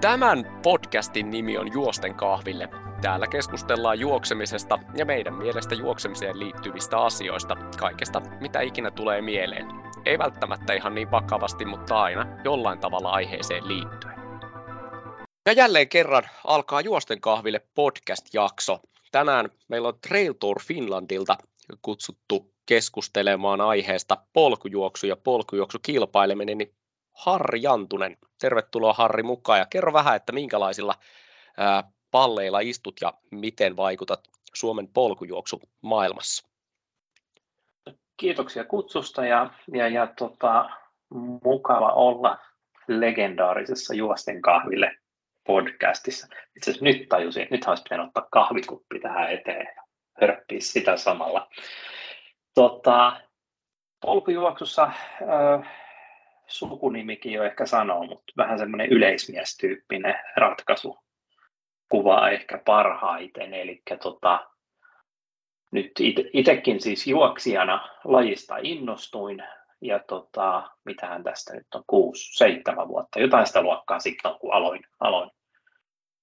Tämän podcastin nimi on Juosten kahville. Täällä keskustellaan juoksemisesta ja meidän mielestä juoksemiseen liittyvistä asioista, kaikesta mitä ikinä tulee mieleen. Ei välttämättä ihan niin vakavasti, mutta aina jollain tavalla aiheeseen liittyen. Ja jälleen kerran alkaa Juosten kahville podcast-jakso. Tänään meillä on Trail Tour Finlandilta kutsuttu keskustelemaan aiheesta polkujuoksu ja polkujuoksukilpaileminen, niin Harri Jantunen. Tervetuloa Harri mukaan ja kerro vähän, että minkälaisilla palleilla istut ja miten vaikutat Suomen polkujuoksu maailmassa. Kiitoksia kutsusta ja, ja, ja tota, mukava olla legendaarisessa Juosten kahville podcastissa. Itse asiassa nyt tajusin, että nyt olisi pitänyt ottaa kahvikuppi tähän eteen ja hörppiä sitä samalla. Tota, polkujuoksussa äh, sukunimikin jo ehkä sanoo, mutta vähän semmoinen yleismiestyyppinen ratkaisu kuvaa ehkä parhaiten. Eli tota, nyt itsekin siis juoksijana lajista innostuin ja tota, mitähän tästä nyt on, kuusi, seitsemän vuotta, jotain sitä luokkaa sitten kun aloin, aloin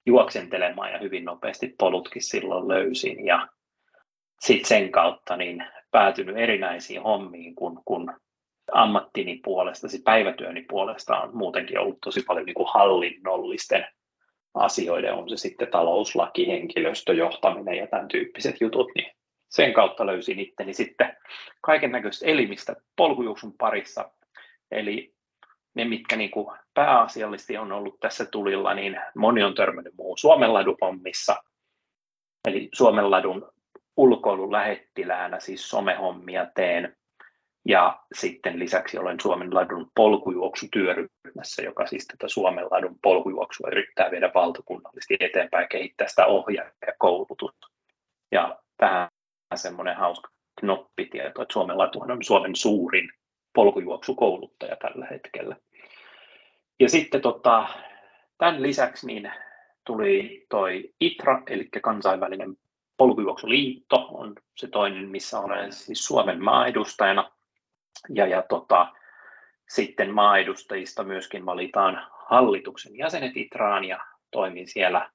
juoksentelemaan ja hyvin nopeasti polutkin silloin löysin ja sitten sen kautta niin päätynyt erinäisiin hommiin, kun, kun ammattini puolesta, siis päivätyöni puolesta on muutenkin ollut tosi paljon niin kuin hallinnollisten asioiden, on se sitten talouslaki, henkilöstöjohtaminen ja tämän tyyppiset jutut, niin sen kautta löysin itteni sitten kaiken näköistä elimistä polkujuoksun parissa. Eli ne, mitkä niin kuin pääasiallisesti on ollut tässä tulilla, niin moni on törmännyt muu Suomenladupommissa. Eli Suomenladun ulkoilun lähettiläänä, siis somehommia teen. Ja sitten lisäksi olen Suomen ladun polkujuoksutyöryhmässä, joka siis tätä Suomen ladun polkujuoksua yrittää viedä valtakunnallisesti eteenpäin ja kehittää sitä ohjaajakoulutusta. Ja tähän semmoinen hauska knoppitieto, että Suomen latuhan on Suomen suurin polkujuoksukouluttaja tällä hetkellä. Ja sitten tota, tämän lisäksi niin tuli toi ITRA, eli kansainvälinen polkujuoksuliitto, on se toinen, missä olen siis Suomen maaedustajana ja, ja tota, sitten maaedustajista myöskin valitaan hallituksen jäsenet Itraan ja toimin siellä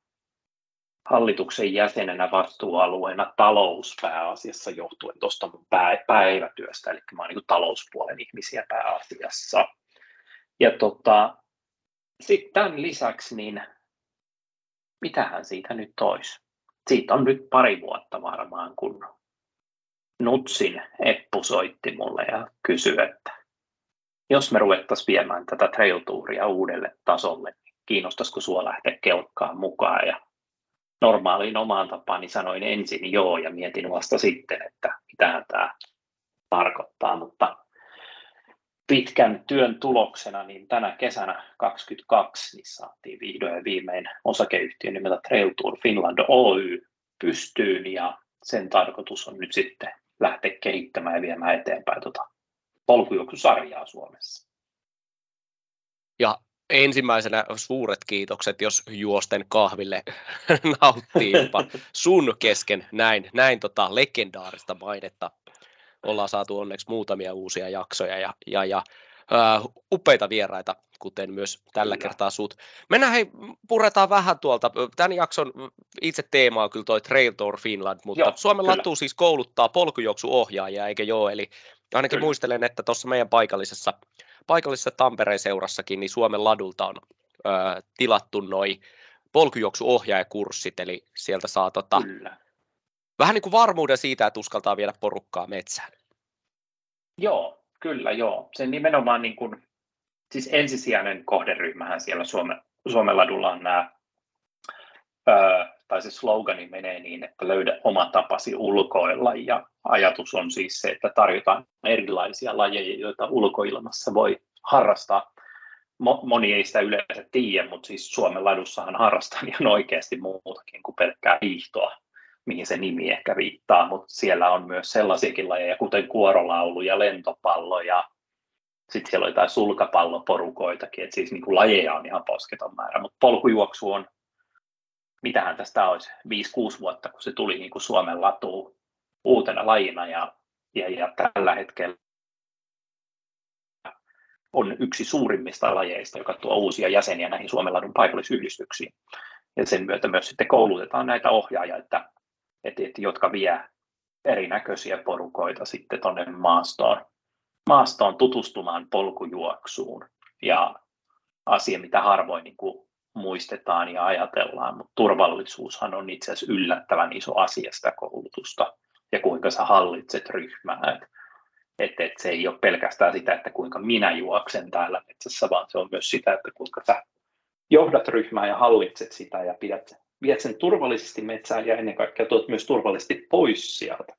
hallituksen jäsenenä vastuualueena talouspääasiassa johtuen tuosta mun päivätyöstä, eli mä oon niin talouspuolen ihmisiä pääasiassa. Ja tota, sitten tämän lisäksi, niin mitähän siitä nyt olisi? Siitä on nyt pari vuotta varmaan, kun Nutsin Eppu soitti mulle ja kysyi, että jos me ruvettaisiin viemään tätä trail touria uudelle tasolle, niin kiinnostaisiko sinua lähteä kelkkaan mukaan? Ja normaaliin omaan tapaani sanoin ensin joo ja mietin vasta sitten, että mitä tämä tarkoittaa, mutta pitkän työn tuloksena niin tänä kesänä 2022 niin saatiin vihdoin ja viimein osakeyhtiö nimeltä Trail Tour Finland Oy pystyyn ja sen tarkoitus on nyt sitten lähteä kehittämään ja viemään eteenpäin tuota polkujuoksusarjaa Suomessa. Ja ensimmäisenä suuret kiitokset, jos juosten kahville nauttii jopa sun kesken näin, näin tota legendaarista mainetta. Ollaan saatu onneksi muutamia uusia jaksoja ja, ja, ja uh, upeita vieraita, kuten myös tällä kyllä. kertaa sut. Mennään hei, puretaan vähän tuolta. Tämän jakson itse teema on kyllä toi Trail Tour Finland, mutta Joo, Suomen kyllä. Latu siis kouluttaa polkujuoksuohjaajia, eikö joo? Eli ainakin kyllä. muistelen, että tuossa meidän paikallisessa, paikallisessa Tampereen seurassakin, niin Suomen ladulta on ö, tilattu noi polkujuoksuohjaajakurssit, eli sieltä saa tota, kyllä. vähän niin kuin varmuuden siitä, että uskaltaa viedä porukkaa metsään. Joo, kyllä joo. Se nimenomaan niin kuin siis ensisijainen kohderyhmähän siellä Suome, Suomen ladulla on nämä, ää, tai se slogani menee niin, että löydä oma tapasi ulkoilla, ja ajatus on siis se, että tarjotaan erilaisia lajeja, joita ulkoilmassa voi harrastaa. Moni ei sitä yleensä tiedä, mutta siis Suomen ladussahan harrastaa ihan oikeasti muutakin kuin pelkkää hiihtoa, mihin se nimi ehkä viittaa, mutta siellä on myös sellaisiakin lajeja, kuten kuorolaulu ja lentopallo ja sitten siellä oli jotain sulkapalloporukoitakin, että siis niin kuin lajeja on ihan posketon määrä, mutta polkujuoksu on, mitähän tästä olisi, 5-6 vuotta, kun se tuli niin kuin Suomen latuun uutena lajina ja, ja, ja tällä hetkellä on yksi suurimmista lajeista, joka tuo uusia jäseniä näihin Suomenladun paikallisyhdistyksiin. Ja sen myötä myös sitten koulutetaan näitä ohjaajia, että, että, että jotka vie erinäköisiä porukoita sitten tuonne maastoon, maastoon tutustumaan polkujuoksuun. Ja asia, mitä harvoin niin kuin muistetaan ja ajatellaan, mutta turvallisuushan on itse asiassa yllättävän iso asia sitä koulutusta ja kuinka sä hallitset ryhmää. Et, et, et se ei ole pelkästään sitä, että kuinka minä juoksen täällä metsässä, vaan se on myös sitä, että kuinka sä johdat ryhmää ja hallitset sitä ja pidät, viet sen turvallisesti metsään ja ennen kaikkea tuot myös turvallisesti pois sieltä.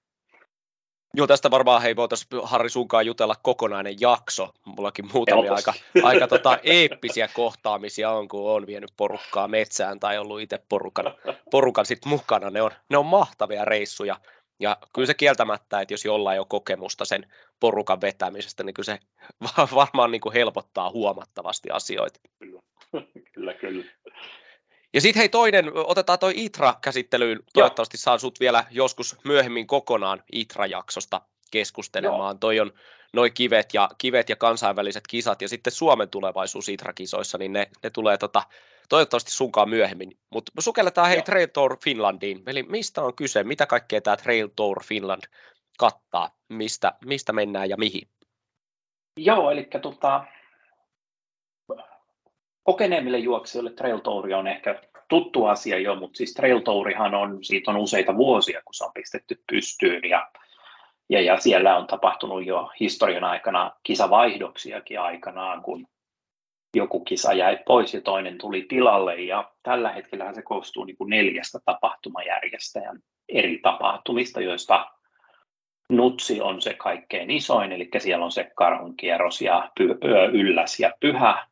Joo, tästä varmaan hei voitaisiin Harri sunkaan jutella kokonainen jakso. Mullakin muutamia Helposti. aika, aika tota, eeppisiä kohtaamisia on, kun on vienyt porukkaa metsään tai ollut itse porukan, porukan sit mukana. Ne on, ne on mahtavia reissuja. Ja kyllä se kieltämättä, että jos jollain on kokemusta sen porukan vetämisestä, niin kyllä se varmaan niin kuin helpottaa huomattavasti asioita. Kyllä, kyllä. kyllä. Ja sitten hei toinen, otetaan toi ITRA käsittelyyn. Toivottavasti saan sut vielä joskus myöhemmin kokonaan ITRA-jaksosta keskustelemaan. Joo. Toi on noin kivet ja, kivet ja kansainväliset kisat ja sitten Suomen tulevaisuus ITRA-kisoissa, niin ne, ne tulee tota, toivottavasti sunkaan myöhemmin. Mutta sukelletaan hei Joo. Trail Tour Finlandiin. Eli mistä on kyse? Mitä kaikkea tämä Trail Tour Finland kattaa? Mistä, mistä mennään ja mihin? Joo, eli tota, kokeneemmille juoksijoille Trail Tour on ehkä tuttu asia jo, mutta siis Trail Tourihan on, siitä on useita vuosia, kun se on pistetty pystyyn ja, ja, ja siellä on tapahtunut jo historian aikana kisavaihdoksiakin aikanaan, kun joku kisa jäi pois ja toinen tuli tilalle ja tällä hetkellä se koostuu niin kuin neljästä tapahtumajärjestäjän eri tapahtumista, joista Nutsi on se kaikkein isoin, eli siellä on se karhunkierros ja py- ylläs ja pyhä,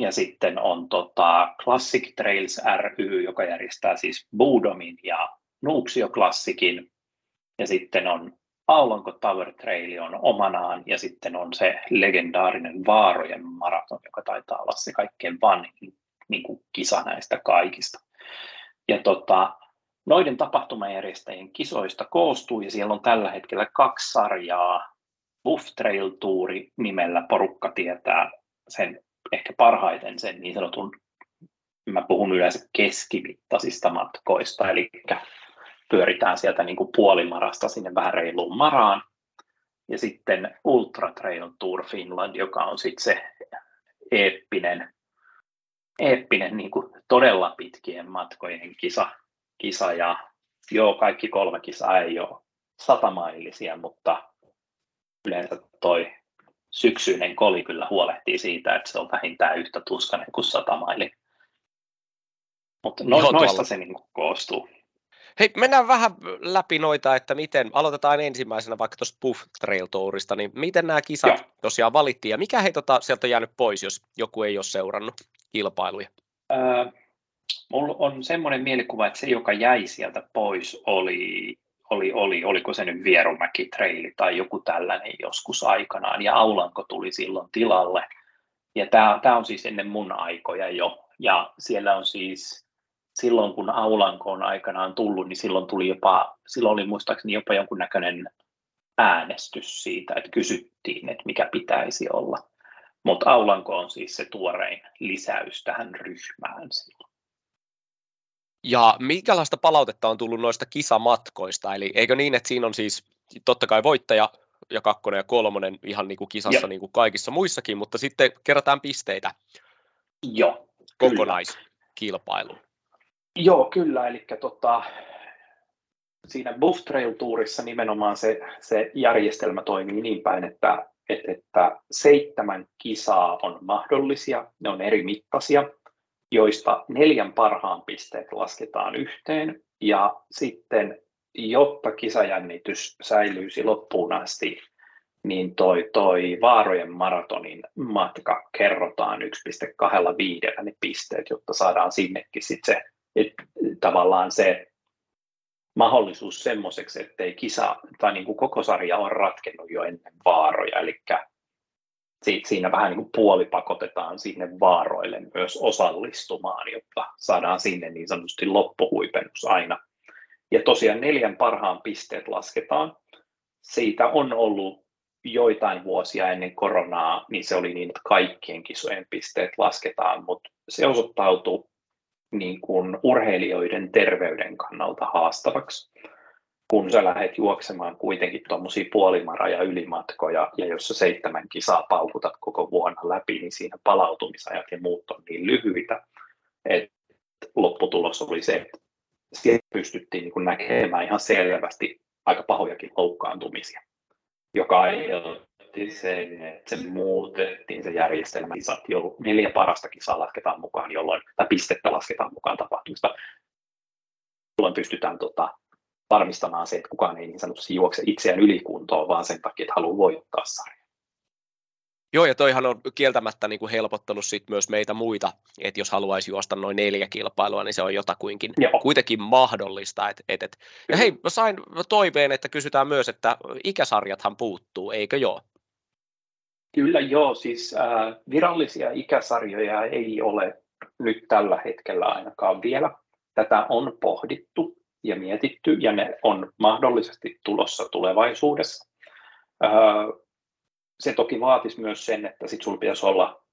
ja sitten on tota Classic Trails ry, joka järjestää siis Budomin ja Nuuksio Classicin. Ja sitten on Aulanko Tower Trail on omanaan ja sitten on se legendaarinen Vaarojen maraton, joka taitaa olla se kaikkein vanhin niin kuin kisa näistä kaikista. Ja tota, noiden tapahtumajärjestäjien kisoista koostuu ja siellä on tällä hetkellä kaksi sarjaa. Buff Trail Touri nimellä porukka tietää sen ehkä parhaiten sen niin sanotun, mä puhun yleensä keskimittaisista matkoista, eli pyöritään sieltä niin kuin puolimarasta sinne vähän reiluun maraan. Ja sitten Ultra Trail Tour Finland, joka on sitten se eeppinen, eeppinen niin kuin todella pitkien matkojen kisa, kisa. Ja joo, kaikki kolme kisaa ei ole satamailisia, mutta yleensä toi syksyinen koli kyllä huolehtii siitä, että se on vähintään yhtä tuskainen kuin sata maili. Mutta no, noista se niin kuin koostuu. Hei, mennään vähän läpi noita, että miten, aloitetaan ensimmäisenä vaikka tuosta Puff Trail Tourista, niin miten nämä kisat Joo. tosiaan valittiin ja mikä hei tota, sieltä on jäänyt pois, jos joku ei ole seurannut kilpailuja? Öö, mulla on semmoinen mielikuva, että se, joka jäi sieltä pois, oli oli, oli, oliko se nyt Vierumäki treili tai joku tällainen joskus aikanaan, ja Aulanko tuli silloin tilalle. Ja tämä on siis ennen mun aikoja jo, ja siellä on siis, silloin kun Aulanko on aikanaan tullut, niin silloin tuli jopa, silloin oli muistaakseni jopa jonkunnäköinen äänestys siitä, että kysyttiin, että mikä pitäisi olla. Mutta Aulanko on siis se tuorein lisäys tähän ryhmään silloin. Ja minkälaista palautetta on tullut noista kisamatkoista? Eli eikö niin, että siinä on siis totta kai voittaja ja kakkonen ja kolmonen ihan niin kuin kisassa niin kuin kaikissa muissakin, mutta sitten kerätään pisteitä Joo, kokonaiskilpailuun. Joo, kyllä. Eli tota, siinä Buff Trail Tourissa nimenomaan se, se järjestelmä toimii niin päin, että, että, että seitsemän kisaa on mahdollisia, ne on eri mittaisia, joista neljän parhaan pisteet lasketaan yhteen. Ja sitten jotta kisajännitys säilyisi loppuun asti, niin toi, toi Vaarojen maratonin matka kerrotaan 1,25 ne pisteet, jotta saadaan sinnekin sit se, et, tavallaan se mahdollisuus semmoiseksi, ettei kisa tai niin kuin koko sarja on ratkennut jo ennen vaaroja, eli siinä vähän niin kuin puolipakotetaan sinne vaaroille myös osallistumaan, jotta saadaan sinne niin sanotusti loppuhuipennus aina. Ja tosiaan neljän parhaan pisteet lasketaan. Siitä on ollut joitain vuosia ennen koronaa, niin se oli niin, että kaikkien kisojen pisteet lasketaan, mutta se osoittautui niin kuin urheilijoiden terveyden kannalta haastavaksi, kun sä lähdet juoksemaan kuitenkin tuommoisia puolimara- ja ylimatkoja, ja jos sä seitsemän kisaa paukutat koko vuonna läpi, niin siinä palautumisajat ja muut on niin lyhyitä, että lopputulos oli se, että siellä pystyttiin niin kuin näkemään ihan selvästi aika pahojakin loukkaantumisia, joka aiheutti sen, että se muutettiin se järjestelmä, kisat, jo neljä parasta kisaa lasketaan mukaan, jolloin, tai pistettä lasketaan mukaan tapahtumista, jolloin pystytään tota, varmistamaan se, että kukaan ei niin sanotusti juokse itseään ylikuntoon, vaan sen takia, että haluaa voittaa sarja. Joo, ja toihan on kieltämättä niin kuin helpottanut sit myös meitä muita, että jos haluaisi juosta noin neljä kilpailua, niin se on jotakuinkin Joo. kuitenkin mahdollista. Et, et, et. Ja hei, mä sain toiveen, että kysytään myös, että ikäsarjathan puuttuu, eikö joo? Kyllä joo, siis äh, virallisia ikäsarjoja ei ole nyt tällä hetkellä ainakaan vielä. Tätä on pohdittu ja mietitty, ja ne on mahdollisesti tulossa tulevaisuudessa. Se toki vaatisi myös sen, että sit sulla pitäisi olla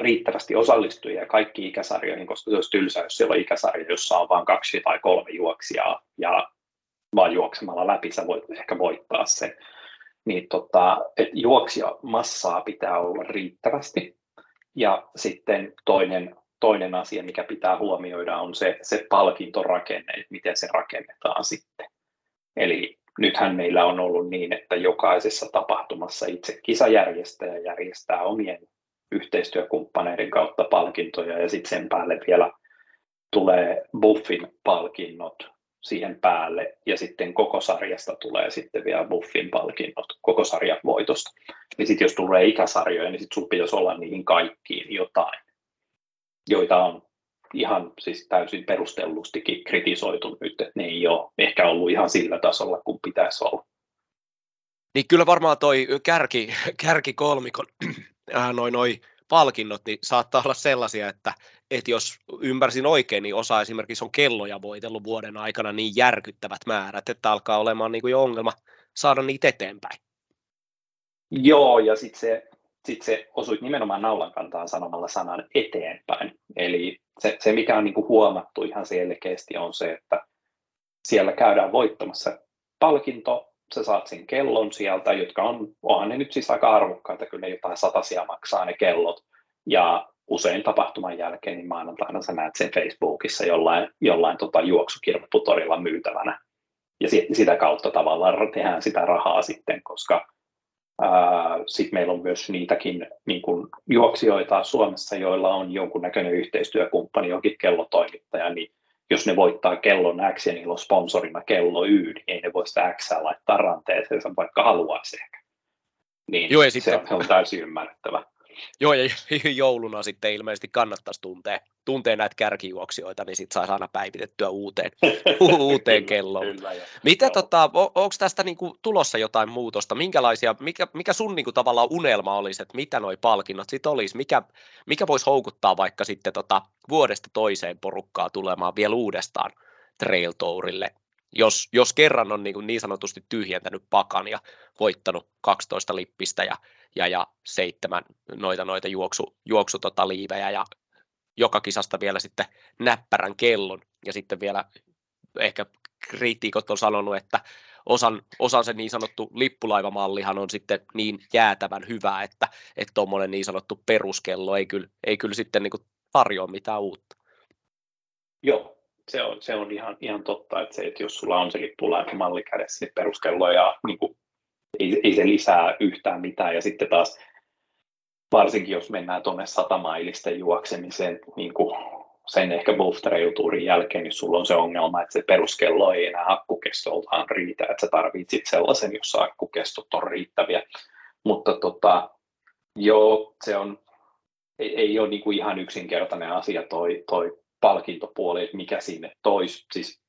riittävästi osallistujia kaikki ikäsarjoihin, koska se olisi tylsä, jos siellä on ikäsarja, jossa on vain kaksi tai kolme juoksijaa ja vaan juoksemalla läpi sä voit ehkä voittaa sen. Niin tota, et juoksia massaa pitää olla riittävästi. Ja sitten toinen, toinen asia, mikä pitää huomioida, on se, se palkintorakenne, että miten se rakennetaan sitten. Eli nythän meillä on ollut niin, että jokaisessa tapahtumassa itse kisajärjestäjä järjestää omien yhteistyökumppaneiden kautta palkintoja ja sitten sen päälle vielä tulee Buffin palkinnot siihen päälle ja sitten koko sarjasta tulee sitten vielä Buffin palkinnot koko sarjan voitosta. Niin sitten jos tulee ikäsarjoja, niin sitten sinulla pitäisi olla niihin kaikkiin jotain, joita on ihan siis täysin perustellustikin kritisoitu nyt, että ne ei ole ehkä ollut ihan sillä tasolla kuin pitäisi olla. Niin kyllä varmaan toi kärki, kärki kolmikon, äh, noin noi palkinnot, niin saattaa olla sellaisia, että, että jos ymmärsin oikein, niin osa esimerkiksi on kelloja voitellut vuoden aikana niin järkyttävät määrät, että alkaa olemaan niin kuin jo ongelma saada niitä eteenpäin. Joo, ja sitten se, sit se osuit nimenomaan naulan kantaan sanomalla sanan eteenpäin. Eli se, se mikä on niin kuin huomattu ihan selkeästi on se, että siellä käydään voittamassa palkinto, sä saat sen kellon sieltä, jotka on, onhan ne nyt siis aika arvokkaita, kyllä jotain satasia maksaa ne kellot, ja usein tapahtuman jälkeen, niin maanantaina sä näet sen Facebookissa jollain, jollain tota juoksukirpputorilla myytävänä, ja sitä kautta tavallaan tehdään sitä rahaa sitten, koska sitten meillä on myös niitäkin niin kuin juoksijoita Suomessa, joilla on jonkunnäköinen yhteistyökumppani, jokin kellotoimittaja, niin jos ne voittaa kellon X ja niillä on sponsorina kello Y, niin ei ne voi sitä X laittaa ranteeseen, vaikka haluaisi ehkä. Niin Joo, ja se, sitten... se on täysin ymmärrettävä. Joo, ja jouluna sitten ilmeisesti kannattaisi tuntea, tuntea näitä kärkijuoksijoita, niin sitten saisi aina päivitettyä uuteen, uuteen kelloon. Mitä tota, onko tästä niinku tulossa jotain muutosta? Minkälaisia, mikä, mikä sun niinku tavallaan unelma olisi, että mitä noi palkinnot sitten olisi? Mikä, mikä voisi houkuttaa vaikka sitten tota vuodesta toiseen porukkaa tulemaan vielä uudestaan Trail Tourille jos, jos kerran on niin, niin sanotusti tyhjentänyt pakan ja voittanut 12 lippistä ja, ja, ja seitsemän noita, noita juoksu, juoksu tota liivejä ja joka kisasta vielä sitten näppärän kellon ja sitten vielä ehkä kriitikot on sanonut, että osan, osan se niin sanottu lippulaivamallihan on sitten niin jäätävän hyvä, että tuommoinen niin sanottu peruskello ei kyllä, ei kyllä sitten niin tarjoa mitään uutta. Joo, se on, se on ihan, ihan totta, että, se, että jos sulla on se lippulaivamalli kädessä, niin peruskello ja niin kuin, ei, ei se lisää yhtään mitään. Ja sitten taas varsinkin jos mennään tuonne satamailisten juoksemiseen, niin kuin sen ehkä Buff-Trail jälkeen, niin sulla on se ongelma, että se peruskello ei enää akkukestoltaan riitä, että sä tarvitset sellaisen, jossa akkukestot on riittäviä. Mutta tota, joo, se on, ei, ei ole niin kuin ihan yksinkertainen asia toi, toi palkintopuoli, että mikä sinne toisi. Siis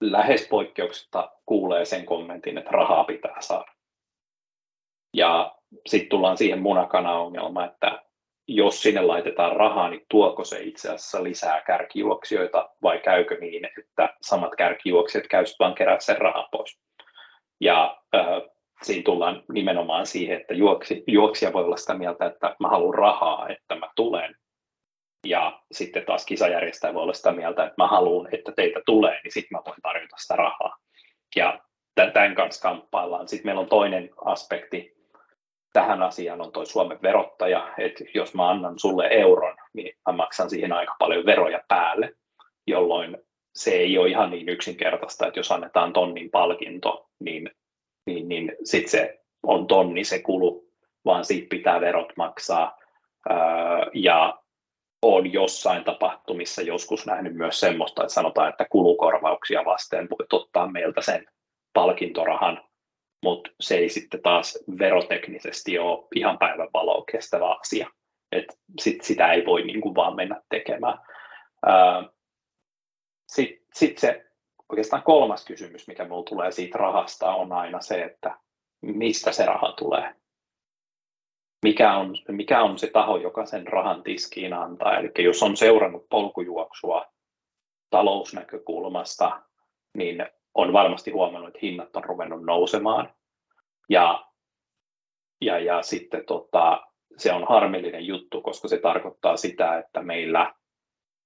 lähes poikkeuksetta kuulee sen kommentin, että rahaa pitää saada. Ja sitten tullaan siihen munakana-ongelmaan, että jos sinne laitetaan rahaa, niin tuoko se itse asiassa lisää kärkijuoksijoita vai käykö niin, että samat kärkijuoksijat käyvät vain kerää sen rahaa pois. Ja äh, siinä tullaan nimenomaan siihen, että juoksi, juoksija voi olla sitä mieltä, että mä haluan rahaa, että mä tulen. Ja sitten taas kisajärjestäjä voi olla sitä mieltä, että mä haluan, että teitä tulee, niin sitten mä voin tarjota sitä rahaa. Ja tämän kanssa kamppaillaan. Sitten meillä on toinen aspekti tähän asiaan on tuo Suomen verottaja, että jos mä annan sulle euron, niin mä maksan siihen aika paljon veroja päälle, jolloin se ei ole ihan niin yksinkertaista, että jos annetaan tonnin palkinto, niin, niin, niin sitten se on tonni se kulu, vaan siitä pitää verot maksaa. ja on jossain tapahtumissa joskus nähnyt myös semmoista, että sanotaan, että kulukorvauksia vasten voit ottaa meiltä sen palkintorahan, mutta se ei sitten taas veroteknisesti ole ihan päivän valoa kestävä asia. Et sit sitä ei voi niin kuin vaan mennä tekemään. Sitten sit se oikeastaan kolmas kysymys, mikä minulla tulee siitä rahasta, on aina se, että mistä se raha tulee. Mikä on, mikä on se taho, joka sen rahan tiskiin antaa. Eli jos on seurannut polkujuoksua talousnäkökulmasta, niin on varmasti huomannut, että hinnat on ruvennut nousemaan. Ja, ja, ja sitten tota, se on harmillinen juttu, koska se tarkoittaa sitä, että meillä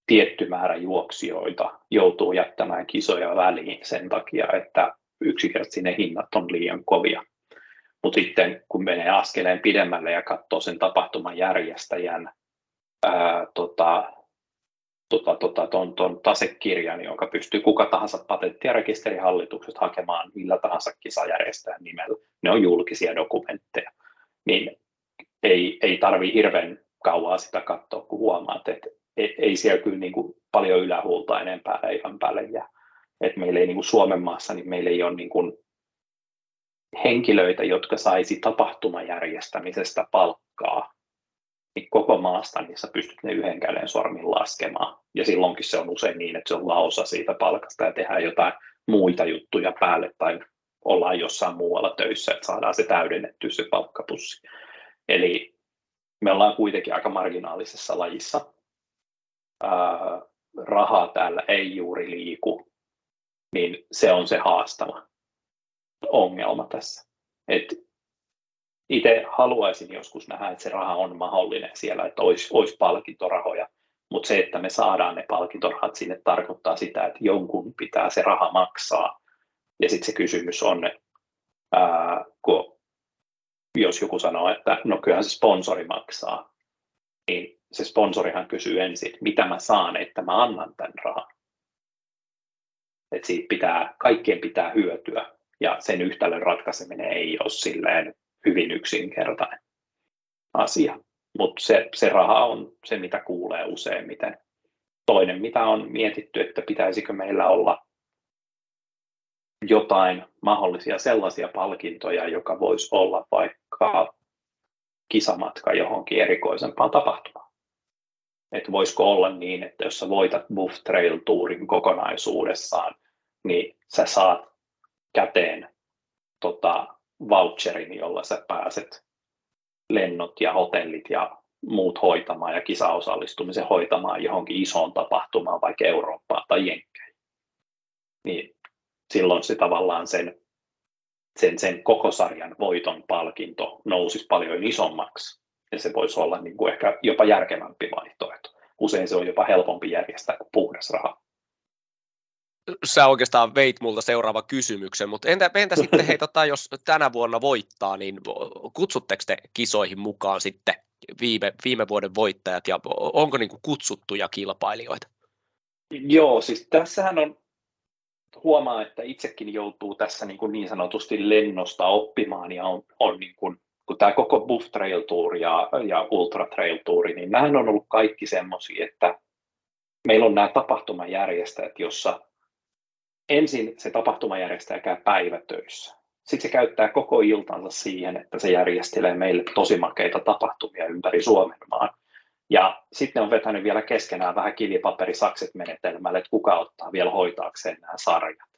tietty määrä juoksijoita joutuu jättämään kisoja väliin sen takia, että yksinkertaisesti ne hinnat on liian kovia. Mutta sitten kun menee askeleen pidemmälle ja katsoo sen tapahtuman järjestäjän ää, tota, tota, tota, ton, ton tasekirjan, jonka pystyy kuka tahansa patentti- ja rekisterihallituksesta hakemaan millä tahansa kisajärjestäjän nimellä. Ne on julkisia dokumentteja. Niin ei, ei tarvi hirveän kauaa sitä katsoa, kun huomaat, että ei, ei siellä kyllä niin kuin paljon ylähuulta enempää leivän päälle jää. Et meillä ei niin kuin Suomen maassa, niin meillä ei ole niin kuin henkilöitä, jotka saisi tapahtumajärjestämisestä palkkaa niin koko maasta, niin sä pystyt ne yhden käden sormin laskemaan. Ja silloinkin se on usein niin, että se on lausa siitä palkasta ja tehdään jotain muita juttuja päälle tai ollaan jossain muualla töissä, että saadaan se täydennetty se palkkapussi. Eli me ollaan kuitenkin aika marginaalisessa lajissa. Ää, rahaa täällä ei juuri liiku, niin se on se haastava ongelma tässä. Et itse haluaisin joskus nähdä, että se raha on mahdollinen siellä, että olisi, olisi palkintorahoja, mutta se, että me saadaan ne palkintorahat sinne, tarkoittaa sitä, että jonkun pitää se raha maksaa. Ja sitten se kysymys on, ää, kun jos joku sanoo, että no kyllähän se sponsori maksaa, niin se sponsorihan kysyy ensin, mitä mä saan, että mä annan tämän rahan. Että siitä pitää, kaikkien pitää hyötyä, ja sen yhtälön ratkaiseminen ei ole silleen hyvin yksinkertainen asia. Mutta se, se raha on se, mitä kuulee useimmiten. Toinen, mitä on mietitty, että pitäisikö meillä olla jotain mahdollisia sellaisia palkintoja, joka voisi olla vaikka kisamatka johonkin erikoisempaan tapahtumaan. Että voisiko olla niin, että jos sä voitat Buff Trail Tourin kokonaisuudessaan, niin sä saat käteen tota, voucherin, jolla sä pääset lennot ja hotellit ja muut hoitamaan ja kisaosallistumisen hoitamaan johonkin isoon tapahtumaan, vaikka Eurooppaan tai Jenkkeihin. Niin silloin se tavallaan sen, sen, sen koko sarjan voiton palkinto nousisi paljon isommaksi. Ja se voisi olla niin kuin ehkä jopa järkevämpi vaihtoehto. Usein se on jopa helpompi järjestää kuin puhdas raha sä oikeastaan veit multa seuraava kysymyksen, mutta entä, entä sitten hei, tota, jos tänä vuonna voittaa, niin kutsutteko te kisoihin mukaan sitten viime, viime vuoden voittajat ja onko niin kuin kutsuttuja kilpailijoita? Joo, siis tässähän on, huomaa, että itsekin joutuu tässä niin, kuin niin sanotusti lennosta oppimaan ja on, on niin kuin, kun tämä koko Buff Trail Tour ja, ja Ultra Trail Tour, niin nämä on ollut kaikki semmoisia, että meillä on nämä tapahtumajärjestäjät, jossa ensin se tapahtumajärjestäjä käy päivätöissä. Sitten se käyttää koko iltansa siihen, että se järjestelee meille tosi makeita tapahtumia ympäri Suomen maan. Ja sitten on vetänyt vielä keskenään vähän kivipaperisakset menetelmälle, että kuka ottaa vielä hoitaakseen nämä sarjat.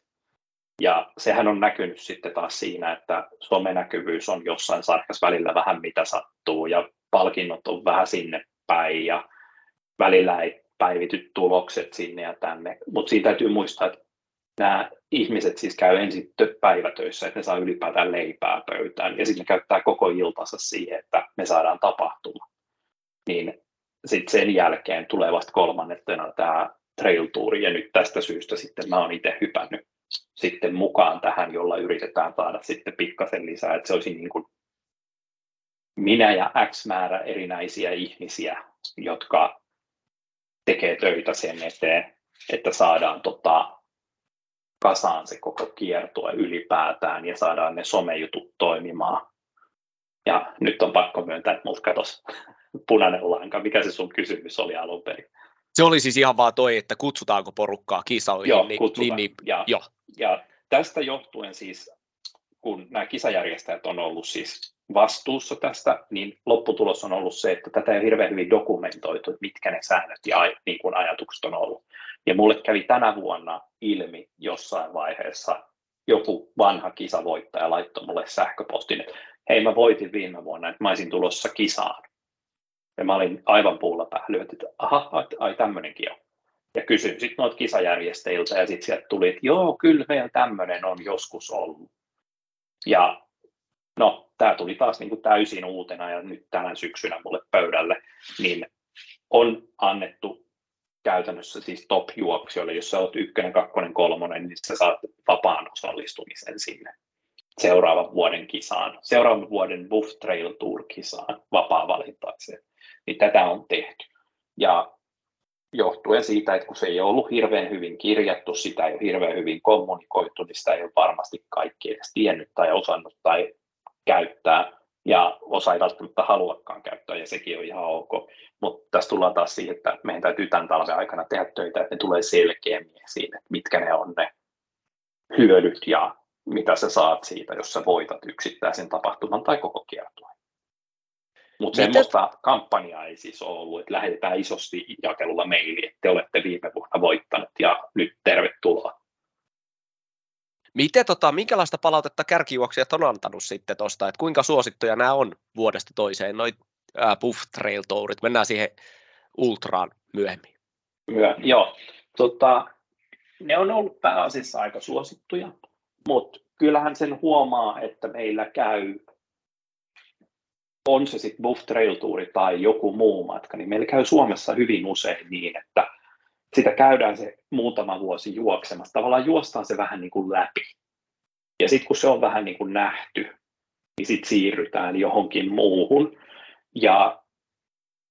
Ja sehän on näkynyt sitten taas siinä, että somenäkyvyys on jossain sarjas välillä vähän mitä sattuu ja palkinnot on vähän sinne päin ja välillä ei päivity tulokset sinne ja tänne. Mutta siitä täytyy muistaa, että nämä ihmiset siis käy ensin päivätöissä, että ne saa ylipäätään leipää pöytään, ja sitten ne käyttää koko iltansa siihen, että me saadaan tapahtuma. Niin sitten sen jälkeen tulee vasta kolmannetena tämä trail tour, ja nyt tästä syystä sitten mä oon itse hypännyt sitten mukaan tähän, jolla yritetään saada sitten pikkasen lisää, että se olisi niin kuin minä ja X määrä erinäisiä ihmisiä, jotka tekee töitä sen eteen, että saadaan tota, kasaan se koko kiertue ylipäätään ja saadaan ne somejutut toimimaan. Ja nyt on pakko myöntää, että multa katosi punainen lanka. Mikä se sun kysymys oli alun perin? Se oli siis ihan vaan toi, että kutsutaanko porukkaa kisoihin. Joo, niin, kutsutaan. Niin, niin, ja, jo. ja tästä johtuen siis, kun nämä kisajärjestäjät on ollut siis vastuussa tästä, niin lopputulos on ollut se, että tätä ei ole hirveän hyvin dokumentoitu, että mitkä ne säännöt ja niin kuin ajatukset on ollut. Ja mulle kävi tänä vuonna ilmi jossain vaiheessa joku vanha kisavoittaja laittoi mulle sähköpostin, että hei mä voitin viime vuonna, että mä olisin tulossa kisaan. Ja mä olin aivan puulla päällä, että aha, ai tämmöinenkin on. Ja kysyin sitten noita kisajärjestäjiltä ja sitten sieltä tuli, että joo, kyllä meillä tämmöinen on joskus ollut. Ja no, tämä tuli taas niin täysin uutena ja nyt tänä syksynä mulle pöydälle, niin on annettu käytännössä siis top-juoksijoille, jos sä oot ykkönen, kakkonen, kolmonen, niin sä saat vapaan osallistumisen sinne seuraavan vuoden kisaan, seuraavan vuoden Buff Trail Tour kisaan vapaa valintaiseen. Niin tätä on tehty. Ja johtuen siitä, että kun se ei ollut hirveän hyvin kirjattu, sitä ei ole hirveän hyvin kommunikoitu, niin sitä ei ole varmasti kaikki edes tiennyt tai osannut tai käyttää, ja osa ei välttämättä haluakaan käyttää, ja sekin on ihan ok. Mutta tässä tullaan taas siihen, että meidän täytyy tämän talven aikana tehdä töitä, että ne tulee selkeämmin esiin, että mitkä ne on ne hyödyt ja mitä sä saat siitä, jos sä voitat yksittäisen tapahtuman tai koko kiertueen. Mutta semmoista kampanjaa ei siis ole ollut, että lähetetään isosti jakelulla meili, että te olette viime vuonna voittanut ja nyt tervetuloa. Miten, tota, minkälaista palautetta kärkijuoksijat on antanut sitten tuosta, että kuinka suosittuja nämä on vuodesta toiseen, noin Buff Trail Tourit, mennään siihen ultraan myöhemmin. Myö, joo, tota, ne on ollut pääasiassa aika suosittuja, mutta kyllähän sen huomaa, että meillä käy, on se sitten Buff Trail Tour tai joku muu matka, niin meillä käy Suomessa hyvin usein niin, että sitä käydään se muutama vuosi juoksemassa. Tavallaan juostaan se vähän niin kuin läpi. Ja sitten kun se on vähän niin kuin nähty, niin sitten siirrytään johonkin muuhun. Ja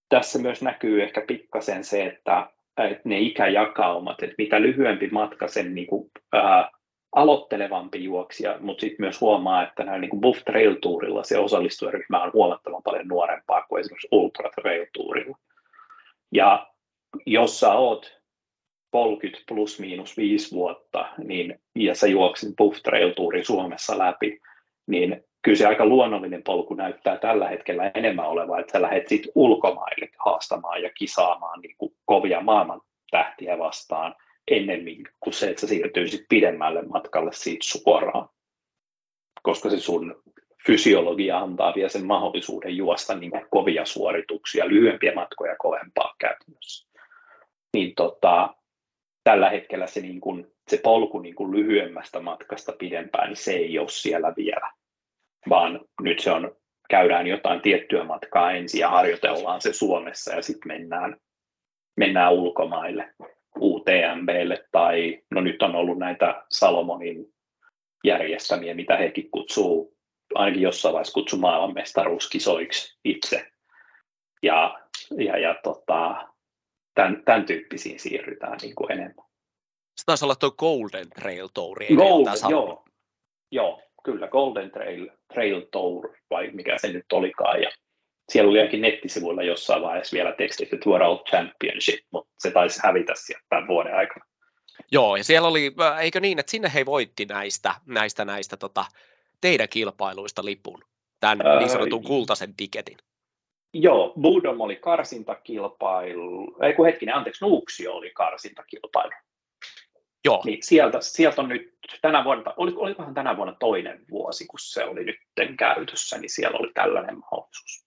tässä myös näkyy ehkä pikkasen se, että, että ne ikäjakaumat, että mitä lyhyempi matka, sen niin kuin, ää, aloittelevampi juoksija, mutta sitten myös huomaa, että näin niin Buff Trail Tourilla se osallistujaryhmä on huomattavan paljon nuorempaa kuin esimerkiksi Ultra Trail Tourilla. Ja jos sä oot 30 plus miinus 5 vuotta, niin, ja sä Trail Tourin Suomessa läpi, niin kyllä se aika luonnollinen polku näyttää tällä hetkellä enemmän olevan, että sä lähdet sit ulkomaille haastamaan ja kisaamaan niin kuin kovia maailman tähtiä vastaan ennemmin kuin se, että sä siirtyisit pidemmälle matkalle siitä suoraan. Koska se sun fysiologia antaa vielä sen mahdollisuuden juosta niin kovia suorituksia, lyhyempiä matkoja kovempaa käytännössä. Niin tota, tällä hetkellä se, niin kuin, se polku niin kuin lyhyemmästä matkasta pidempään, niin se ei ole siellä vielä, vaan nyt se on, käydään jotain tiettyä matkaa ensin ja harjoitellaan se Suomessa ja sitten mennään, mennään ulkomaille UTMBlle tai no nyt on ollut näitä Salomonin järjestämiä, mitä hekin kutsuu, ainakin jossain vaiheessa kutsuu maailmanmestaruuskisoiksi itse. Ja, ja, ja tota, tämän, tämän tyyppisiin siirrytään niin kuin enemmän. Se taisi olla tuo Golden Trail Tour. Golden, joo, joo, kyllä, Golden Trail, Trail Tour, vai mikä se nyt olikaan. Ja siellä oli jokin nettisivuilla jossain vaiheessa vielä tekstit, että World Championship, mutta se taisi hävitä sieltä tämän vuoden aikana. Joo, ja siellä oli, eikö niin, että sinne he voitti näistä, näistä, näistä tota, teidän kilpailuista lipun, tämän niin sanotun kultaisen tiketin. Joo, Budom oli karsintakilpailu, ei kun hetkinen, anteeksi, Nuuksio oli karsintakilpailu. Joo. Niin sieltä, sieltä on nyt tänä vuonna, oli, olikohan tänä vuonna toinen vuosi, kun se oli nyt käytössä, niin siellä oli tällainen mahdollisuus.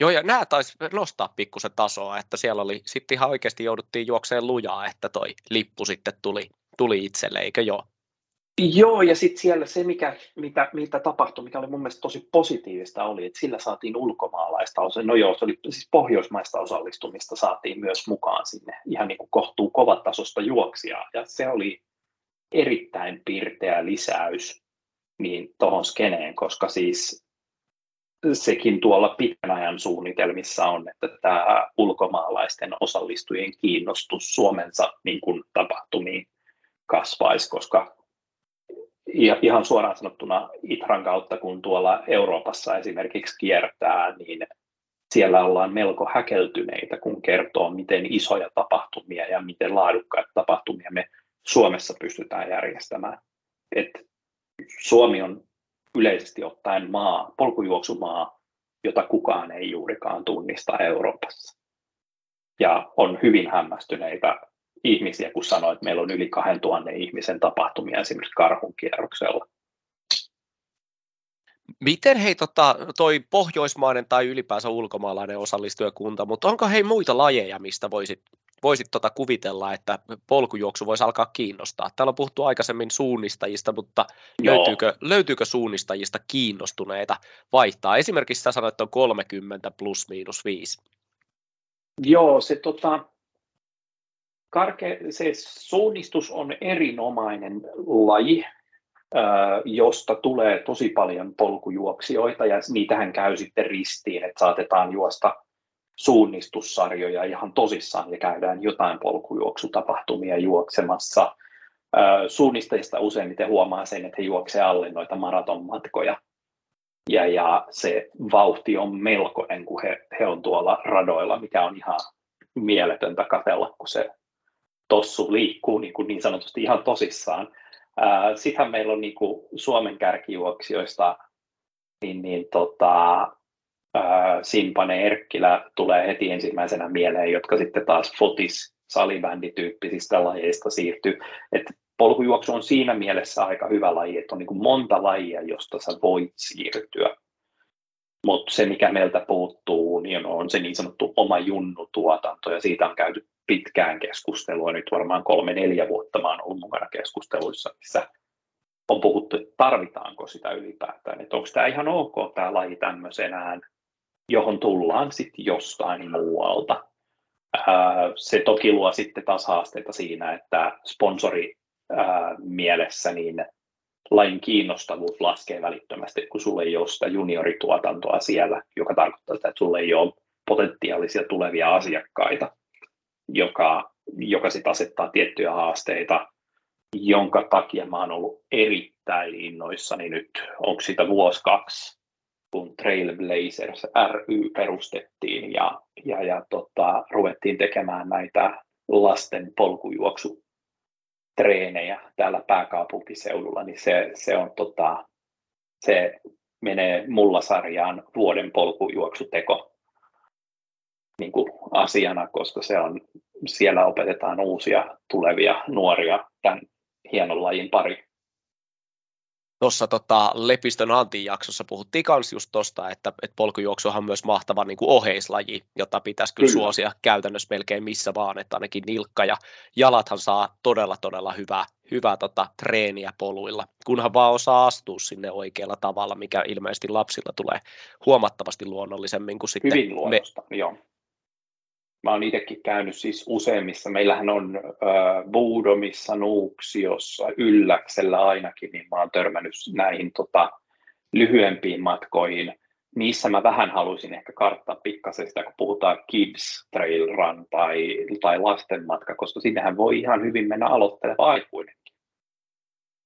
Joo, ja nämä taisi nostaa pikkusen tasoa, että siellä oli sitten ihan oikeasti jouduttiin juokseen lujaa, että toi lippu sitten tuli, tuli itselle, eikö joo? Joo, ja sitten siellä se, mikä, mitä, mitä tapahtui, mikä oli mun mielestä tosi positiivista, oli, että sillä saatiin ulkomaalaista, no joo, se oli siis pohjoismaista osallistumista saatiin myös mukaan sinne, ihan niin kuin kohtuu kovatasosta juoksia, ja se oli erittäin pirteä lisäys niin tuohon skeneen, koska siis sekin tuolla pitkän ajan suunnitelmissa on, että tämä ulkomaalaisten osallistujien kiinnostus Suomensa niin kuin tapahtumiin kasvaisi, koska ihan suoraan sanottuna Itran kautta, kun tuolla Euroopassa esimerkiksi kiertää, niin siellä ollaan melko häkeltyneitä, kun kertoo, miten isoja tapahtumia ja miten laadukkaita tapahtumia me Suomessa pystytään järjestämään. Et Suomi on yleisesti ottaen maa, polkujuoksumaa, jota kukaan ei juurikaan tunnista Euroopassa. Ja on hyvin hämmästyneitä ihmisiä, kun sanoo, että meillä on yli 2000 ihmisen tapahtumia esimerkiksi karhun kierroksella. Miten hei tota, toi pohjoismainen tai ylipäänsä ulkomaalainen osallistujakunta, mutta onko hei muita lajeja, mistä voisit, voisit tota kuvitella, että polkujuoksu voisi alkaa kiinnostaa? Täällä on puhuttu aikaisemmin suunnistajista, mutta löytyykö, löytyykö suunnistajista kiinnostuneita vaihtaa? Esimerkiksi sä sanoit, että on 30 plus miinus 5. Joo, se tota, karke, se suunnistus on erinomainen laji, josta tulee tosi paljon polkujuoksijoita ja niitähän käy sitten ristiin, että saatetaan juosta suunnistussarjoja ihan tosissaan ja käydään jotain polkujuoksutapahtumia juoksemassa. Suunnistajista useimmiten huomaa sen, että he juoksevat alle noita maratonmatkoja ja, ja se vauhti on melkoinen, kun he, he on tuolla radoilla, mikä on ihan mieletöntä katella, kun se tossu liikkuu niin, kuin niin sanotusti ihan tosissaan. Sittenhän meillä on niin kuin Suomen kärkijuoksijoista, niin, niin tota, Simpane Erkkilä tulee heti ensimmäisenä mieleen, jotka sitten taas fotis salibändityyppisistä lajeista siirtyy. Et polkujuoksu on siinä mielessä aika hyvä laji, että on niin kuin monta lajia, josta sä voit siirtyä. Mutta se, mikä meiltä puuttuu, niin on se niin sanottu oma junnutuotanto, ja siitä on käyty pitkään keskustelua, nyt varmaan kolme-neljä vuotta mä olen ollut mukana keskusteluissa, missä on puhuttu, että tarvitaanko sitä ylipäätään, että onko tämä ihan ok tämä laji tämmöisenään, johon tullaan sitten jostain muualta. Se toki luo sitten taas haasteita siinä, että sponsori mielessä niin lajin kiinnostavuus laskee välittömästi, kun sulle ei ole sitä juniorituotantoa siellä, joka tarkoittaa sitä, että sulle ei ole potentiaalisia tulevia asiakkaita joka, joka sit asettaa tiettyjä haasteita, jonka takia mä oon ollut erittäin innoissani nyt, onko sitä vuosi kaksi, kun Trailblazers ry perustettiin ja, ja, ja tota, ruvettiin tekemään näitä lasten polkujuoksu treenejä täällä pääkaupunkiseudulla, niin se, se on tota, se menee mulla sarjaan vuoden polkujuoksuteko niin kuin asiana, koska se on, siellä opetetaan uusia tulevia nuoria tämän hienon lajin pari. Tuossa tota, Lepistön Antin jaksossa puhuttiin myös just tuosta, että, että polkujuoksu on myös mahtava niin kuin oheislaji, jota pitäisi kyllä, kyllä. suosia käytännössä melkein missä vaan, että ainakin nilkka ja jalathan saa todella todella hyvää, hyvää tota, treeniä poluilla, kunhan vaan osaa astua sinne oikealla tavalla, mikä ilmeisesti lapsilla tulee huomattavasti luonnollisemmin kuin sitten Hyvin me, joo Mä oon itsekin käynyt siis useimmissa. Meillähän on äh, Buudomissa, Nuuksiossa, Ylläksellä ainakin, niin mä oon törmännyt näihin tota, lyhyempiin matkoihin. Niissä mä vähän haluaisin ehkä karttaa pikkasen sitä, kun puhutaan Kids Trail Run tai, tai lasten matka, koska sinnehän voi ihan hyvin mennä aloitteleva aikuinenkin.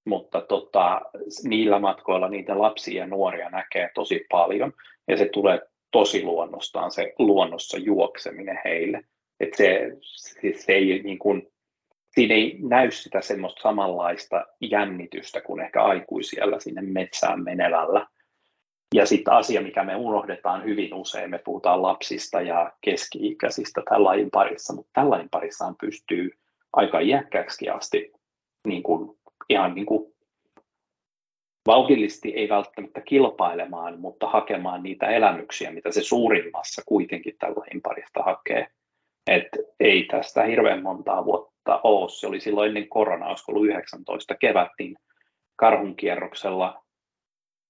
Mutta tota, niillä matkoilla niitä lapsia ja nuoria näkee tosi paljon ja se tulee tosi luonnostaan se luonnossa juokseminen heille. Et se, siis se ei niin kuin, siinä ei näy sitä semmoista samanlaista jännitystä kuin ehkä aikuisilla sinne metsään menevällä. Ja sitten asia, mikä me unohdetaan hyvin usein, me puhutaan lapsista ja keski-ikäisistä tämän lajin parissa, mutta tällainen parissaan pystyy aika iäkkääksi asti niin kuin, ihan niin kuin vauhdillisesti ei välttämättä kilpailemaan, mutta hakemaan niitä elämyksiä, mitä se suurimmassa kuitenkin tällä parista hakee. Et ei tästä hirveän montaa vuotta Oos, se oli silloin ennen koronaa, olisiko ollut 19 kevättiin karhun kierroksella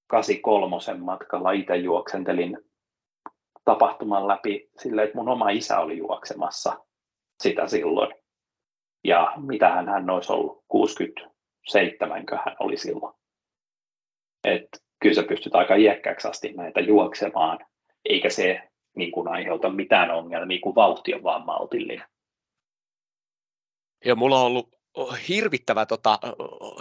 83 matkalla itse juoksentelin tapahtuman läpi sille, että mun oma isä oli juoksemassa sitä silloin. Ja mitä hän olisi ollut, 67 hän oli silloin. Et kyllä sä pystyt aika iäkkääksi asti näitä juoksemaan, eikä se niin kuin aiheuta mitään ongelmia, kun vauhti on vaan maltillinen. Ja mulla on ollut hirvittävä tota,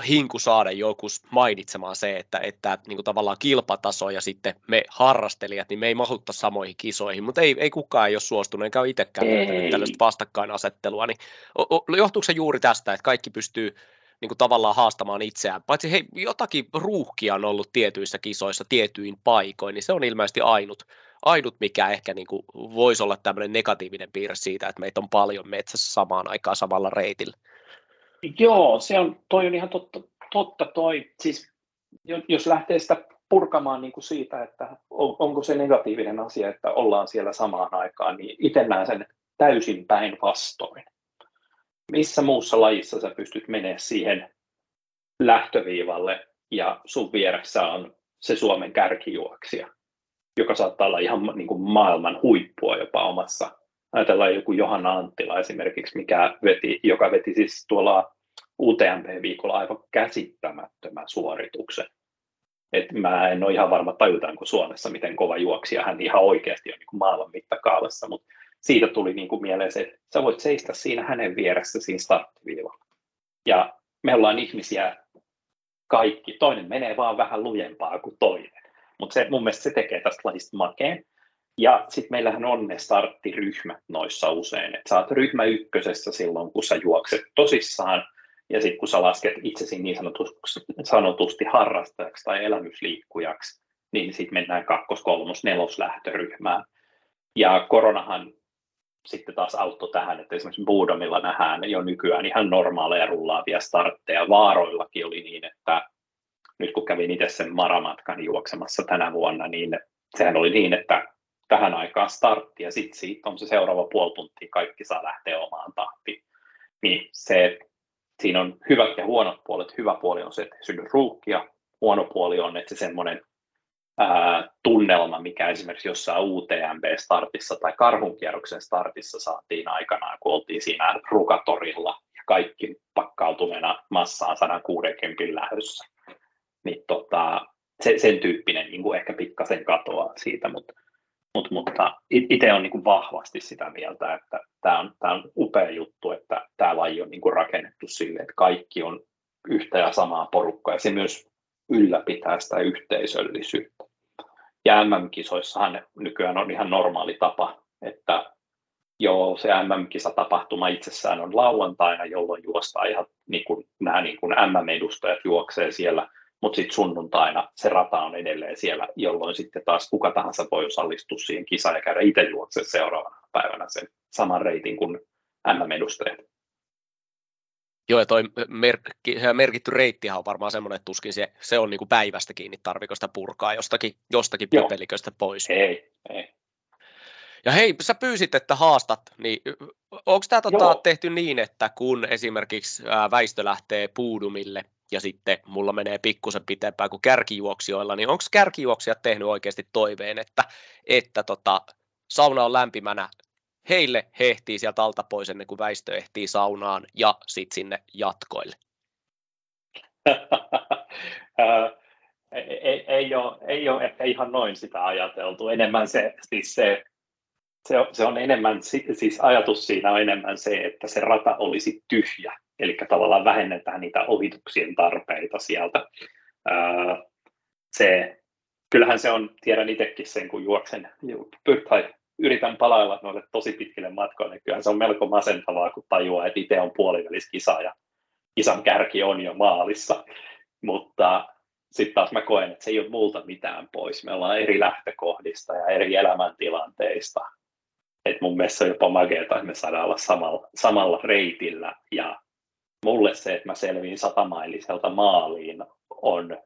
hinku saada joku mainitsemaan se, että, että niin kuin tavallaan kilpataso ja sitten me harrastelijat, niin me ei mahutta samoihin kisoihin, mutta ei, ei kukaan ei ole suostunut, enkä ole itsekään tällaista vastakkainasettelua, niin johtuuko se juuri tästä, että kaikki pystyy niin kuin tavallaan haastamaan itseään, paitsi hei, jotakin ruuhkia on ollut tietyissä kisoissa tietyin paikoin, niin se on ilmeisesti ainut, ainut mikä ehkä niin kuin voisi olla tämmöinen negatiivinen piirre siitä, että meitä on paljon metsässä samaan aikaan samalla reitillä. Joo, se on, toi on ihan totta, totta toi, siis jos lähtee sitä purkamaan niin kuin siitä, että on, onko se negatiivinen asia, että ollaan siellä samaan aikaan, niin itse näen sen täysin päinvastoin. Missä muussa lajissa sä pystyt menemään siihen lähtöviivalle ja sun vieressä on se Suomen kärkijuoksija, joka saattaa olla ihan niin kuin maailman huippua jopa omassa ajatellaan joku Johanna Anttila esimerkiksi, mikä veti, joka veti siis tuolla UTMP-viikolla aivan käsittämättömän suorituksen. Et mä en ole ihan varma, tajutaanko Suomessa, miten kova juoksija hän ihan oikeasti on niin kuin maailman mittakaavassa, mutta siitä tuli niin kuin mieleen se, että sä voit seistä siinä hänen vieressä siinä starttiviivalla. Ja me ollaan ihmisiä kaikki, toinen menee vaan vähän lujempaa kuin toinen. Mutta se, mun mielestä se tekee tästä lajista makeen. Ja sitten meillähän on ne starttiryhmät noissa usein, että sä oot ryhmä ykkösessä silloin, kun sä juokset tosissaan, ja sitten kun sä lasket itsesi niin sanotusti, sanotusti harrastajaksi tai elämysliikkujaksi, niin sitten mennään kakkos, kolmos, nelos lähtöryhmään. Ja koronahan sitten taas auttoi tähän, että esimerkiksi Buudomilla nähdään jo nykyään ihan normaaleja rullaavia startteja. Vaaroillakin oli niin, että nyt kun kävin itse sen maramatkan juoksemassa tänä vuonna, niin sehän oli niin, että tähän aikaan startti ja sitten siitä on se seuraava puoli tuntia, kaikki saa lähteä omaan tahtiin. Niin se, siinä on hyvät ja huonot puolet. Hyvä puoli on se, että ei synny ruuhkia. Huono puoli on, että se semmoinen tunnelma, mikä esimerkiksi jossain UTMB-startissa tai karhunkierroksen startissa saatiin aikanaan, kun oltiin siinä rukatorilla ja kaikki pakkautuneena massaan 160 lähdössä. Niin tota, se, sen tyyppinen niin kuin ehkä pikkasen katoaa siitä, mutta Mut, mutta itse on niin vahvasti sitä mieltä, että tämä on, tämä on upea juttu, että tämä laji on niin kuin rakennettu sille, että kaikki on yhtä ja samaa porukkaa ja se myös ylläpitää sitä yhteisöllisyyttä. Ja MM-kisoissahan nykyään on ihan normaali tapa, että joo, se MM-kisatapahtuma itsessään on lauantaina, jolloin juostaan ihan niin kuin, nämä niin kuin MM-edustajat juoksee siellä mutta sitten sunnuntaina se rata on edelleen siellä, jolloin sitten taas kuka tahansa voi osallistua siihen kisaan ja käydä itse juokse seuraavana päivänä sen saman reitin kuin MM-edustajat. Joo, ja toi merkki, merkitty reittihan on varmaan semmoinen, että tuskin se, se on niin kuin päivästä kiinni, tarviko sitä purkaa jostakin, jostakin pöpeliköstä pois. Ei, ei. Ja hei, sä pyysit, että haastat, niin onko tämä tota, tehty niin, että kun esimerkiksi väistö lähtee puudumille, ja sitten mulla menee pikkusen pitempään kuin kärkijuoksijoilla, niin onko kärkijuoksijat tehnyt oikeasti toiveen, että, että tota, sauna on lämpimänä, heille hehtii sieltä alta pois ennen kuin väistö ehtii saunaan ja sitten sinne jatkoille? ei, ei, ole, ei ole ehkä ihan noin sitä ajateltu. Enemmän se, siis se, se, on, se on enemmän, siis ajatus siinä on enemmän se, että se rata olisi tyhjä eli tavallaan vähennetään niitä ohituksien tarpeita sieltä. Se, kyllähän se on, tiedän itsekin sen, kun juoksen tai yritän palailla noille tosi pitkille matkoille, niin kyllä se on melko masentavaa, kun tajuaa, että itse on puoliväliskisa ja kisan kärki on jo maalissa, mutta sitten taas mä koen, että se ei ole multa mitään pois. Me ollaan eri lähtökohdista ja eri elämäntilanteista. Et mun mielestä on jopa mageeta, että me saadaan olla samalla, samalla reitillä ja mulle se, että mä selviin satamailiselta maaliin, on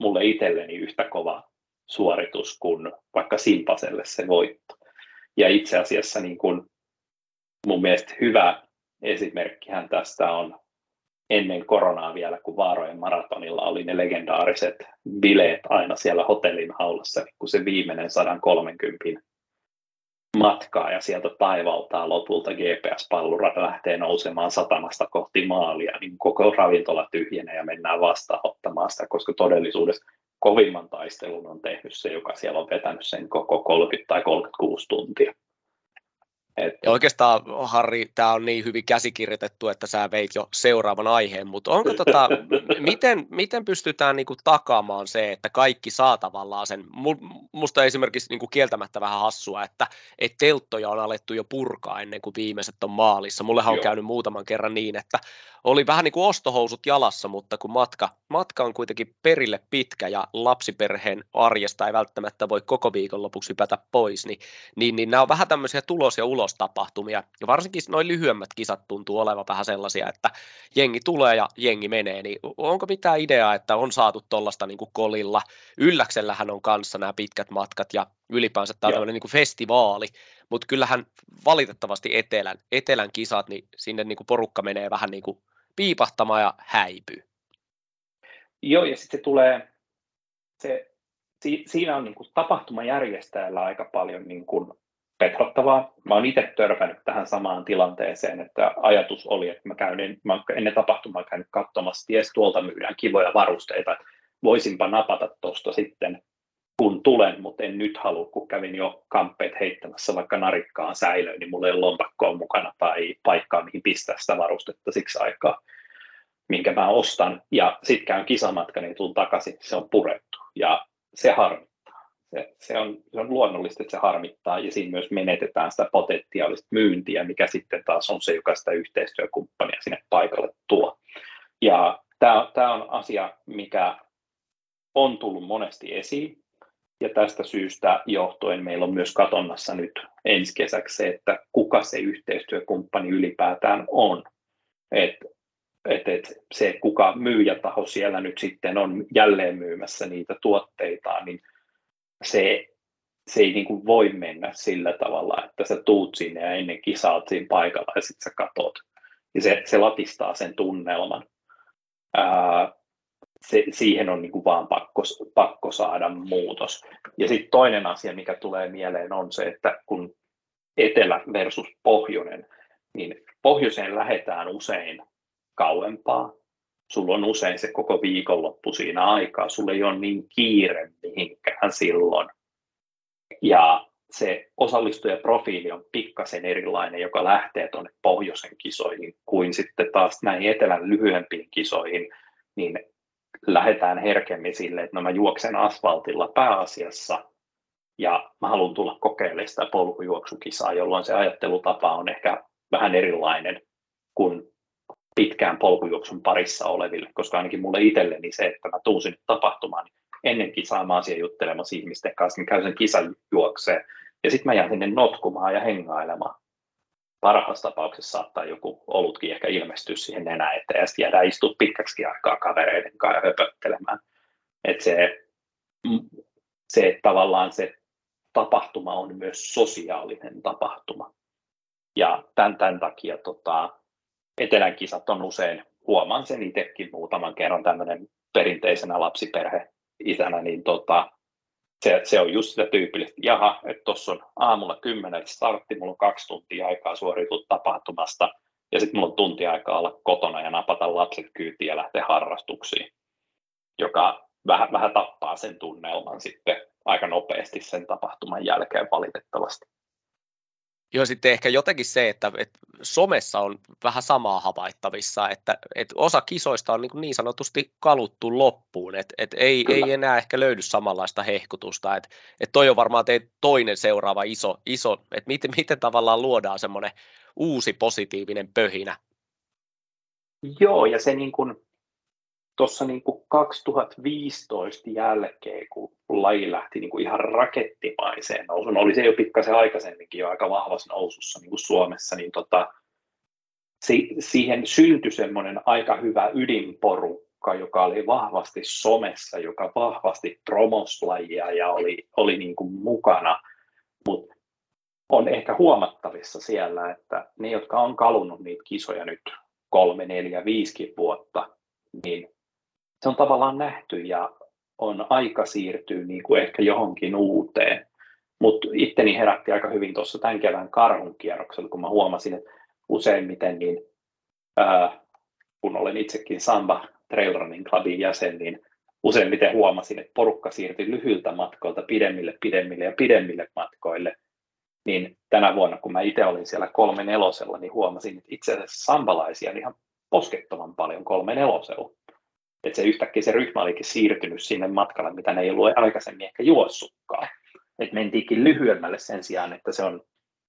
mulle itselleni yhtä kova suoritus kuin vaikka Simpaselle se voitto. Ja itse asiassa niin kun mun mielestä hyvä esimerkkihän tästä on ennen koronaa vielä, kun Vaarojen maratonilla oli ne legendaariset bileet aina siellä hotellin haulassa, kun se viimeinen 130 matkaa ja sieltä taivaltaa lopulta GPS-pallurata lähtee nousemaan satamasta kohti maalia, niin koko ravintola tyhjenee ja mennään vastaanottamaan sitä, koska todellisuudessa kovimman taistelun on tehnyt se, joka siellä on vetänyt sen koko 30 tai 36 tuntia. Et... Ja oikeastaan, Harri, tämä on niin hyvin käsikirjoitettu, että sä veit jo seuraavan aiheen, mutta onko tota, miten, miten pystytään niinku takaamaan se, että kaikki saa tavallaan sen, musta esimerkiksi niinku kieltämättä vähän hassua, että et telttoja on alettu jo purkaa ennen kuin viimeiset on maalissa. Mullehan on käynyt muutaman kerran niin, että oli vähän niin kuin ostohousut jalassa, mutta kun matka, matka on kuitenkin perille pitkä ja lapsiperheen arjesta ei välttämättä voi koko viikon lopuksi hypätä pois, niin, niin, niin nämä on vähän tämmöisiä tulos- ja ulostapahtumia. Ja varsinkin noin lyhyemmät kisat tuntuu olevan vähän sellaisia, että jengi tulee ja jengi menee, niin onko mitään ideaa, että on saatu tuollaista niin kolilla? Ylläksellähän on kanssa nämä pitkät matkat ja ylipäänsä tämä on niin kuin festivaali, mutta kyllähän valitettavasti etelän, etelän kisat, niin sinne niin kuin porukka menee vähän niin kuin piipahtamaan ja häipyy. Joo, ja sitten tulee, se, si, siinä on niin kuin tapahtumajärjestäjällä aika paljon niin kuin petrottavaa. Mä oon itse törmännyt tähän samaan tilanteeseen, että ajatus oli, että mä käyn, mä ennen tapahtumaa käynyt katsomassa, ties tuolta myydään kivoja varusteita, voisinpa napata tuosta sitten kun tulen, mutta en nyt halua, kun kävin jo kamppeet heittämässä vaikka narikkaan säilöön, niin mulla ei ole lompakkoa mukana tai paikkaa, mihin pistää sitä varustetta siksi aikaa, minkä mä ostan. Ja sitten käyn kisamatka, niin tulen takaisin, se on purettu. Ja se harmittaa. Se, se, on, se on luonnollista, että se harmittaa, ja siinä myös menetetään sitä potentiaalista myyntiä, mikä sitten taas on se, joka sitä yhteistyökumppania sinne paikalle tuo. Ja tämä on asia, mikä on tullut monesti esiin, ja tästä syystä johtuen meillä on myös katonnassa nyt ensi kesäksi se, että kuka se yhteistyökumppani ylipäätään on. Et, et, et se, kuka myyjätaho siellä nyt sitten on jälleen myymässä niitä tuotteita, niin se, se ei niin kuin voi mennä sillä tavalla, että sä tuut sinne ja ennen kisaat siinä paikalla ja sitten sä katot. Ja se, se latistaa sen tunnelman. Ää, se, siihen on niin kuin vaan pakko, pakko saada muutos. Ja sitten toinen asia, mikä tulee mieleen, on se, että kun etelä versus pohjoinen, niin pohjoiseen lähetään usein kauempaa. Sulla on usein se koko viikonloppu siinä aikaa. Sulla ei ole niin kiire mihinkään silloin. Ja se osallistujaprofiili on pikkasen erilainen, joka lähtee tuonne pohjoisen kisoihin, kuin sitten taas näihin etelän lyhyempiin kisoihin, niin lähdetään herkemmin sille, että no mä juoksen asfaltilla pääasiassa ja mä haluan tulla kokeilemaan sitä polkujuoksukisaa, jolloin se ajattelutapa on ehkä vähän erilainen kuin pitkään polkujuoksun parissa oleville, koska ainakin mulle itselleni se, että mä tuun sinne tapahtumaan, niin ennen kisaa juttelemassa ihmisten kanssa, niin käyn sen kisan juokseen, ja sitten mä jään sinne notkumaan ja hengailemaan parhaassa tapauksessa saattaa joku olutkin ehkä ilmestyä siihen nenä eteen ja sitten jäädään istua pitkäksi aikaa kavereiden kanssa ja höpöttelemään. Et se, se, että tavallaan se tapahtuma on myös sosiaalinen tapahtuma. Ja tämän, tämän takia tota, etelän kisat on usein, huomaan sen itsekin muutaman kerran tämmöinen perinteisenä lapsiperhe isänä, niin tota, se, se on just sitä tyypillistä, jaha, että tuossa on aamulla kymmenen startti, mulla on kaksi tuntia aikaa suoriutua tapahtumasta, ja sitten mulla on tunti aikaa olla kotona ja napata lapset kyytiin ja lähteä harrastuksiin, joka vähän, vähän tappaa sen tunnelman sitten aika nopeasti sen tapahtuman jälkeen valitettavasti. Joo, sitten ehkä jotenkin se, että, että somessa on vähän samaa havaittavissa, että, että osa kisoista on niin, niin sanotusti kaluttu loppuun, että, että ei, ei enää ehkä löydy samanlaista hehkutusta, että, että toi on varmaan teidän toinen seuraava iso, iso että miten, miten tavallaan luodaan semmoinen uusi positiivinen pöhinä. Joo, ja se niin kuin, tuossa niin 2015 jälkeen, kun laji lähti niin kuin ihan rakettimaiseen nousuun, oli se jo pikkasen aikaisemminkin jo aika vahvassa nousussa niin kuin Suomessa, niin tota, si- siihen syntyi semmoinen aika hyvä ydinporukka, joka oli vahvasti somessa, joka vahvasti promoslajia ja oli, oli niin kuin mukana, mutta on ehkä huomattavissa siellä, että ne, jotka on kalunnut niitä kisoja nyt kolme, neljä, viisikin vuotta, niin se on tavallaan nähty ja on aika siirtyä niin kuin ehkä johonkin uuteen. Mutta itteni herätti aika hyvin tuossa tämän kevään karhun kierroksella, kun mä huomasin, että useimmiten, niin, ää, kun olen itsekin Samba Trail Running Clubin jäsen, niin useimmiten huomasin, että porukka siirtyi lyhyiltä matkoilta pidemmille, pidemmille ja pidemmille matkoille. Niin tänä vuonna, kun mä itse olin siellä kolme nelosella, niin huomasin, että itse asiassa sambalaisia on ihan poskettoman paljon kolme nelosella. Että se yhtäkkiä se ryhmä olikin siirtynyt sinne matkalle, mitä ne ei ollut aikaisemmin ehkä juossutkaan. Että mentiinkin lyhyemmälle sen sijaan, että se on,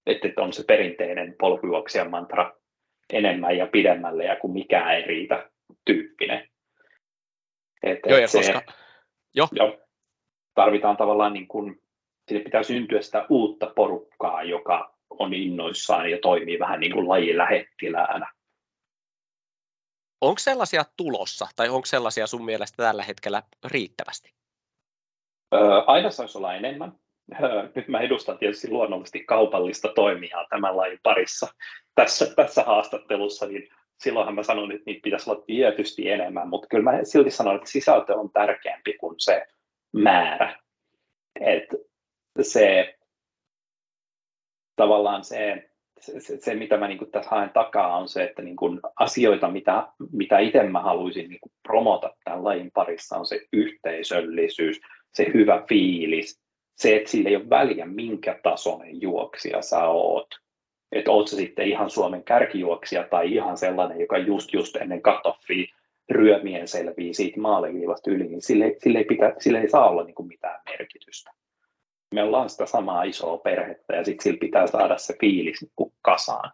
että on se perinteinen polkujuoksijan mantra enemmän ja pidemmälle ja kun mikään ei riitä tyyppinen. Et, joo, ja se, koska... jo. jo. tarvitaan tavallaan niin kuin, sille pitää syntyä sitä uutta porukkaa, joka on innoissaan ja toimii vähän niin kuin lajin lähettiläänä. Onko sellaisia tulossa, tai onko sellaisia sun mielestä tällä hetkellä riittävästi? Aina saisi olla enemmän. Nyt mä edustan tietysti luonnollisesti kaupallista toimijaa tämän lajin parissa tässä, tässä haastattelussa, niin silloinhan mä sanon, että niitä pitäisi olla tietysti enemmän, mutta kyllä mä silti sanon, että sisältö on tärkeämpi kuin se määrä. Et se tavallaan se, se, se, mitä mä niin tässä haen takaa, on se, että niin kuin asioita, mitä, mitä itse mä haluaisin niin promota tämän lajin parissa, on se yhteisöllisyys, se hyvä fiilis, se, että sillä ei ole väliä, minkä tasoinen juoksija sä oot että oot se sitten ihan Suomen kärkijuoksija tai ihan sellainen, joka just just ennen katoffia ryömien selvii siitä maaliviivasta yli, niin sille, sille, ei, pitä, sille ei saa olla niin kuin mitään merkitystä. Me ollaan sitä samaa isoa perhettä ja sitten sillä pitää saada se fiilis niin kasaan.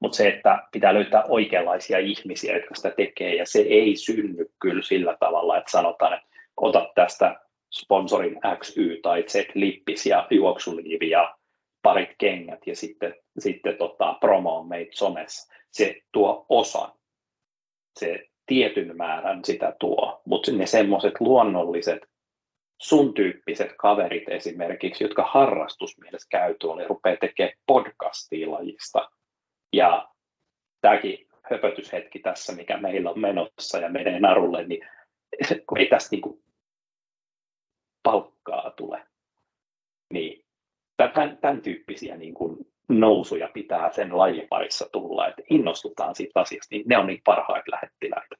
Mutta se, että pitää löytää oikeanlaisia ihmisiä, jotka sitä tekee, ja se ei synny kyllä sillä tavalla, että sanotaan, että ota tästä sponsorin XY tai Z-lippis ja juoksuliivi ja parit kengät ja sitten, sitten tota, promo on meitä somessa. Se tuo osan, se tietyn määrän sitä tuo, mutta ne semmoiset luonnolliset sun tyyppiset kaverit esimerkiksi, jotka harrastusmielessä käy tuolla ja rupeaa tekemään podcastia lajista. Ja tämäkin höpötyshetki tässä, mikä meillä on menossa ja menee narulle, niin kun ei tästä niin palkkaa tule, niin tämän, tämän tyyppisiä niin kuin nousuja pitää sen lajin parissa tulla, että innostutaan siitä asiasta, niin ne on niitä parhaita lähettiläitä.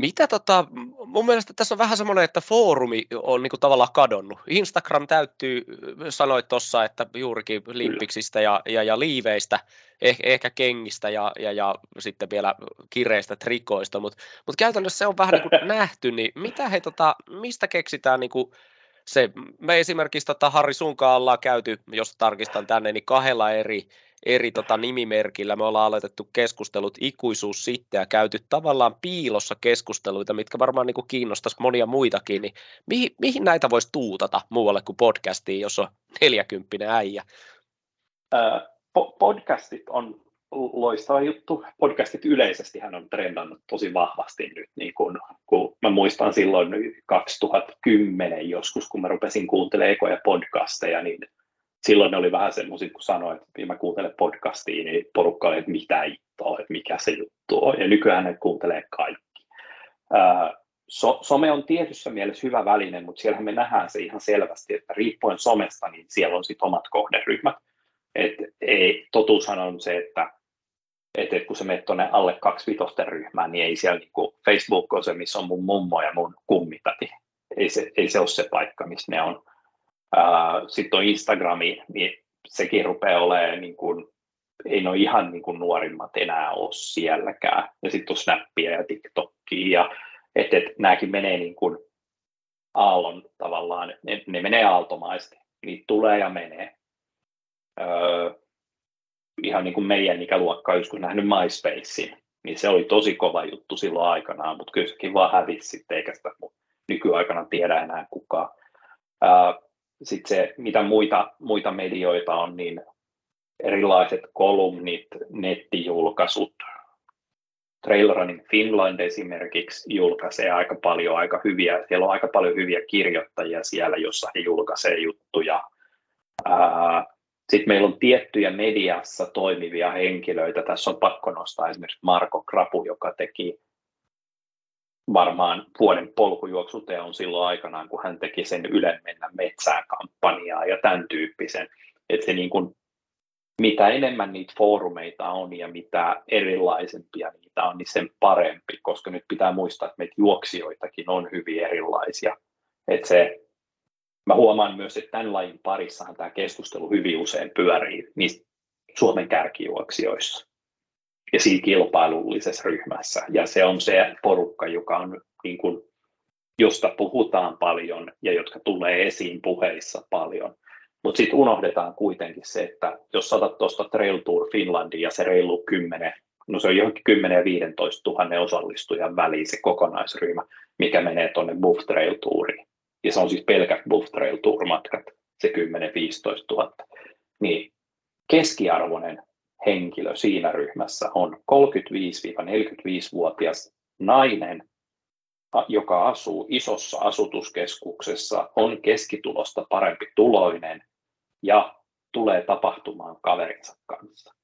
Mitä tota, mun mielestä tässä on vähän semmoinen, että foorumi on niin kuin tavallaan kadonnut. Instagram täyttyy, sanoit tuossa, että juurikin limpiksistä ja, ja, ja liiveistä, eh, ehkä kengistä ja, ja, ja sitten vielä kireistä trikoista, mutta mut käytännössä se on vähän niin kuin nähty, niin mitä he, tota, mistä keksitään niin kuin se, me esimerkiksi tota Harri sunkaan ollaan käyty, jos tarkistan tänne, niin kahdella eri, eri tota nimimerkillä me ollaan aloitettu keskustelut ikuisuus sitten ja käyty tavallaan piilossa keskusteluita, mitkä varmaan niin kiinnostaisi monia muitakin, niin mihin, mihin näitä voisi tuutata muualle kuin podcastiin, jos on 40 äijä? podcastit on loistava juttu. Podcastit yleisesti hän on trendannut tosi vahvasti nyt, niin kun, kun mä muistan silloin 2010 joskus, kun mä rupesin kuuntelemaan ekoja podcasteja, niin silloin ne oli vähän semmoisia, kun sanoin, että mä kuuntelen podcastia, niin porukka oli, että mitä ittoa, että mikä se juttu on, ja nykyään ne kuuntelee kaikki. so, some on tietyssä mielessä hyvä väline, mutta siellähän me nähdään se ihan selvästi, että riippuen somesta, niin siellä on sitten omat kohderyhmät. Et ei, totuushan on se, että että kun sä menet tuonne alle kaksi vitosten ryhmään, niin ei siellä niin kuin Facebook on se, missä on mun mummo ja mun kummitati. Ei se, ei se ole se paikka, missä ne on. Sitten on Instagrami, niin sekin rupeaa olemaan, niin kuin, ei ole ihan niin kuin nuorimmat enää ole sielläkään. Ja sitten on Snappia ja TikTokia. Ja, että et, nämäkin menee niin kuin aallon tavallaan, ne, ne menee aaltomaisesti. Niitä tulee ja menee. Öö, ihan niin kuin meidän ikäluokka joskus nähnyt MySpacein, niin se oli tosi kova juttu silloin aikanaan, mutta kyllä sekin vaan hävisi sitten, eikä sitä nykyaikana tiedä enää kukaan. Sitten se, mitä muita, muita medioita on, niin erilaiset kolumnit, nettijulkaisut, Trail Running Finland esimerkiksi julkaisee aika paljon aika hyviä, siellä on aika paljon hyviä kirjoittajia siellä, jossa he julkaisee juttuja. Sitten meillä on tiettyjä mediassa toimivia henkilöitä. Tässä on pakko nostaa esimerkiksi Marko Krapu, joka teki varmaan vuoden polkujuoksuteon silloin aikanaan, kun hän teki sen Ylen mennä metsään kampanjaa ja tämän tyyppisen. Että se niin kuin, mitä enemmän niitä foorumeita on ja mitä erilaisempia niitä on, niin sen parempi, koska nyt pitää muistaa, että meitä juoksijoitakin on hyvin erilaisia. Että se, mä huomaan myös, että tämän lajin parissahan tämä keskustelu hyvin usein pyörii niistä Suomen kärkijuoksijoissa ja siinä kilpailullisessa ryhmässä. Ja se on se porukka, joka on, niin kuin, josta puhutaan paljon ja jotka tulee esiin puheissa paljon. Mutta sitten unohdetaan kuitenkin se, että jos saatat tuosta Trail Tour Finlandia se reilu 10, no se on johonkin 10 ja 15 000 osallistujan väliin se kokonaisryhmä, mikä menee tuonne Buff Trail Touriin. Ja se on siis pelkät Buff Trail Tour matkat, se 10-15 000. Niin keskiarvoinen henkilö siinä ryhmässä on 35-45-vuotias nainen, joka asuu isossa asutuskeskuksessa, on keskitulosta parempi tuloinen ja tulee tapahtumaan kaverinsa kanssa.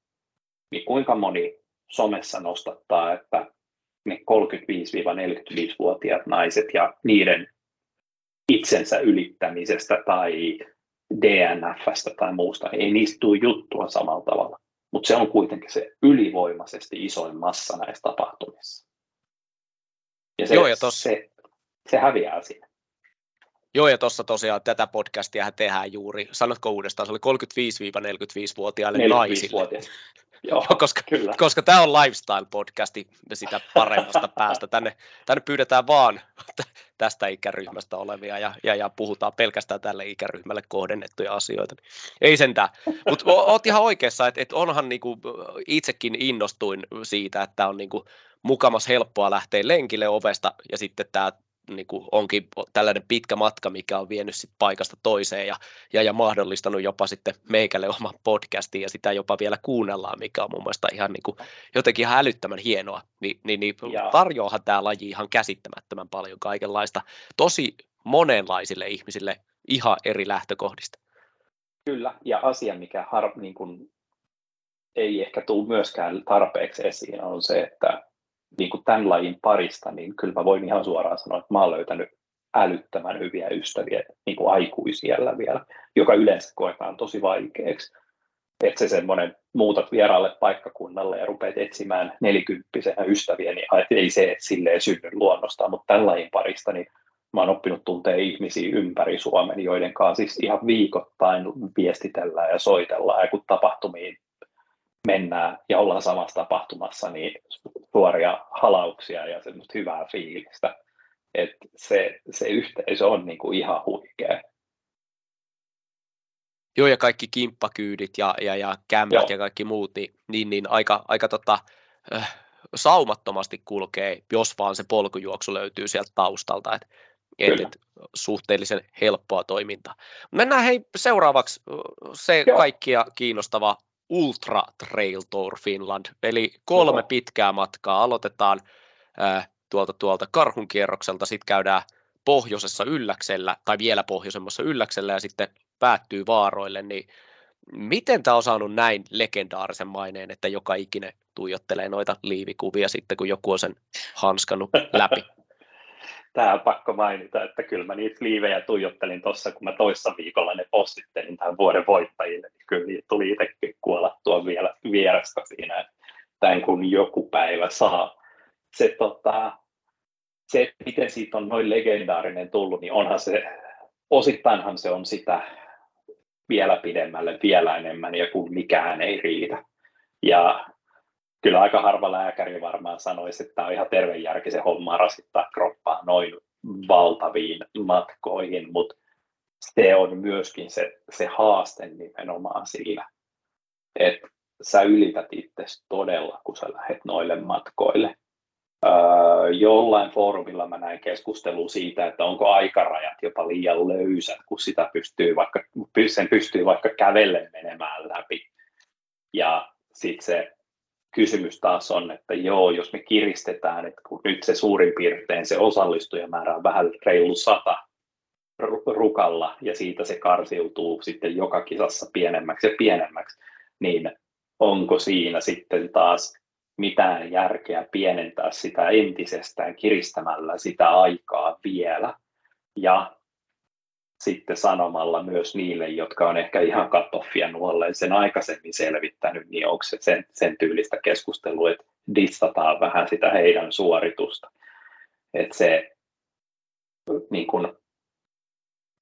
Niin kuinka moni somessa nostattaa, että ne 35-45-vuotiaat naiset ja niiden itsensä ylittämisestä tai DNFstä tai muusta, ei niistä tule juttua samalla tavalla mutta se on kuitenkin se ylivoimaisesti isoin massa näissä tapahtumissa. Ja se, Joo, ja tossa... se, se häviää siinä. Joo, ja tuossa tosiaan tätä podcastia tehdään juuri, sanotko uudestaan, se oli 35-45-vuotiaille naisille. Joo, koska, kyllä. koska tämä on lifestyle-podcasti sitä paremmasta päästä. Tänne, tänne pyydetään vaan tästä ikäryhmästä olevia ja, ja, ja puhutaan pelkästään tälle ikäryhmälle kohdennettuja asioita. Ei sentään. Mutta oot ihan oikeassa, että et onhan niinku, itsekin innostuin siitä, että on niinku mukamas helppoa lähteä lenkille ovesta ja sitten tämä niin kuin onkin tällainen pitkä matka, mikä on vienyt sit paikasta toiseen ja, ja, ja mahdollistanut jopa sitten meikälle oman podcastin ja sitä jopa vielä kuunnellaan, mikä on mun mielestä ihan niin kuin, jotenkin ihan älyttömän hienoa. Ni, niin, niin tarjoahan tämä laji ihan käsittämättömän paljon kaikenlaista, tosi monenlaisille ihmisille ihan eri lähtökohdista. Kyllä, ja asia, mikä har, niin kuin, ei ehkä tule myöskään tarpeeksi esiin, on se, että niin kuin tämän lajin parista, niin kyllä mä voin ihan suoraan sanoa, että mä oon löytänyt älyttömän hyviä ystäviä niin kuin aikuisiellä vielä, joka yleensä koetaan tosi vaikeaksi. Että se semmoinen muutat vieraalle paikkakunnalle ja rupeat etsimään nelikymppisenä ystäviä, niin ei se silleen synny luonnosta, mutta tämän lajin parista niin mä oon oppinut tuntee ihmisiä ympäri Suomen, joiden kanssa siis ihan viikoittain viestitellään ja soitellaan, ja kun tapahtumiin mennään ja ollaan samassa tapahtumassa, niin suoria halauksia ja semmoista hyvää fiilistä. Et se, se yhteisö on niinku ihan huikea. Joo, ja kaikki kimppakyydit ja, ja, ja kämmät ja kaikki muut, niin, niin, niin aika, aika tota, äh, saumattomasti kulkee, jos vaan se polkujuoksu löytyy sieltä taustalta. Et, et, et, suhteellisen helppoa toimintaa. Mennään hei seuraavaksi se Joo. kaikkia kiinnostava Ultra Trail Tour Finland, eli kolme Oho. pitkää matkaa. Aloitetaan äh, tuolta, tuolta karhun kierrokselta, sitten käydään pohjoisessa ylläksellä, tai vielä pohjoisemmassa ylläksellä, ja sitten päättyy vaaroille, niin miten tämä on saanut näin legendaarisen maineen, että joka ikinen tuijottelee noita liivikuvia sitten, kun joku on sen hanskannut läpi? tämä on pakko mainita, että kyllä mä niitä liivejä tuijottelin tuossa, kun mä toissa viikolla ne postittelin tämän vuoden voittajille, niin kyllä niitä tuli itsekin kuolattua vielä vierestä siinä, että tämän kun joku päivä saa. Se, tota, se, miten siitä on noin legendaarinen tullut, niin onhan se, osittainhan se on sitä vielä pidemmälle, vielä enemmän, ja kun mikään ei riitä. Ja kyllä aika harva lääkäri varmaan sanoisi, että tämä on ihan tervejärkisen homma rasittaa kroppaa noin valtaviin matkoihin, mutta se on myöskin se, se haaste nimenomaan sillä, että sä ylität itse todella, kun sä lähdet noille matkoille. Öö, jollain foorumilla mä näin keskustelua siitä, että onko aikarajat jopa liian löysät, kun sitä pystyy vaikka, sen pystyy vaikka kävellen menemään läpi. Ja sitten se kysymys taas on, että joo, jos me kiristetään, että kun nyt se suurin piirtein se osallistujamäärä on vähän reilu sata, rukalla ja siitä se karsiutuu sitten joka kisassa pienemmäksi ja pienemmäksi, niin onko siinä sitten taas mitään järkeä pienentää sitä entisestään kiristämällä sitä aikaa vielä? Ja sitten sanomalla myös niille, jotka on ehkä ihan katoffia nuolle sen aikaisemmin selvittänyt, niin onko se sen, sen tyylistä keskustelua, että dissataan vähän sitä heidän suoritusta. Että se, niin kun,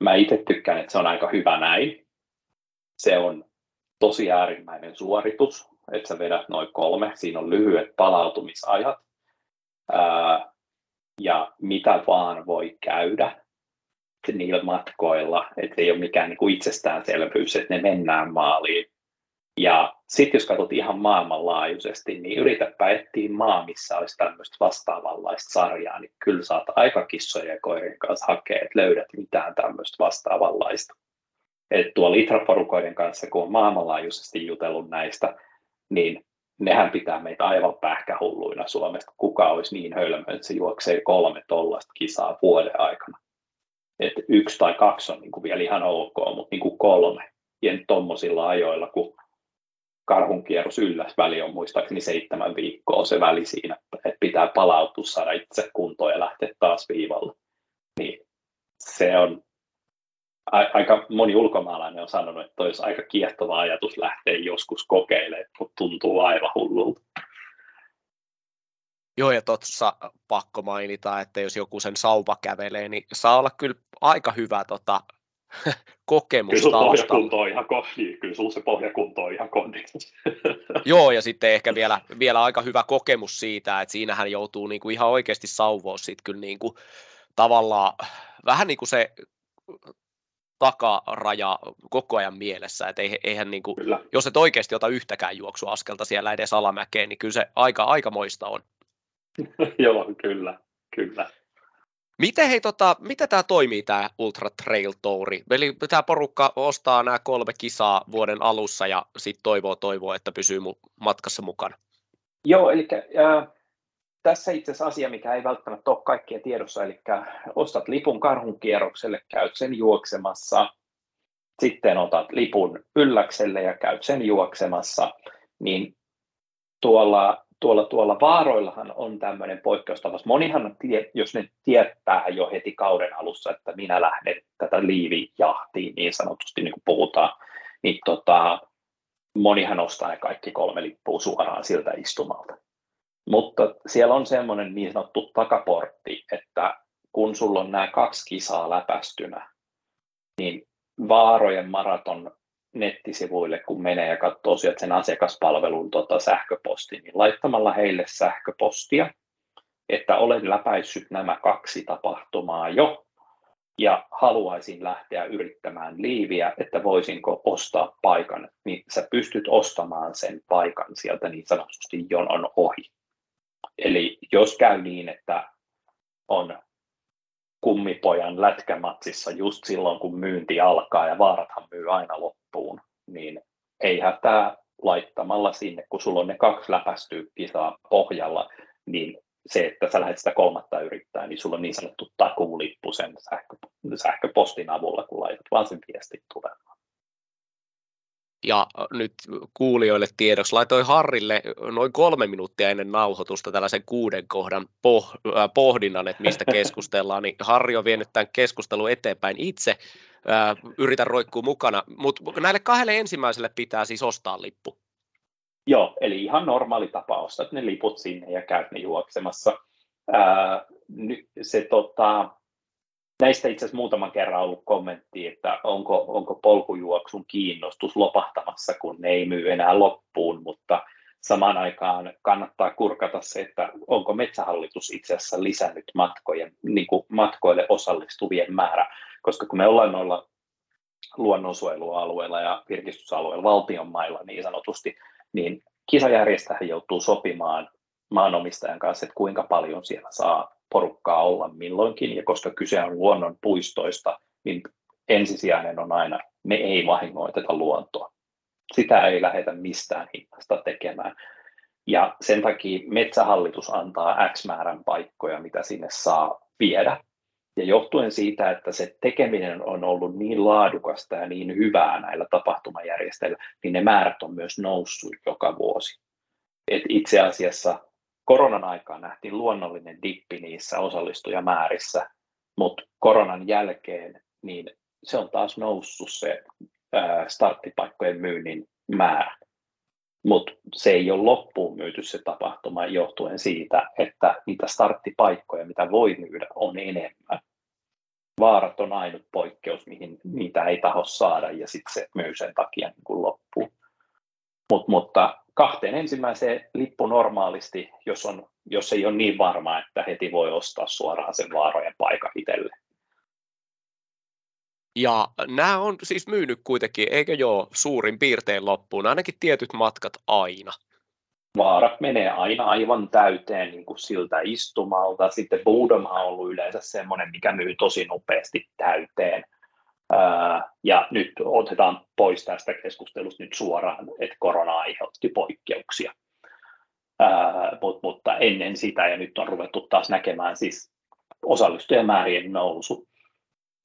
mä itse tykkään, että se on aika hyvä näin. Se on tosi äärimmäinen suoritus, että sä vedät noin kolme, siinä on lyhyet palautumisajat, ää, ja mitä vaan voi käydä niillä matkoilla, että ei ole mikään niin kuin itsestäänselvyys, että ne mennään maaliin. Ja sitten jos katsot ihan maailmanlaajuisesti, niin yritäpä etsiä maa, missä olisi tämmöistä vastaavanlaista sarjaa, niin kyllä saat aika kissojen ja koirien kanssa hakea, että löydät mitään tämmöistä vastaavanlaista. Et tuolla Itra-porukoiden kanssa, kun on maailmanlaajuisesti jutellut näistä, niin nehän pitää meitä aivan pähkähulluina Suomesta. Kuka olisi niin hölmö, että se juoksee kolme tollasta kisaa vuoden aikana. Että yksi tai kaksi on niin kuin vielä ihan ok, mutta niin kuin kolme. Ja tuommoisilla ajoilla, kun karhun kierros ylläs väli on muistaakseni seitsemän viikkoa se väli siinä, että pitää palautua, saada itse kuntoon ja lähteä taas viivalle. Niin se on aika moni ulkomaalainen on sanonut, että olisi aika kiehtova ajatus lähteä joskus kokeilemaan, mutta tuntuu aivan hullulta. Joo, ja tuossa pakko mainita, että jos joku sen sauva kävelee, niin saa olla kyllä aika hyvä tota, kokemus kyllä pohjakunto on ihan niin, kyllä sulla se pohjakunto on ihan kondiksi. Joo, ja sitten ehkä vielä, vielä aika hyvä kokemus siitä, että siinähän joutuu niinku ihan oikeasti sauvoa sit kyllä niinku, tavallaan vähän niin kuin se takaraja koko ajan mielessä, että eihän niin kuin, jos et oikeasti ota yhtäkään juoksuaskelta siellä edes alamäkeen, niin kyllä se aika, aika moista on. Joo, kyllä, kyllä. Miten, hei, tota, miten tämä toimii, tämä Ultra Trail Touri? Eli tämä porukka ostaa nämä kolme kisaa vuoden alussa ja sitten toivoo, toivoo, että pysyy mu- matkassa mukana. Joo, eli äh, tässä itse asiassa asia, mikä ei välttämättä ole kaikkien tiedossa, eli ostat lipun karhun kierrokselle, käyt sen juoksemassa, sitten otat lipun ylläkselle ja käyt sen juoksemassa, niin tuolla, tuolla, tuolla vaaroillahan on tämmöinen poikkeustapaus. Monihan, jos ne tietää jo heti kauden alussa, että minä lähden tätä liivijahtiin niin sanotusti, niin kuin puhutaan, niin tota, monihan ostaa ne kaikki kolme lippua suoraan siltä istumalta. Mutta siellä on semmoinen niin sanottu takaportti, että kun sulla on nämä kaksi kisaa läpästynä, niin Vaarojen maraton nettisivuille, kun menee ja katsoo sieltä sen asiakaspalvelun tota, sähköposti, niin laittamalla heille sähköpostia, että olen läpäissyt nämä kaksi tapahtumaa jo, ja haluaisin lähteä yrittämään liiviä, että voisinko ostaa paikan, niin sä pystyt ostamaan sen paikan sieltä niin sanotusti jonon ohi. Eli jos käy niin, että on kummipojan lätkämatsissa just silloin, kun myynti alkaa ja vaarathan myy aina loppuun, niin ei hätää laittamalla sinne, kun sulla on ne kaksi läpästyä kisaa pohjalla, niin se, että sä lähdet sitä kolmatta yrittää, niin sulla on niin sanottu takuulippu sen sähkö, sähköpostin avulla, kun laitat vaan sen viestin tulemaan. Ja nyt kuulijoille tiedoksi laitoin Harrille noin kolme minuuttia ennen nauhoitusta tällaisen kuuden kohdan poh, äh, pohdinnan, että mistä keskustellaan, niin Harri on vienyt tämän keskustelun eteenpäin itse. Äh, yritän roikkua mukana, mutta näille kahdelle ensimmäiselle pitää siis ostaa lippu. Joo, eli ihan normaali tapa ostaa ne liput sinne ja käyt ne juoksemassa. Ää, se tota, Näistä itse asiassa muutaman kerran ollut kommentti, että onko, onko polkujuoksun kiinnostus lopahtamassa, kun ne ei myy enää loppuun, mutta samaan aikaan kannattaa kurkata se, että onko metsähallitus itse asiassa lisännyt matkojen, niin kuin matkoille osallistuvien määrä, koska kun me ollaan noilla luonnonsuojelualueilla ja virkistysalueilla, valtion mailla niin sanotusti, niin kisajärjestäjä joutuu sopimaan maanomistajan kanssa, että kuinka paljon siellä saa porukkaa olla milloinkin, ja koska kyse on luonnon puistoista, niin ensisijainen on aina, me ei vahingoiteta luontoa. Sitä ei lähdetä mistään hinnasta tekemään. Ja sen takia metsähallitus antaa X määrän paikkoja, mitä sinne saa viedä. Ja johtuen siitä, että se tekeminen on ollut niin laadukasta ja niin hyvää näillä tapahtumajärjestäjillä, niin ne määrät on myös noussut joka vuosi. Et itse asiassa koronan aikaan nähtiin luonnollinen dippi niissä osallistujamäärissä, mutta koronan jälkeen niin se on taas noussut se starttipaikkojen myynnin määrä. Mutta se ei ole loppuun myyty se tapahtuma johtuen siitä, että niitä starttipaikkoja, mitä voi myydä, on enemmän. Vaarat on ainut poikkeus, mihin niitä ei taho saada ja sitten se myy sen takia niin kuin. Mut, mutta kahteen ensimmäiseen lippu normaalisti, jos, on, jos ei ole niin varma, että heti voi ostaa suoraan sen vaarojen paikan itselle. Ja nämä on siis myynyt kuitenkin, eikö joo, suurin piirtein loppuun, ainakin tietyt matkat aina. Vaarat menee aina aivan täyteen niin kuin siltä istumalta. Sitten Boodom on ollut yleensä semmoinen, mikä myy tosi nopeasti täyteen. Ja nyt otetaan pois tästä keskustelusta nyt suoraan, että korona aiheutti poikkeuksia. Mutta ennen sitä ja nyt on ruvettu taas näkemään siis osallistujamäärien nousu.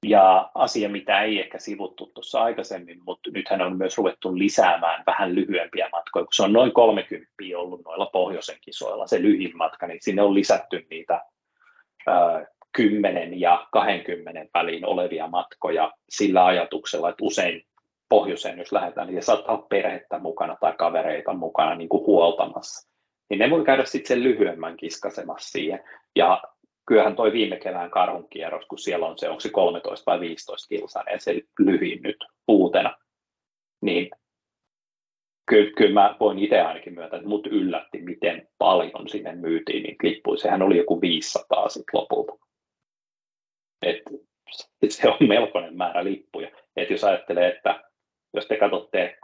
Ja asia, mitä ei ehkä sivuttu tuossa aikaisemmin, mutta nythän on myös ruvettu lisäämään vähän lyhyempiä matkoja, kun se on noin 30 ollut noilla pohjoisen kisoilla, se lyhin matka, niin sinne on lisätty niitä 10 ja 20 väliin olevia matkoja sillä ajatuksella, että usein pohjoiseen, jos lähdetään, niin saattaa olla perhettä mukana tai kavereita mukana niin kuin huoltamassa. Niin ne voi käydä sitten sen lyhyemmän kiskasemassa siihen. Ja kyllähän toi viime kevään karhunkierros, kun siellä on se, onko se 13 vai 15 kilsainen, se lyhin nyt uutena, niin kyllä, kyllä mä voin itse ainakin myötä, että mut yllätti, miten paljon sinne myytiin niitä lippuja. Sehän oli joku 500 sitten lopulta. Et se on melkoinen määrä lippuja. Et jos ajattelee, että jos te katsotte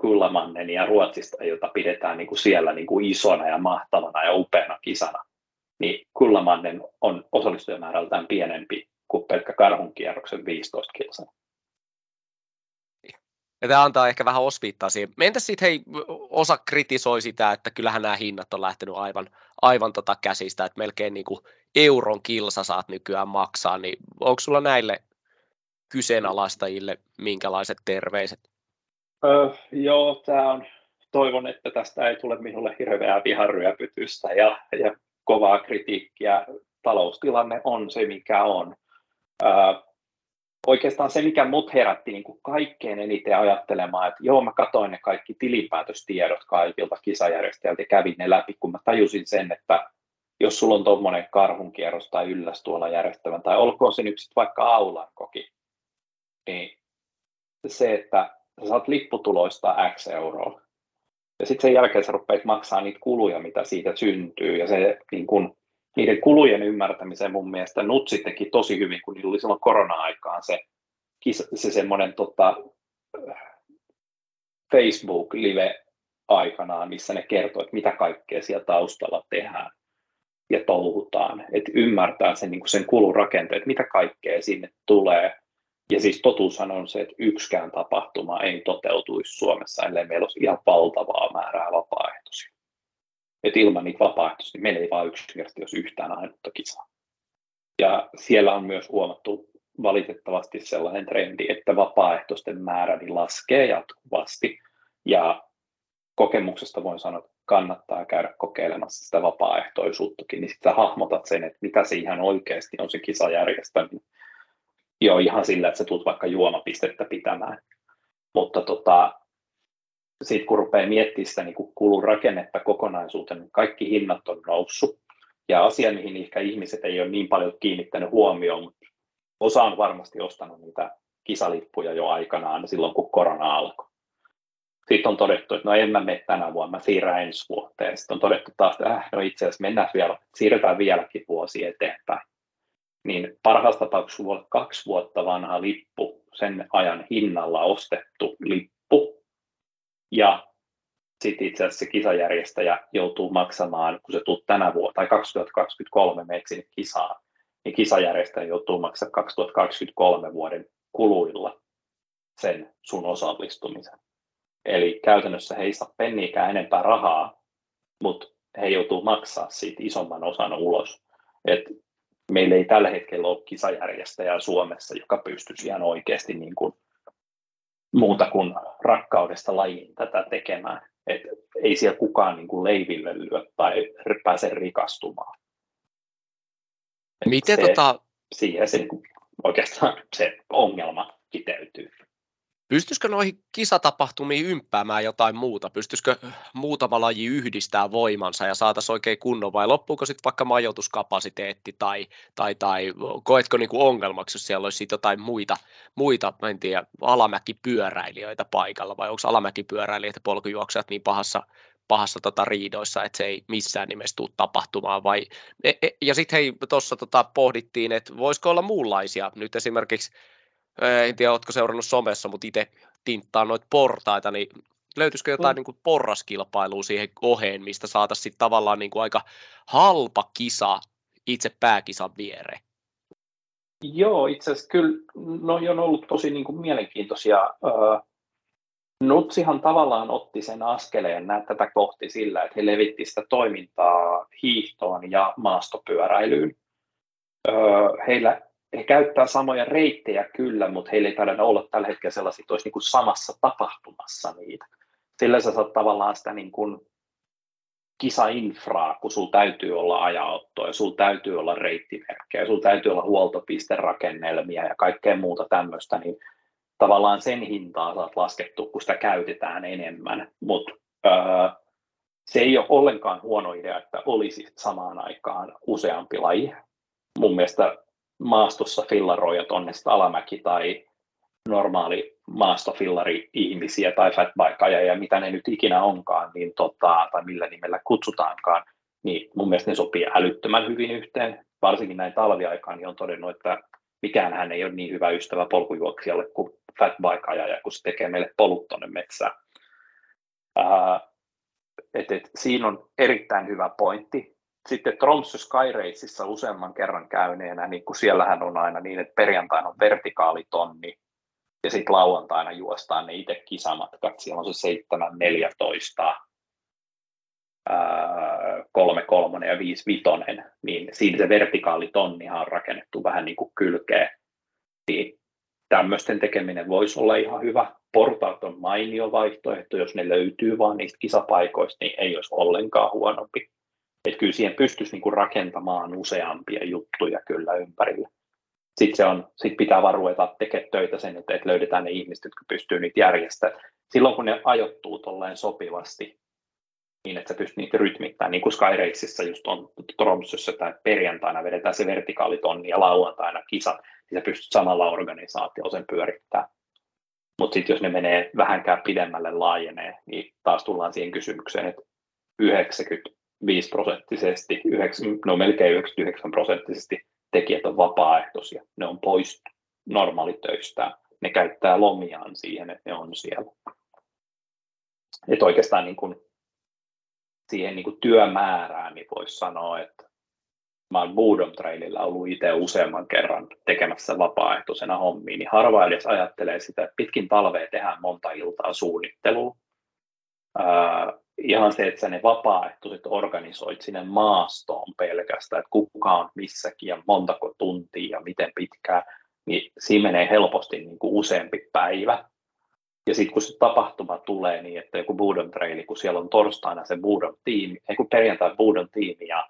ja Ruotsista, jota pidetään niin kuin siellä niin kuin isona ja mahtavana ja upeana kisana, niin Kullamannen on osallistujamäärältään pienempi kuin pelkkä karhunkierroksen 15 kilsan. Ja tämä antaa ehkä vähän osviittaa siihen. Entä sitten hei, osa kritisoi sitä, että kyllähän nämä hinnat on lähtenyt aivan, aivan tota käsistä, että melkein niin kuin euron kilsa saat nykyään maksaa, niin onko sulla näille kyseenalaistajille minkälaiset terveiset? Öö, joo, tämä on, toivon, että tästä ei tule minulle hirveää viharyöpytystä ja, ja kovaa kritiikkiä. Taloustilanne on se, mikä on. Öö, oikeastaan se, mikä mut herätti niin kuin kaikkein eniten ajattelemaan, että joo, mä katoin ne kaikki tilinpäätöstiedot kaikilta kisajärjestäjiltä ja kävin ne läpi, kun mä tajusin sen, että jos sulla on tuommoinen karhunkierros tai ylläs tuolla järjestävän, tai olkoon se nyt vaikka aulankoki, niin se, että sä saat lipputuloista X euroa, ja sitten sen jälkeen sä rupeat maksaa niitä kuluja, mitä siitä syntyy, ja se niin kun, niiden kulujen ymmärtämiseen mun mielestä Nutsi teki tosi hyvin, kun niillä oli silloin korona-aikaan se, se semmoinen tota, Facebook-live aikanaan, missä ne kertoo, että mitä kaikkea siellä taustalla tehdään ja touhutaan, että ymmärtää sen, niin sen kulurakenteet, mitä kaikkea sinne tulee. Ja siis totuushan on se, että yksikään tapahtuma ei toteutuisi Suomessa, ellei meillä olisi ihan valtavaa määrää vapaaehtoisia. Että ilman niitä vapaaehtoisia niin meillä ei vaan yksinkertaisesti olisi yhtään ainutta kisaa. Ja siellä on myös huomattu valitettavasti sellainen trendi, että vapaaehtoisten määrä niin laskee jatkuvasti. Ja kokemuksesta voin sanoa, että kannattaa käydä kokeilemassa sitä vapaaehtoisuuttakin, niin sitten hahmotat sen, että mitä se ihan oikeasti on se kisajärjestäminen. Jo ihan sillä, että sä tulet vaikka juomapistettä pitämään. Mutta tota, sitten kun rupeaa miettimään sitä niin kulurakennetta kokonaisuuteen, niin kaikki hinnat on noussut. Ja asia, mihin ehkä ihmiset ei ole niin paljon kiinnittänyt huomioon, mutta osa on varmasti ostanut niitä kisalippuja jo aikanaan silloin, kun korona alkoi sitten on todettu, että no en mä mene tänä vuonna, mä siirrän ensi vuoteen. Sitten on todettu taas, että äh, no itse asiassa mennään vielä, siirretään vieläkin vuosi eteenpäin. Niin parhaassa tapauksessa voi olla kaksi vuotta vanha lippu, sen ajan hinnalla ostettu lippu. Ja sitten itse asiassa se kisajärjestäjä joutuu maksamaan, kun se tulee tänä vuonna, tai 2023 menet sinne kisaan, niin kisajärjestäjä joutuu maksamaan 2023 vuoden kuluilla sen sun osallistumisen. Eli käytännössä he ei saa penniikään enempää rahaa, mutta he joutuu maksaa siitä isomman osan ulos. Et meillä ei tällä hetkellä ole kisajärjestäjää Suomessa, joka pystyisi ihan oikeasti niin kuin muuta kuin rakkaudesta lajiin tätä tekemään. Et ei siellä kukaan niin kuin leiville lyö tai pääse rikastumaan. Miten se, tota... Siihen se niin kuin oikeastaan se ongelma kiteytyy. Pystyisikö noihin kisatapahtumiin ympäämään jotain muuta? Pystyisikö muutama laji yhdistää voimansa ja saataisiin oikein kunnon vai loppuuko sitten vaikka majoituskapasiteetti tai, tai, tai koetko niin kuin ongelmaksi, jos siellä olisi jotain muita, muita en tiedä, alamäkipyöräilijöitä paikalla vai onko alamäkipyöräilijät ja polkujuoksijat niin pahassa, pahassa tota riidoissa, että se ei missään nimessä tule tapahtumaan. Vai, e, e, ja sitten hei, tuossa tota pohdittiin, että voisiko olla muunlaisia, nyt esimerkiksi en tiedä, oletko seurannut somessa, mutta itse tinttaan noita portaita, niin löytyisikö jotain mm. niin kuin porraskilpailua siihen oheen, mistä saataisiin tavallaan niin kuin aika halpa kisa itse pääkisan viereen? Joo, itse asiassa kyllä no, on ollut tosi niin kuin mielenkiintoisia. Nutsihan tavallaan otti sen askeleen näet tätä kohti sillä, että he levitti sitä toimintaa hiihtoon ja maastopyöräilyyn. Heillä he käyttää samoja reittejä kyllä, mutta heillä ei taida olla tällä hetkellä sellaisia, että olisi niin kuin samassa tapahtumassa niitä. Sillä sä saat tavallaan sitä niin kuin kisainfraa, kun sulla täytyy olla ajaottoa ja sulla täytyy olla reittimerkkejä ja sulla täytyy olla huoltopisterakennelmia ja kaikkea muuta tämmöistä, niin tavallaan sen hintaa saat laskettu, kun sitä käytetään enemmän, mutta öö, se ei ole ollenkaan huono idea, että olisi samaan aikaan useampi laji. Mun mielestä maastossa fillaroijat on alamäki tai normaali maastofillari ihmisiä tai fatbike ja mitä ne nyt ikinä onkaan, niin tota, tai millä nimellä kutsutaankaan, niin mun mielestä ne sopii älyttömän hyvin yhteen. Varsinkin näin talviaikaan niin on todennut, että mikään hän ei ole niin hyvä ystävä polkujuoksijalle kuin fatbike-ajaja, kun se tekee meille polut tuonne metsään. Ää, et, et, siinä on erittäin hyvä pointti sitten Tromsø Sky Raceissa useamman kerran käyneenä, niin kun siellähän on aina niin, että perjantaina on vertikaalitonni ja sitten lauantaina juostaan ne itse kisamatkat, siellä on se 7, 14, 3, 3 ja 5, 5, niin siinä se vertikaalitonnihan on rakennettu vähän niin kuin kylkeen. Niin tämmöisten tekeminen voisi olla ihan hyvä. Portaat on mainio vaihtoehto, jos ne löytyy vaan niistä kisapaikoista, niin ei olisi ollenkaan huonompi. Että kyllä siihen pystyisi niin kuin rakentamaan useampia juttuja kyllä ympärille. Sitten, se on, sit pitää vaan ruveta tekemään töitä sen, että löydetään ne ihmiset, jotka pystyy niitä järjestämään. Silloin kun ne ajoittuu tolleen sopivasti, niin että sä pystyt niitä rytmittämään, niin kuin Skyraceissa just on Tromsössä, tai perjantaina vedetään se vertikaalitonni ja lauantaina kisat, niin sä pystyt samalla organisaatiolla sen pyörittämään. Mutta sitten jos ne menee vähänkään pidemmälle laajenee, niin taas tullaan siihen kysymykseen, että 90 5 prosenttisesti, no melkein 99 prosenttisesti tekijät on vapaaehtoisia. Ne on pois normaalitöistä. Ne käyttää lomiaan siihen, että ne on siellä. Et oikeastaan niin kuin siihen niin kuin työmäärään niin voisi sanoa, että mä olen Boodom Trailillä ollut itse useamman kerran tekemässä vapaaehtoisena hommiin, niin harva edes ajattelee sitä, että pitkin talvea tehdään monta iltaa suunnittelua ihan se, että sä ne vapaaehtoiset organisoit sinne maastoon pelkästään, että kuka on missäkin ja montako tuntia ja miten pitkään, niin siinä menee helposti niin kuin useampi päivä. Ja sitten kun se tapahtuma tulee niin, että joku Budon Traili, kun siellä on torstaina se Budon tiimi, ei kun perjantai Budon tiimi ja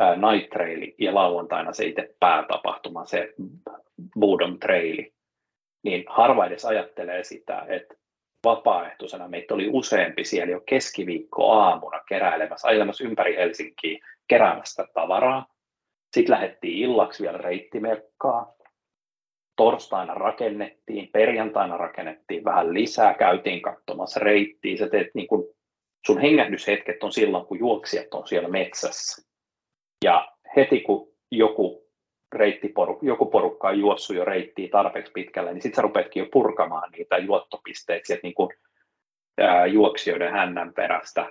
ää, Night Traili ja lauantaina se itse päätapahtuma, se Budon Traili, niin harva edes ajattelee sitä, että vapaaehtoisena. Meitä oli useampi siellä jo keskiviikko aamuna keräilemässä, ajelemassa ympäri Helsinkiä keräämästä tavaraa. Sitten lähdettiin illaksi vielä reittimekkaa. Torstaina rakennettiin, perjantaina rakennettiin vähän lisää, käytiin katsomassa reittiä. Sä teet niin kun, sun hengähdyshetket on silloin, kun juoksijat on siellä metsässä. Ja heti kun joku reittiporukka, joku porukka on juossut jo reittiä tarpeeksi pitkälle, niin sitten sä rupeatkin jo purkamaan niitä juottopisteitä sieltä niin kuin, ää, juoksijoiden hännän perästä.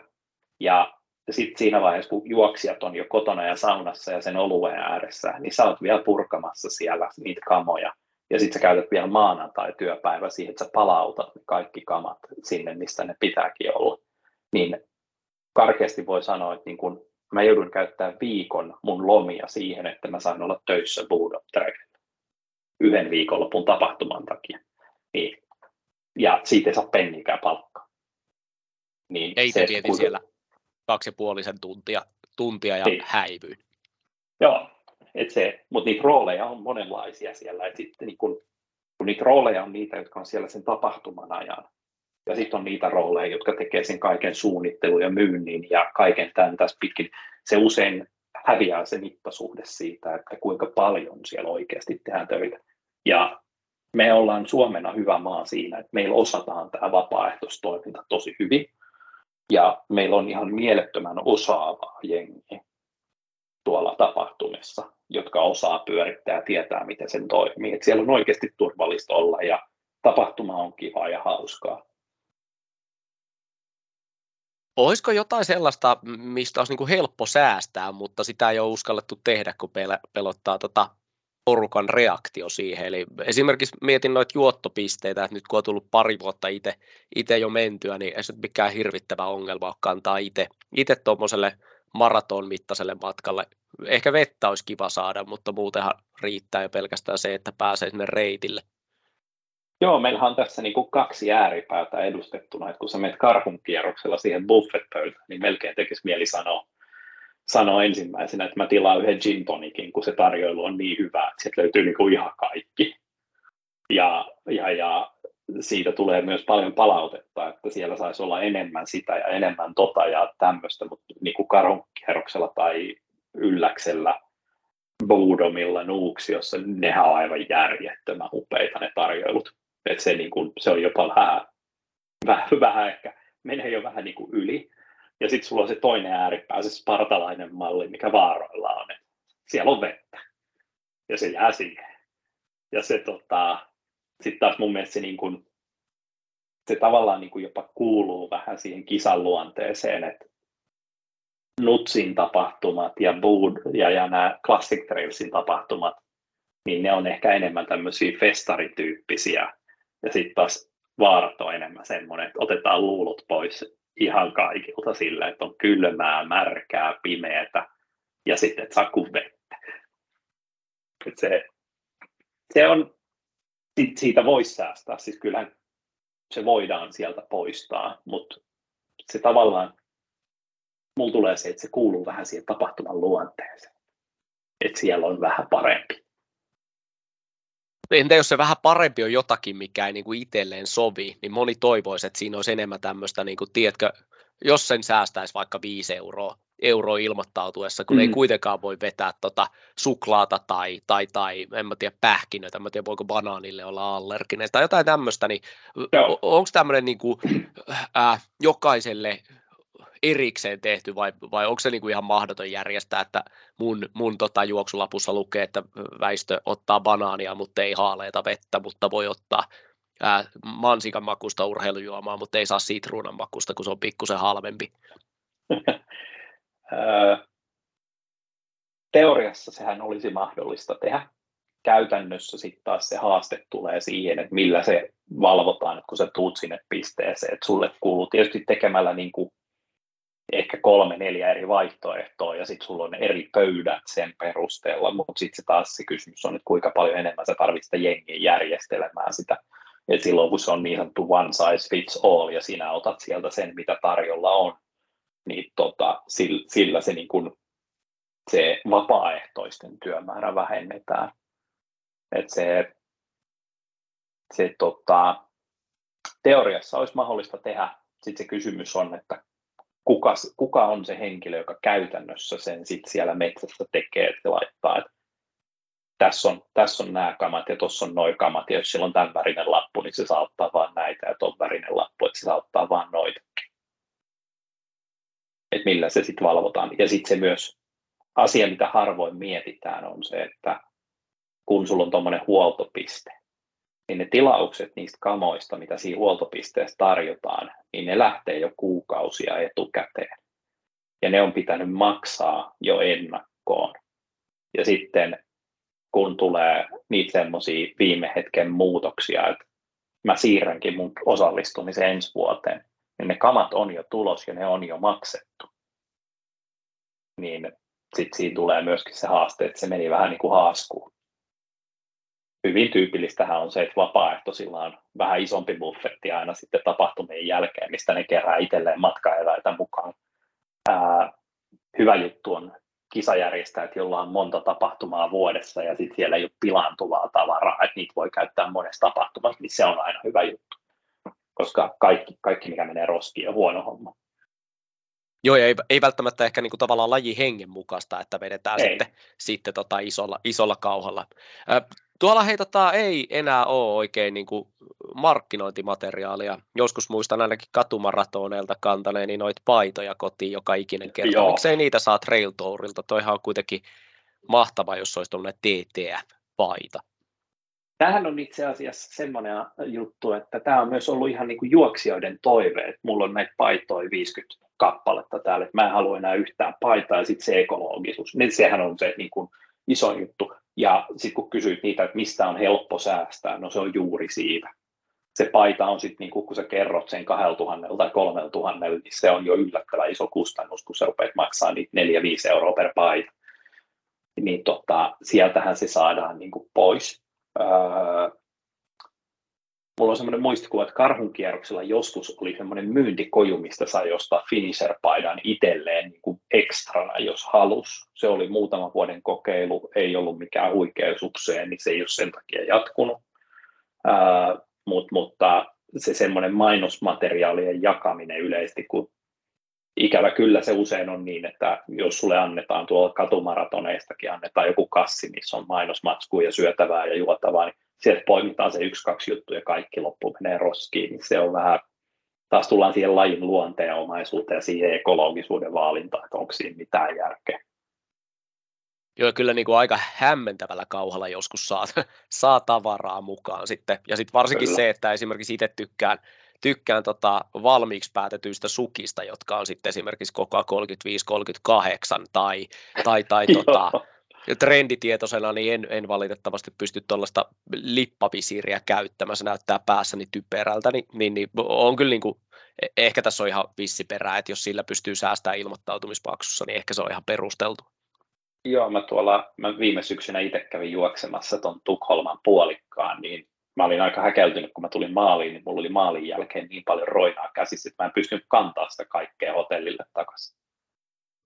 Ja sitten siinä vaiheessa, kun juoksijat on jo kotona ja saunassa ja sen oluen ääressä, niin sä oot vielä purkamassa siellä niitä kamoja. Ja sitten sä käytät vielä maanantai-työpäivä siihen, että sä palautat kaikki kamat sinne, mistä ne pitääkin olla. Niin karkeasti voi sanoa, että niin kun mä joudun käyttämään viikon mun lomia siihen, että mä sain olla töissä Boodop yhden viikonlopun tapahtuman takia. Niin, ja siitä ei saa pennikään palkkaa. Niin ei se, vietin kun... siellä kaksi ja puolisen tuntia, tuntia ja niin. häivyin. Joo, et se, mutta niitä rooleja on monenlaisia siellä. Et sitten niin kun, kun niitä rooleja on niitä, jotka on siellä sen tapahtuman ajan, ja sitten on niitä rooleja, jotka tekee sen kaiken suunnittelun ja myynnin ja kaiken tämän tässä pitkin. Se usein häviää se mittasuhde siitä, että kuinka paljon siellä oikeasti tehdään töitä. Ja me ollaan Suomena hyvä maa siinä, että meillä osataan tämä vapaaehtoistoiminta tosi hyvin. Ja meillä on ihan mielettömän osaavaa jengiä tuolla tapahtumissa, jotka osaa pyörittää ja tietää, miten sen toimii. Et siellä on oikeasti turvallista olla ja tapahtuma on kivaa ja hauskaa. Olisiko jotain sellaista, mistä olisi niin kuin helppo säästää, mutta sitä ei ole uskallettu tehdä, kun pelottaa tota porukan reaktio siihen. Eli esimerkiksi mietin noita juottopisteitä, että nyt kun on tullut pari vuotta itse jo mentyä, niin ei se mikään hirvittävä ongelma ole kantaa itse tuommoiselle maraton mittaiselle matkalle. Ehkä vettä olisi kiva saada, mutta muutenhan riittää jo pelkästään se, että pääsee sinne reitille. Joo, meillähän on tässä niin kuin kaksi ääripäätä edustettuna, että kun sä menet karhunkierroksella siihen buffetpöytään, niin melkein tekisi mieli sanoa, sanoa ensimmäisenä, että mä tilaan yhden gin tonicin, kun se tarjoilu on niin hyvä, että sieltä löytyy niin kuin ihan kaikki. Ja, ja, ja siitä tulee myös paljon palautetta, että siellä saisi olla enemmän sitä ja enemmän tota ja tämmöistä, mutta niin kuin karhunkierroksella tai ylläksellä, Boudomilla, Nuuksiossa, nehän on aivan järjettömän upeita ne tarjoilut. Että se, niin kuin, se on jopa vähän, vähän, vähän ehkä, menee jo vähän niin kuin yli. Ja sitten sulla on se toinen ääripää, se spartalainen malli, mikä vaaroilla on. Et siellä on vettä. Ja se jää siihen. Ja se tota, sitten taas mun mielestä se, niin kuin, se tavallaan niin kuin jopa kuuluu vähän siihen kisan luonteeseen, että Nutsin tapahtumat ja Bood ja, ja nämä Classic Trailsin tapahtumat, niin ne on ehkä enemmän tämmöisiä festarityyppisiä. Ja sitten taas vaarat on enemmän semmoinen, että otetaan luulot pois ihan kaikilta sillä, että on kylmää, märkää, pimeätä ja sitten et saa vettä. Et se, se on, siitä voisi säästää, siis kyllähän se voidaan sieltä poistaa, mutta se tavallaan, mulla tulee se, että se kuuluu vähän siihen tapahtuman luonteeseen, että siellä on vähän parempi. Entä jos se vähän parempi on jotakin, mikä ei niin kuin itselleen sovi, niin moni toivoisi, että siinä olisi enemmän tämmöistä, niin kuin, tiedätkö, jos sen säästäisi vaikka 5 euroa, euroa ilmoittautuessa, kun mm. ei kuitenkaan voi vetää tota suklaata tai, tai, tai en mä tiedä, pähkinöitä, en mä tiedä, voiko banaanille olla allerginen tai jotain tämmöistä, niin onko tämmöinen niin kuin, äh, jokaiselle erikseen tehty vai, vai onko se niin kuin ihan mahdoton järjestää, että mun, mun tota juoksulapussa lukee, että väistö ottaa banaania, mutta ei haaleita vettä, mutta voi ottaa ää, mansikan makusta urheilujuomaa, mutta ei saa sitruunan makusta, kun se on pikkusen halvempi. Teoriassa sehän olisi mahdollista tehdä. Käytännössä sitten taas se haaste tulee siihen, että millä se valvotaan, kun sä tuut sinne pisteeseen. Että sulle kuuluu tietysti tekemällä niin kuin ehkä kolme, neljä eri vaihtoehtoa ja sitten sulla on eri pöydät sen perusteella, mutta sitten se taas se kysymys on, että kuinka paljon enemmän sä tarvitset jengiä järjestelemään sitä. Et silloin kun se on niin sanottu one size fits all ja sinä otat sieltä sen, mitä tarjolla on, niin tota, sillä, sillä se, niin kun, se vapaaehtoisten työmäärä vähennetään. Et se, se tota, teoriassa olisi mahdollista tehdä, sitten se kysymys on, että kuka, kuka on se henkilö, joka käytännössä sen sit siellä metsässä tekee, että laittaa, että tässä on, tässä on nämä kamat ja tuossa on noin kamat, ja jos sillä on tämän värinen lappu, niin se saa ottaa vain näitä, ja tuon värinen lappu, että se saa ottaa vain noita. Että millä se sitten valvotaan. Ja sitten se myös asia, mitä harvoin mietitään, on se, että kun sulla on tuommoinen huoltopiste, niin ne tilaukset niistä kamoista, mitä siinä huoltopisteessä tarjotaan, niin ne lähtee jo kuukausia etukäteen. Ja ne on pitänyt maksaa jo ennakkoon. Ja sitten kun tulee niitä semmoisia viime hetken muutoksia, että mä siirränkin mun osallistumisen ensi vuoteen, niin ne kamat on jo tulos ja ne on jo maksettu. niin sitten siinä tulee myöskin se haaste, että se meni vähän niin kuin haaskuun. Hyvin tyypillistähän on se, että vapaaehtoisilla on vähän isompi buffetti aina sitten tapahtumien jälkeen, mistä ne kerää itselleen matkaeväitä mukaan. Ää, hyvä juttu on kisajärjestäjät, jolla on monta tapahtumaa vuodessa ja sitten siellä ei ole pilaantuvaa tavaraa, että niitä voi käyttää monessa tapahtumassa, niin se on aina hyvä juttu, koska kaikki, kaikki mikä menee roskiin on huono homma. Joo, ja ei, ei välttämättä ehkä niin kuin tavallaan laji hengen mukaista, että vedetään ei. sitten, sitten tota isolla, isolla kauhalla. Äh, tuolla hei, tota, ei enää ole oikein niin kuin markkinointimateriaalia. Joskus muistan ainakin katumaratoneilta kantaneeni noita paitoja kotiin joka ikinen kerta. Joo. Miksei niitä saa Trail Tourilta? Toihan on kuitenkin mahtava, jos olisi tuollainen TTF-paita. Tämähän on itse asiassa semmoinen juttu, että tämä on myös ollut ihan niin kuin juoksijoiden toive, että mulla on näitä paitoja 50 kappaletta täällä, että mä en halua enää yhtään paitaa, ja sitten se ekologisuus, niin sehän on se niin kuin iso juttu. Ja sitten kun kysyit niitä, että mistä on helppo säästää, no se on juuri siitä. Se paita on sitten, niin kun sä kerrot sen 2000 tai 3000, niin se on jo yllättävän iso kustannus, kun sä rupeat maksaa niitä 4-5 euroa per paita. Niin tota, sieltähän se saadaan niin kuin pois. Öö, mulla on semmoinen muistikuva, että karhun kierroksella joskus oli semmoinen myyntikoju, mistä sai ostaa finisher-paidan itselleen niin kuin ekstrana, jos halus. Se oli muutaman vuoden kokeilu, ei ollut mikään huikeusukseen, niin se ei ole sen takia jatkunut. Ää, mut, mutta se semmoinen mainosmateriaalien jakaminen yleisesti, kun ikävä kyllä se usein on niin, että jos sulle annetaan tuolla katumaratoneistakin, annetaan joku kassi, missä on mainosmatskua ja syötävää ja juotavaa, niin sieltä poimitaan se yksi, kaksi juttu ja kaikki loppu menee roskiin, niin se on vähän, taas tullaan siihen lajin luonteenomaisuuteen ja siihen ekologisuuden vaalintaan, että onko siinä mitään järkeä. Joo, kyllä niin kuin aika hämmentävällä kauhalla joskus saa, saa tavaraa mukaan sitten. Ja sitten varsinkin kyllä. se, että esimerkiksi itse tykkään, tykkään tota valmiiksi päätetyistä sukista, jotka on sitten esimerkiksi koko 35-38 tai, tai, tai tota, trenditietoisena niin en, en valitettavasti pysty tuollaista lippavisiiriä käyttämään, se näyttää päässäni typerältä, niin, niin, niin on kyllä niin kuin, e, ehkä tässä on ihan vissi perä, että jos sillä pystyy säästämään ilmoittautumispaksussa, niin ehkä se on ihan perusteltu. Joo, mä tuolla mä viime syksynä itse kävin juoksemassa tuon Tukholman puolikkaan, niin mä olin aika häkeltynyt, kun mä tulin maaliin, niin mulla oli maalin jälkeen niin paljon roinaa käsissä, että mä en pystynyt kantaa sitä kaikkea hotellille takaisin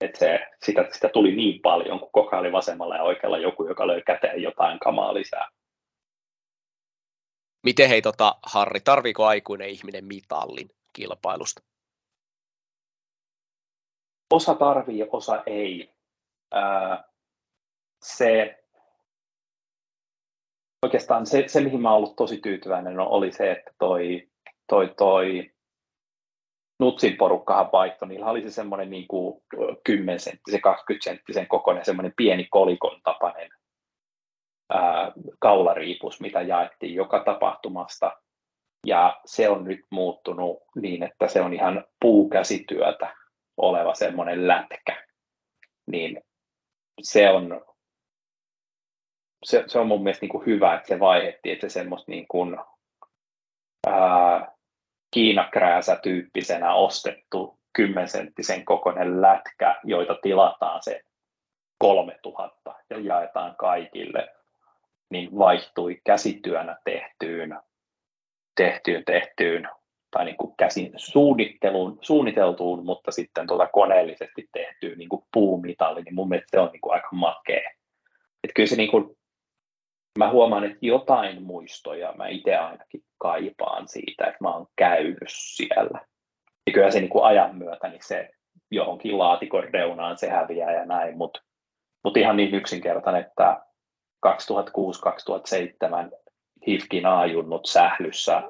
että se, sitä, sitä, tuli niin paljon, kun koko oli vasemmalla ja oikealla joku, joka löi käteen jotain kamaa lisää. Miten hei tota, Harri, tarviiko aikuinen ihminen mitallin kilpailusta? Osa tarvii ja osa ei. Ää, se, oikeastaan se, se, mihin mä olen ollut tosi tyytyväinen, oli se, että toi, toi, toi Nutsin porukkahan vaihtoi, niillä oli se semmoinen niin kuin 10 senttisen, 20 senttisen kokoinen semmoinen pieni kolikon tapainen ää, kaulariipus, mitä jaettiin joka tapahtumasta. Ja se on nyt muuttunut niin, että se on ihan puukäsityötä oleva semmoinen lätkä. Niin se on, se, se on mun mielestä niin kuin hyvä, että se vaihettiin, että se semmoista niin kuin, Kiinakrääsä-tyyppisenä ostettu 10 senttisen kokoinen lätkä, joita tilataan se 3000 ja jaetaan kaikille, niin vaihtui käsityönä tehtyyn, tehtyyn, tehtyyn tai niin kuin käsin suunnitteluun, suunniteltuun, mutta sitten tuota koneellisesti tehtyyn niin kuin puumitalli, niin mun mielestä se on niin kuin aika makea. Että kyllä se niin kuin mä huomaan, että jotain muistoja mä itse ainakin kaipaan siitä, että mä oon käynyt siellä. Ja kyllä se niin kuin ajan myötä niin se johonkin laatikon reunaan se häviää ja näin, mutta mut ihan niin yksinkertainen, että 2006-2007 HIFKin ajunnut sählyssä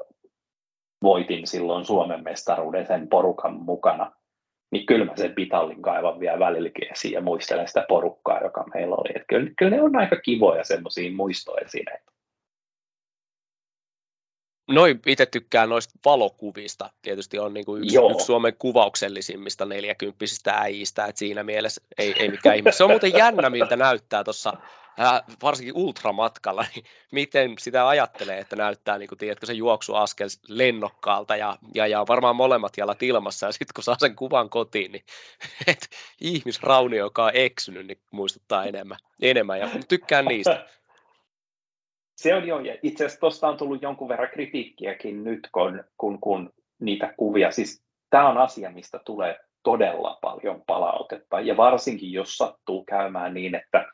voitin silloin Suomen mestaruuden sen porukan mukana niin kyllä mä sen pitallin kaivan vielä välilläkin esiin ja muistelen sitä porukkaa, joka meillä oli. Että kyllä, kyllä ne on aika kivoja semmoisia muistoesineitä. Noin itse tykkään noista valokuvista. Tietysti on niin kuin yksi, yksi, Suomen kuvauksellisimmista neljäkymppisistä äijistä, että siinä mielessä ei, ei mikään ihme. Se on muuten jännä, miltä näyttää tuossa äh, varsinkin ultramatkalla, niin miten sitä ajattelee, että näyttää niin kuin, tiedätkö, se juoksuaskel lennokkaalta ja, ja, ja varmaan molemmat jalat ilmassa ja sitten kun saa sen kuvan kotiin, niin et, ihmisrauni, joka on eksynyt, niin muistuttaa enemmän, enemmän ja tykkään niistä. Se on jo, ja itse asiassa tuosta on tullut jonkun verran kritiikkiäkin nyt, kun, kun, kun niitä kuvia, siis tämä on asia, mistä tulee todella paljon palautetta, ja varsinkin jos sattuu käymään niin, että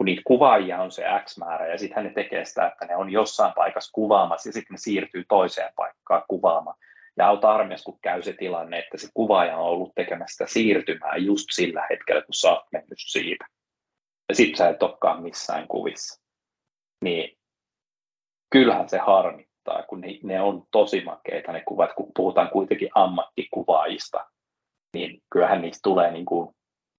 kun niitä kuvaajia on se X määrä, ja sitten ne tekee sitä, että ne on jossain paikassa kuvaamassa, ja sitten ne siirtyy toiseen paikkaan kuvaamaan. Ja auta armias, kun käy se tilanne, että se kuvaaja on ollut tekemässä sitä siirtymää just sillä hetkellä, kun sä oot mennyt siitä. Ja sitten sä et olekaan missään kuvissa. Niin kyllähän se harmittaa, kun ne on tosi makeita ne kuvat, kun puhutaan kuitenkin ammattikuvaajista, niin kyllähän niistä tulee niin kuin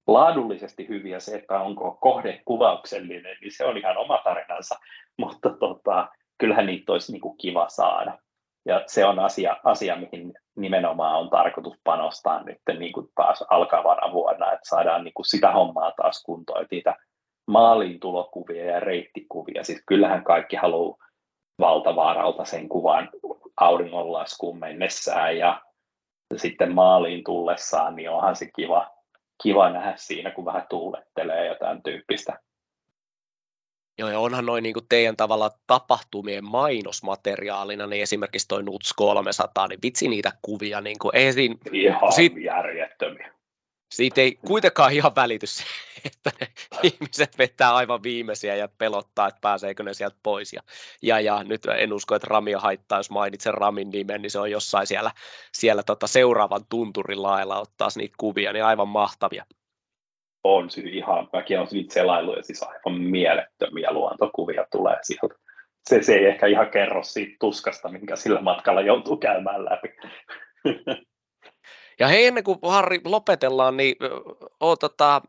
laadullisesti hyviä. Se, että onko kohde kuvauksellinen, niin se on ihan oma tarinansa, mutta tota, kyllähän niitä olisi niin kuin kiva saada. Ja se on asia, asia, mihin nimenomaan on tarkoitus panostaa nyt niin kuin taas alkavana vuonna, että saadaan niin kuin sitä hommaa taas kuntoon, että niitä maaliin tulokuvia ja reittikuvia. Siis kyllähän kaikki haluaa valtavaaralta sen kuvan auringonlaskuun mennessään ja sitten maaliin tullessaan, niin onhan se kiva, kiva nähdä siinä, kun vähän tuulettelee jotain tyyppistä. Joo, ja onhan noin niin teidän tavalla tapahtumien mainosmateriaalina, niin esimerkiksi toi Nuts 300, niin vitsi niitä kuvia, niin kuin, ei siinä, Ihan sit, järjettömiä siitä ei kuitenkaan ihan välity se, että ne ihmiset vetää aivan viimeisiä ja pelottaa, että pääseekö ne sieltä pois. Ja, ja, ja nyt en usko, että Ramia haittaa, jos mainitsen Ramin nimen, niin se on jossain siellä, siellä tota seuraavan tunturin lailla ottaa niitä kuvia, niin aivan mahtavia. On siis ihan, mäkin olen siitä selailu ja siis aivan mielettömiä luontokuvia tulee sieltä. Se, se ei ehkä ihan kerro siitä tuskasta, minkä sillä matkalla joutuu käymään läpi. Ja hei, ennen kuin Harri lopetellaan, niin o, tota,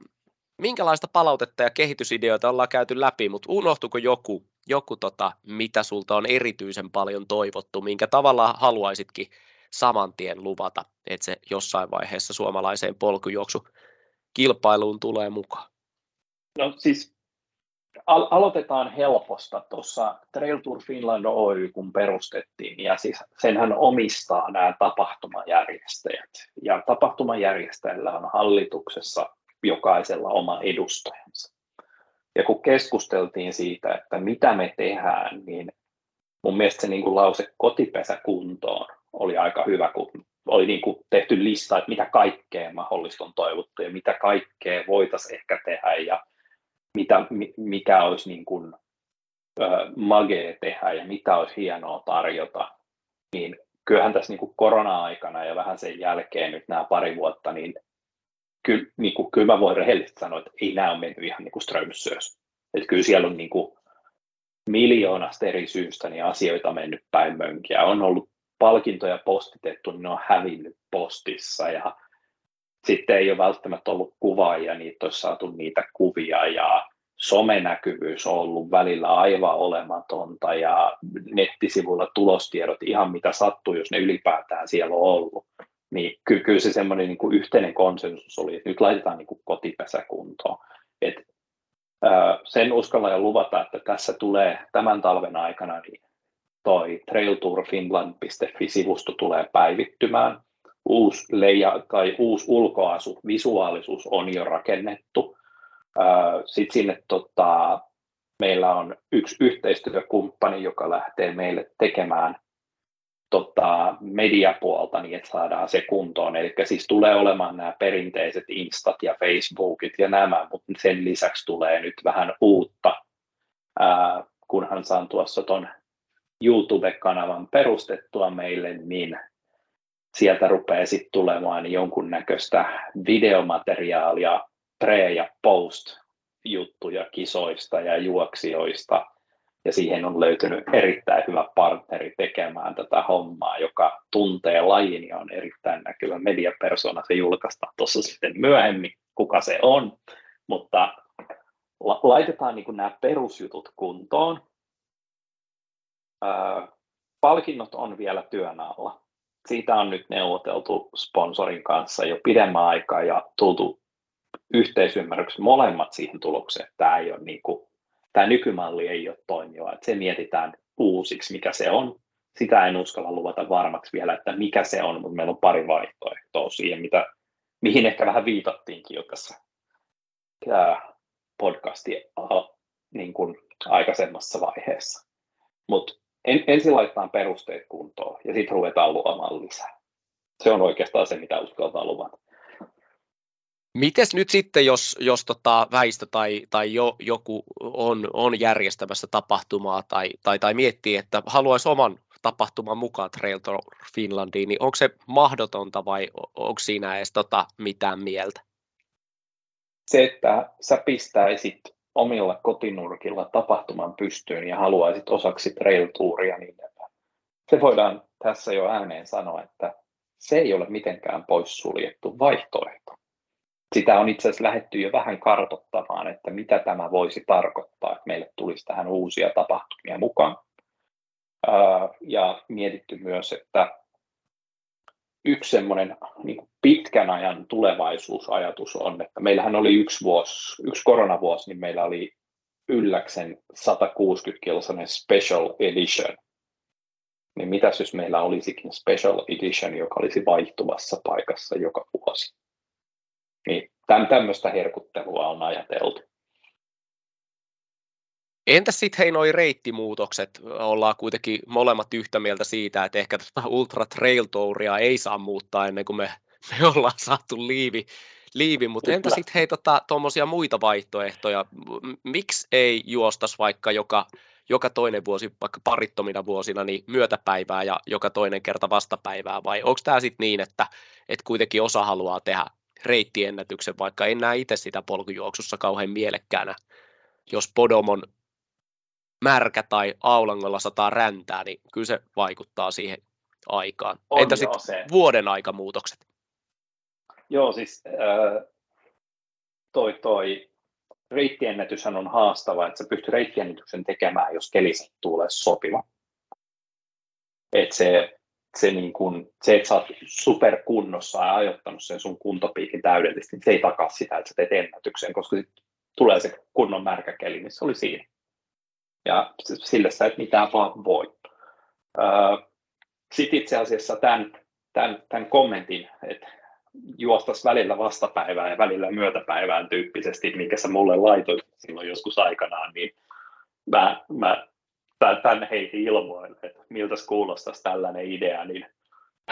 minkälaista palautetta ja kehitysideoita ollaan käyty läpi, mutta unohtuiko joku, joku tota, mitä sulta on erityisen paljon toivottu, minkä tavalla haluaisitkin saman tien luvata, että se jossain vaiheessa suomalaiseen polkujuoksu kilpailuun tulee mukaan? No siis al- aloitetaan helposta. Tuossa Trail Tour Finland Oy, kun perustettiin, ja siis senhän omistaa nämä tapahtumajärjestäjät. Ja tapahtumajärjestäjillä on hallituksessa jokaisella oma edustajansa. Ja kun keskusteltiin siitä, että mitä me tehdään, niin mun mielestä se niin kuin lause kotipesä kuntoon oli aika hyvä, kun oli niin kuin tehty lista, että mitä kaikkea mahdollista on toivottu ja mitä kaikkea voitaisiin ehkä tehdä ja mitä, mikä olisi niin kuin, magee tehdä ja mitä olisi hienoa tarjota, niin kyllähän tässä niin kuin korona-aikana ja vähän sen jälkeen nyt nämä pari vuotta, niin kyllä, niin kuin, kyllä mä voin rehellisesti sanoa, että ei nämä ole mennyt ihan niin kuin Strömsös. Että kyllä siellä on niin kuin miljoonasta eri syystä niin asioita mennyt päin mönkiä. On ollut palkintoja postitettu, niin ne on hävinnyt postissa ja sitten ei ole välttämättä ollut kuvaajia, niitä olisi saatu niitä kuvia ja somenäkyvyys on ollut välillä aivan olematonta ja nettisivuilla tulostiedot ihan mitä sattuu, jos ne ylipäätään siellä on ollut. Niin kyllä, se semmoinen niin kuin yhteinen konsensus oli, että nyt laitetaan niin kuin kotipesä. Et, ää, sen uskalla ja luvata, että tässä tulee tämän talven aikana niin toi trailtourfinland.fi-sivusto tulee päivittymään uusi leija tai uusi ulkoasu, visuaalisuus on jo rakennettu. Sitten sinne tota, meillä on yksi yhteistyökumppani, joka lähtee meille tekemään tota, mediapuolta niin, että saadaan se kuntoon. Eli siis tulee olemaan nämä perinteiset Instat ja Facebookit ja nämä, mutta sen lisäksi tulee nyt vähän uutta, ää, kunhan saan tuossa tuon YouTube-kanavan perustettua meille, niin sieltä rupeaa sitten tulemaan jonkunnäköistä videomateriaalia pre- ja post-juttuja kisoista ja juoksijoista, ja siihen on löytynyt erittäin hyvä partneri tekemään tätä hommaa, joka tuntee lajin ja on erittäin näkyvä mediapersona. Se julkaistaan tuossa sitten myöhemmin, kuka se on, mutta laitetaan niin nämä perusjutut kuntoon. palkinnot on vielä työn alla siitä on nyt neuvoteltu sponsorin kanssa jo pidemmän aikaa ja tultu yhteisymmärryksessä molemmat siihen tulokseen, että tämä ei ole niin kuin tämä nykymalli ei ole toimiva, että se mietitään uusiksi, mikä se on. Sitä en uskalla luvata varmaksi vielä, että mikä se on, mutta meillä on pari vaihtoehtoa siihen, mitä, mihin ehkä vähän viitattiinkin jo tässä podcastin niin kuin aikaisemmassa vaiheessa. Mutta en, ensin laitetaan perusteet kuntoon ja sitten ruvetaan luomaan lisää. Se on oikeastaan se, mitä uskaltaa luvata. Mites nyt sitten, jos, jos tota väistö tai, tai jo, joku on, on järjestämässä tapahtumaa tai, tai, tai miettii, että haluaisi oman tapahtuman mukaan Trail Tour Finlandiin, niin onko se mahdotonta vai onko siinä edes tota mitään mieltä? Se, että sä pistäisit omilla kotinurkilla tapahtuman pystyyn ja haluaisit osaksi Trail Touria, niin se voidaan tässä jo ääneen sanoa, että se ei ole mitenkään poissuljettu vaihtoehto sitä on itse asiassa lähetty jo vähän kartottamaan, että mitä tämä voisi tarkoittaa, että meille tulisi tähän uusia tapahtumia mukaan. Ja mietitty myös, että yksi semmoinen niin pitkän ajan tulevaisuusajatus on, että meillähän oli yksi, vuosi, yksi koronavuosi, niin meillä oli Ylläksen 160-kilosainen Special Edition. Niin mitäs jos meillä olisikin Special Edition, joka olisi vaihtuvassa paikassa joka vuosi? Niin tämän, tämmöistä herkuttelua on ajateltu. Entäs sitten hei noi reittimuutokset? Ollaan kuitenkin molemmat yhtä mieltä siitä, että ehkä tätä Ultra Trail Touria ei saa muuttaa ennen kuin me, me ollaan saatu liivi, liivi. mutta entä sitten hei tuommoisia tota, muita vaihtoehtoja? Miksi ei juostas vaikka joka, joka toinen vuosi, vaikka parittomina vuosina, niin myötäpäivää ja joka toinen kerta vastapäivää, vai onko tämä sitten niin, että, että kuitenkin osa haluaa tehdä reittiennätyksen, vaikka en näe itse sitä polkujuoksussa kauhean mielekkäänä. Jos Podomon märkä tai aulangolla sataa räntää, niin kyllä se vaikuttaa siihen aikaan. On Entä sitten vuoden aikamuutokset? Joo, siis äh, toi, toi reittiennätyshän on haastava, että sä pystyt reittiennätyksen tekemään, jos keli tulee sopiva. Et se se, niin kun, se, että sä oot superkunnossa ja ajoittanut sen sun kuntopiikin täydellisesti, niin se ei takaa sitä, että sä teet ennätyksen, koska sit tulee se kunnon märkäkeli, niin se oli siinä. Ja sille sä et mitään vaan voi. Sitten itse asiassa tämän, tämän, tämän kommentin, että juostas välillä vastapäivää ja välillä myötäpäivään tyyppisesti, mikä sä mulle laitoit silloin joskus aikanaan, niin mä, mä tämän heihin ilmoille, että miltä kuulostaisi tällainen idea, niin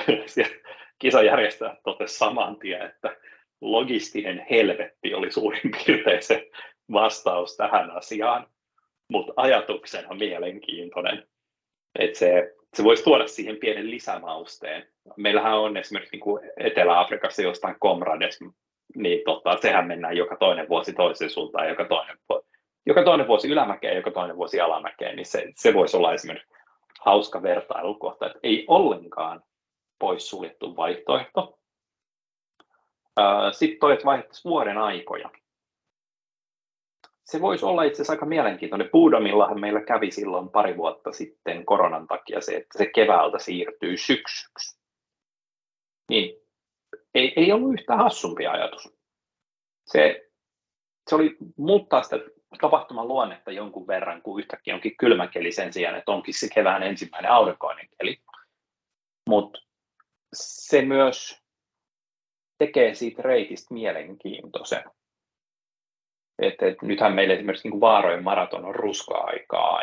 kisajärjestäjät totesi saman tien, että logistinen helvetti oli suurin piirtein se vastaus tähän asiaan, mutta ajatuksena mielenkiintoinen, että se, se voisi tuoda siihen pienen lisämausteen. Meillähän on esimerkiksi niin kuin Etelä-Afrikassa jostain Komrades, niin tota, sehän mennään joka toinen vuosi toiseen suuntaan, joka toinen joka toinen vuosi ylämäkeen joka toinen vuosi alamäkeen, niin se, se voisi olla esimerkiksi hauska vertailukohta, että ei ollenkaan poissuljettu vaihtoehto. Sitten toi, että vaihdettaisiin vuoden aikoja. Se voisi olla itse asiassa aika mielenkiintoinen. Puudomillahan meillä kävi silloin pari vuotta sitten koronan takia se, että se keväältä siirtyy syksyksi. Niin ei, ei ollut yhtään hassumpi ajatus. Se, se oli muuttaa sitä tapahtuman luonnetta jonkun verran, kun yhtäkkiä onkin kylmä keli sen sijaan, että onkin se kevään ensimmäinen aurinkoinen keli. Mutta se myös tekee siitä reitistä mielenkiintoisen. Et, et, nythän meillä esimerkiksi niin Vaarojen maraton on ruska-aikaa,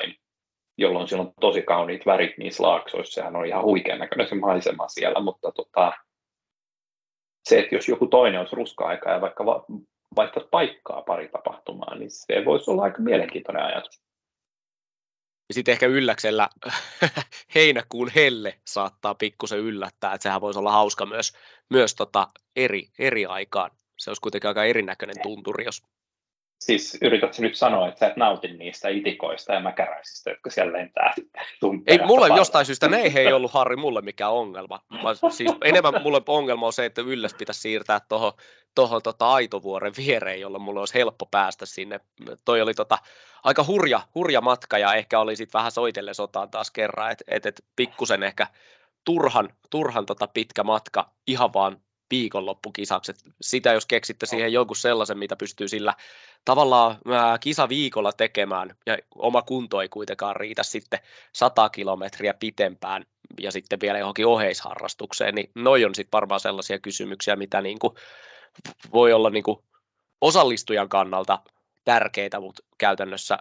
jolloin siellä on tosi kauniit värit niissä laaksoissa. Sehän on ihan huikean näköinen se maisema siellä, mutta tota, se, että jos joku toinen olisi ruska-aikaa ja vaikka vaihtaisi paikkaa pari tapahtumaa, niin se voisi olla aika mielenkiintoinen ajatus. Ja sitten ehkä ylläksellä heinäkuun helle saattaa pikkusen yllättää, että sehän voisi olla hauska myös, myös tota eri, eri aikaan. Se olisi kuitenkin aika erinäköinen tunturi, jos Siis yritätkö nyt sanoa, että sä et nauti niistä itikoista ja mäkäräisistä, jotka siellä lentää Ei, mulle jostain syystä ne ei ollut Harri mulle mikään ongelma. Mä, siis enemmän mulle ongelma on se, että Ylläs pitäisi siirtää tuohon toho, tota Aitovuoren viereen, jolla mulle olisi helppo päästä sinne. Toi oli tota, aika hurja, hurja matka ja ehkä oli sitten vähän soitelle sotaan taas kerran, että et, et pikkusen ehkä turhan, turhan tota pitkä matka ihan vaan viikonloppukisaksi. Sitä jos keksitte siihen jonkun sellaisen, mitä pystyy sillä tavallaan kisa viikolla tekemään, ja oma kunto ei kuitenkaan riitä sitten 100 kilometriä pitempään, ja sitten vielä johonkin oheisharrastukseen, niin noi on sitten varmaan sellaisia kysymyksiä, mitä niin kuin voi olla niin kuin osallistujan kannalta tärkeitä, mutta käytännössä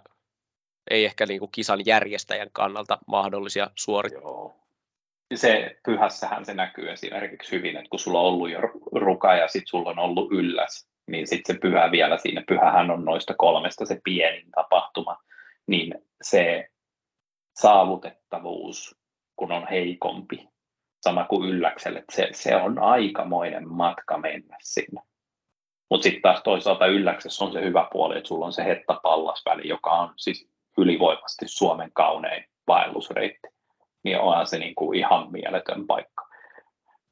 ei ehkä niin kuin kisan järjestäjän kannalta mahdollisia suorittaa. Se pyhässähän se näkyy esimerkiksi hyvin, että kun sulla on ollut jo ruka ja sitten sulla on ollut ylläs, niin sitten se pyhä vielä siinä, pyhähän on noista kolmesta se pienin tapahtuma, niin se saavutettavuus, kun on heikompi, sama kuin ylläkselle, että se, se on aikamoinen matka mennä sinne. Mutta sitten taas toisaalta ylläksessä on se hyvä puoli, että sulla on se Hetta-Pallasväli, joka on siis ylivoimasti Suomen kaunein vaellusreitti. Niin onhan se niinku ihan mieletön paikka.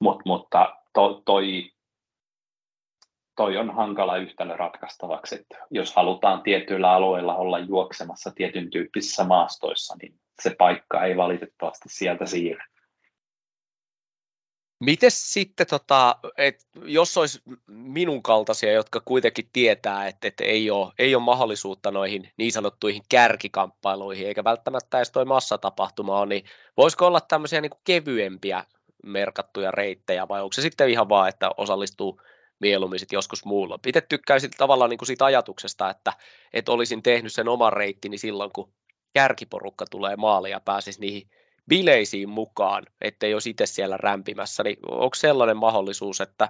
Mut, mutta to, toi, toi on hankala yhtälö ratkaistavaksi, että jos halutaan tietyillä alueilla olla juoksemassa tietyn tyyppisissä maastoissa, niin se paikka ei valitettavasti sieltä siirry. Miten sitten, tota, et jos olisi minun kaltaisia, jotka kuitenkin tietää, että, että ei, ole, ei ole mahdollisuutta noihin niin sanottuihin kärkikamppailuihin, eikä välttämättä edes toi massatapahtuma on, niin voisiko olla tämmöisiä niin kuin kevyempiä merkattuja reittejä, vai onko se sitten ihan vaan, että osallistuu mieluummin sit joskus muulla. Itse tykkäisin tavallaan niin kuin siitä ajatuksesta, että, että olisin tehnyt sen oman reittini silloin, kun kärkiporukka tulee maaliin ja pääsisi niihin bileisiin mukaan, ettei olisi itse siellä rämpimässä, niin onko sellainen mahdollisuus, että,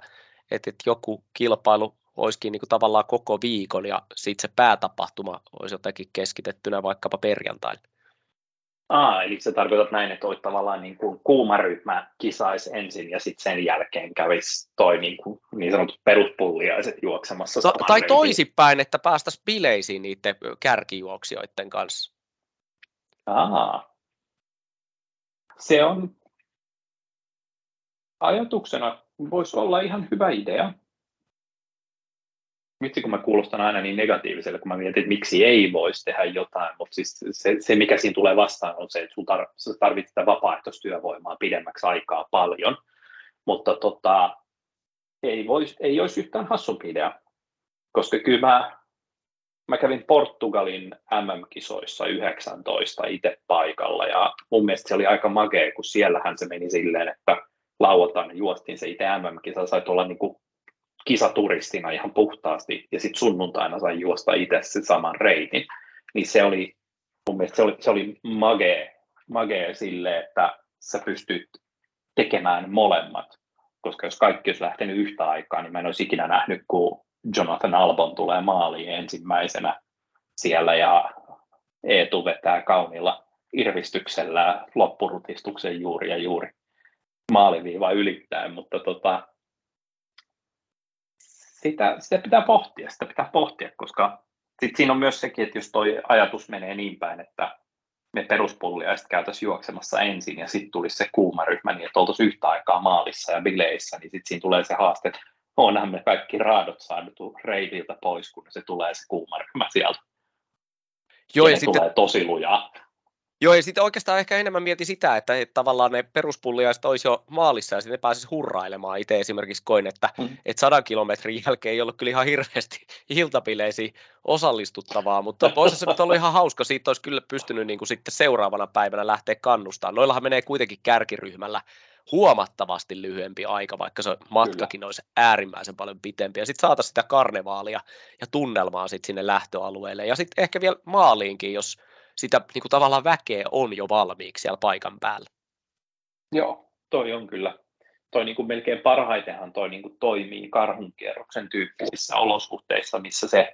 että, että joku kilpailu olisikin niin kuin tavallaan koko viikon ja sitten se päätapahtuma olisi jotenkin keskitettynä vaikkapa perjantaina? Aa, eli se tarkoitat näin, että olet tavallaan niin kuin kuuma ryhmä kisaisi ensin ja sitten sen jälkeen kävisi toi niin, kuin, niin sanotut peruspulliaiset juoksemassa. To, tai toisipäin, että päästäisiin bileisiin niiden kärkijuoksijoiden kanssa. Aa, se on ajatuksena, voisi olla ihan hyvä idea. Vitsi, kun mä kuulostan aina niin negatiiviselle, kun mä mietin, että miksi ei voisi tehdä jotain, mutta siis se, se, mikä siinä tulee vastaan, on se, että sun tar- tarvitset vapaaehtoistyövoimaa pidemmäksi aikaa paljon, mutta tota, ei, vois, ei olisi yhtään hassumpi idea, koska kyllä mä mä kävin Portugalin MM-kisoissa 19 itse paikalla ja mun mielestä se oli aika magea, kun siellähän se meni silleen, että lauantaina juostiin se itse MM-kisa, sai olla niin kuin kisaturistina ihan puhtaasti ja sitten sunnuntaina sai juosta itse sen saman reitin. Niin se oli, mun mielestä se oli, se oli magea, magea sille, että sä pystyt tekemään molemmat. Koska jos kaikki olisi lähtenyt yhtä aikaa, niin mä en olisi ikinä nähnyt, kun Jonathan Albon tulee maaliin ensimmäisenä siellä ja Eetu vetää kauniilla irvistyksellä loppurutistuksen juuri ja juuri maaliviiva ylittäen, mutta tota, sitä, sitä pitää pohtia, sitä pitää pohtia, koska sit siinä on myös sekin, että jos toi ajatus menee niin päin, että me peruspulliaiset käytäisiin juoksemassa ensin ja sitten tulisi se kuuma ryhmä niin, että oltaisiin yhtä aikaa maalissa ja bileissä, niin sitten siinä tulee se haaste, että onhan me kaikki raadot saatu reitiltä pois, kun se tulee se kuumarkma sieltä. Joo, ja, ja sitten, tulee tosi lujaa. Joo, ja sitten oikeastaan ehkä enemmän mieti sitä, että, että tavallaan ne peruspulliaiset olisi jo maalissa ja sitten pääsisi hurrailemaan. Itse esimerkiksi koin, että, mm. että sadan kilometrin jälkeen ei ollut kyllä ihan hirveästi iltapileisiin osallistuttavaa, mutta olisi se nyt ollut ihan hauska. Siitä olisi kyllä pystynyt niin kuin sitten seuraavana päivänä lähteä kannustamaan. Noillahan menee kuitenkin kärkiryhmällä huomattavasti lyhyempi aika, vaikka se matkakin Kyllä. olisi äärimmäisen paljon pitempi. Ja sitten saataisiin sitä karnevaalia ja tunnelmaa sitten sinne lähtöalueelle. Ja sitten ehkä vielä maaliinkin, jos sitä niin kuin tavallaan väkeä on jo valmiiksi siellä paikan päällä. Joo, toi on kyllä. Toi niin kuin melkein parhaitenhan toi niin kuin toimii karhunkierroksen tyyppisissä olosuhteissa, missä se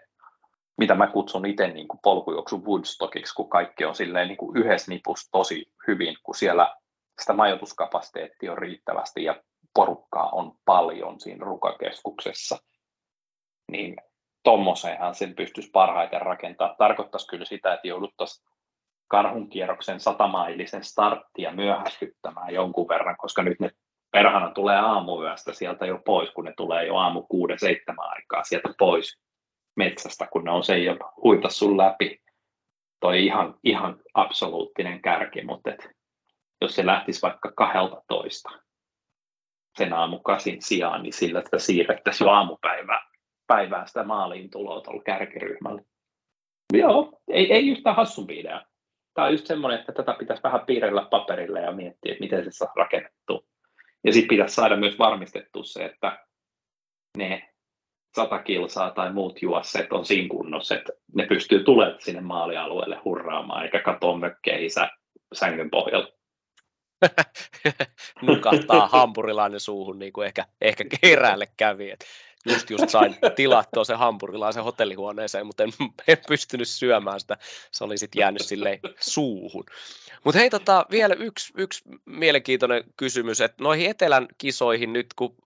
mitä mä kutsun itse niin kuin polkujuoksu Woodstockiksi, kun kaikki on silleen niin kuin yhdessä nipussa tosi hyvin, kun siellä sitä majoituskapasiteettia on riittävästi ja porukkaa on paljon siinä rukakeskuksessa, niin tuommoiseenhan sen pystyisi parhaiten rakentaa. Tarkoittaisi kyllä sitä, että jouduttaisiin karhunkierroksen satamailisen starttia myöhästyttämään jonkun verran, koska nyt ne perhana tulee aamuyöstä sieltä jo pois, kun ne tulee jo aamu kuuden seitsemän aikaa sieltä pois metsästä, kun ne on se jo huita sun läpi. Toi ihan, ihan absoluuttinen kärki, mutta et jos se lähtisi vaikka 12, sen aamukasin sijaan, niin sillä että siirrettäisiin jo aamupäivää päivää sitä maaliin tuloa tuolla kärkiryhmällä. Joo, ei, ei yhtään hassumpi idea. Tämä on just semmoinen, että tätä pitäisi vähän piirrellä paperille ja miettiä, että miten se saa rakennettua. Ja sitten pitäisi saada myös varmistettua se, että ne sata kilsaa tai muut juosseet on siinä kunnossa, että ne pystyy tulemaan sinne maalialueelle hurraamaan, eikä katoa mökkeissä sängyn pohjalla. Nukahtaa hampurilainen suuhun, niin kuin ehkä, ehkä keräälle kävi. Et just just sain tilattua se hampurilaisen hotellihuoneeseen, mutta en, en pystynyt syömään sitä. Se oli sitten jäänyt silleen suuhun. Mutta hei, tota, vielä yksi, yksi mielenkiintoinen kysymys, että noihin etelän kisoihin nyt, kun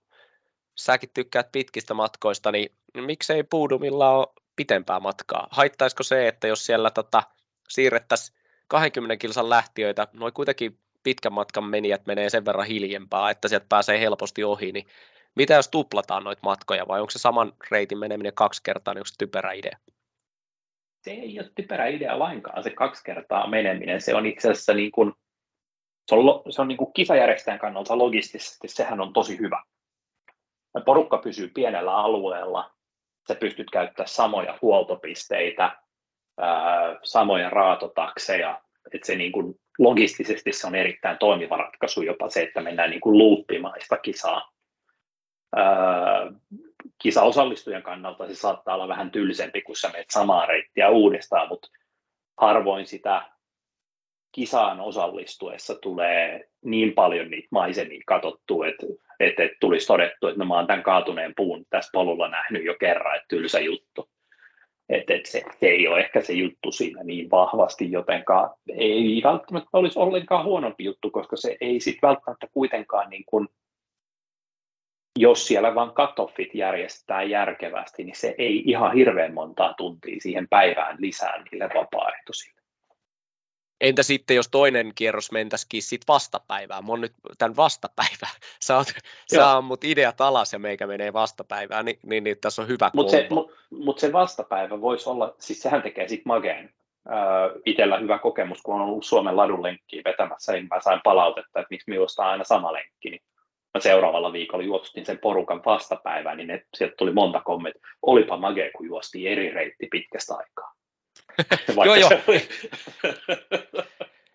säkin tykkäät pitkistä matkoista, niin miksei Puudumilla ole pitempää matkaa? Haittaisiko se, että jos siellä tota, siirrettäisiin 20 kilsan lähtiöitä, noin kuitenkin pitkän matkan menijät menee sen verran hiljempaa, että sieltä pääsee helposti ohi, niin mitä jos tuplataan noita matkoja vai onko se saman reitin meneminen kaksi kertaa, niin onko se typerä idea? Se ei ole typerä idea lainkaan, se kaksi kertaa meneminen. Se on itse asiassa niin kuin, se on, se on niin kuin kisajärjestäjän kannalta logistisesti, sehän on tosi hyvä. Porukka pysyy pienellä alueella, sä pystyt käyttämään samoja huoltopisteitä, samoja raatotakseja, että se niin kuin logistisesti se on erittäin toimiva ratkaisu jopa se, että mennään niin kuin luuppimaista kisaa kisaosallistujan kannalta se saattaa olla vähän tylsempi, kun sä menet samaa reittiä uudestaan, mutta harvoin sitä kisaan osallistuessa tulee niin paljon niitä maisemia katsottua, että, että, että tulisi todettu, että no, mä oon tämän kaatuneen puun tässä polulla nähnyt jo kerran, että tylsä juttu. Että, että se, se ei ole ehkä se juttu siinä niin vahvasti, jotenkaan ei välttämättä olisi ollenkaan huonompi juttu, koska se ei sitten välttämättä kuitenkaan niin kuin jos siellä vain katoffit järjestää järkevästi, niin se ei ihan hirveän montaa tuntia siihen päivään lisää niille vapaaehtoisille. Entä sitten, jos toinen kierros mentäisikin sitten vastapäivään? Mä oon nyt tämän vastapäivään. Sä, oot, sä ammut ideat alas ja meikä menee vastapäivään, niin, niin, niin tässä on hyvä Mutta se, mut, mut se vastapäivä voisi olla, siis sehän tekee sitten mageen. Äh, itellä hyvä kokemus, kun on ollut Suomen ladun lenkkiä vetämässä, niin mä sain palautetta, että miksi minusta on aina sama lenkki. Niin mä seuraavalla viikolla juostin sen porukan vastapäivään, niin ne, sieltä tuli monta kommenttia. Olipa magea, kun juostiin eri reitti pitkästä aikaa. Joo, joo.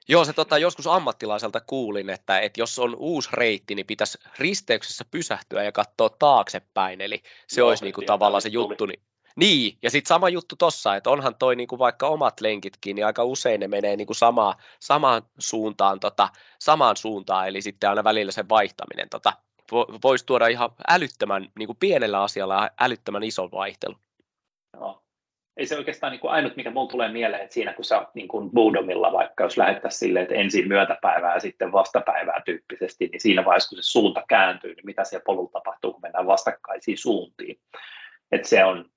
Joo, se tota, joskus ammattilaiselta kuulin, että, että jos on uusi reitti, niin pitäisi risteyksessä pysähtyä ja katsoa taaksepäin, eli se joo, olisi niinku tavallaan se juttu. Niin, niin, ja sitten sama juttu tossa, että onhan toi niinku vaikka omat lenkitkin, niin aika usein ne menee niinku sama, samaan suuntaan, tota, samaan suuntaan, eli sitten aina välillä se vaihtaminen tota, voisi tuoda ihan älyttömän, niinku pienellä asialla älyttömän ison vaihtelun. Joo. Ei se oikeastaan niin kuin ainut, mikä mulle tulee mieleen, että siinä kun sä niin kuin Budomilla vaikka, jos lähettäisiin silleen, että ensin myötäpäivää ja sitten vastapäivää tyyppisesti, niin siinä vaiheessa, kun se suunta kääntyy, niin mitä siellä polulla tapahtuu, kun mennään vastakkaisiin suuntiin. Että se on,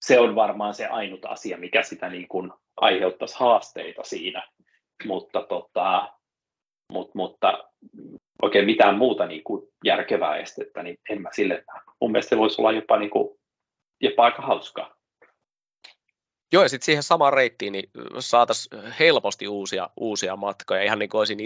se on varmaan se ainut asia, mikä sitä niin kuin aiheuttaisi haasteita siinä, mutta, tota, mut, mutta oikein mitään muuta niin kuin järkevää estettä, niin en mä sille, mun mielestä se voisi olla jopa, niin kuin, jopa aika hauskaa. Joo, ja sitten siihen samaan reittiin niin saataisiin helposti uusia, uusia matkoja, ihan niin kuin olisin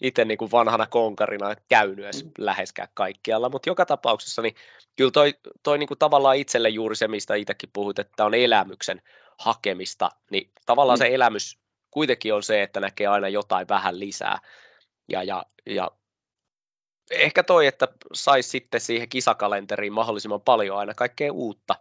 itse niin kuin vanhana konkarina käynyt edes mm. läheskään kaikkialla, mutta joka tapauksessa niin kyllä toi, toi niin kuin tavallaan itselle juuri se, mistä itsekin puhuit, että on elämyksen hakemista, niin tavallaan mm. se elämys kuitenkin on se, että näkee aina jotain vähän lisää, ja, ja, ja ehkä toi, että saisi sitten siihen kisakalenteriin mahdollisimman paljon aina kaikkea uutta,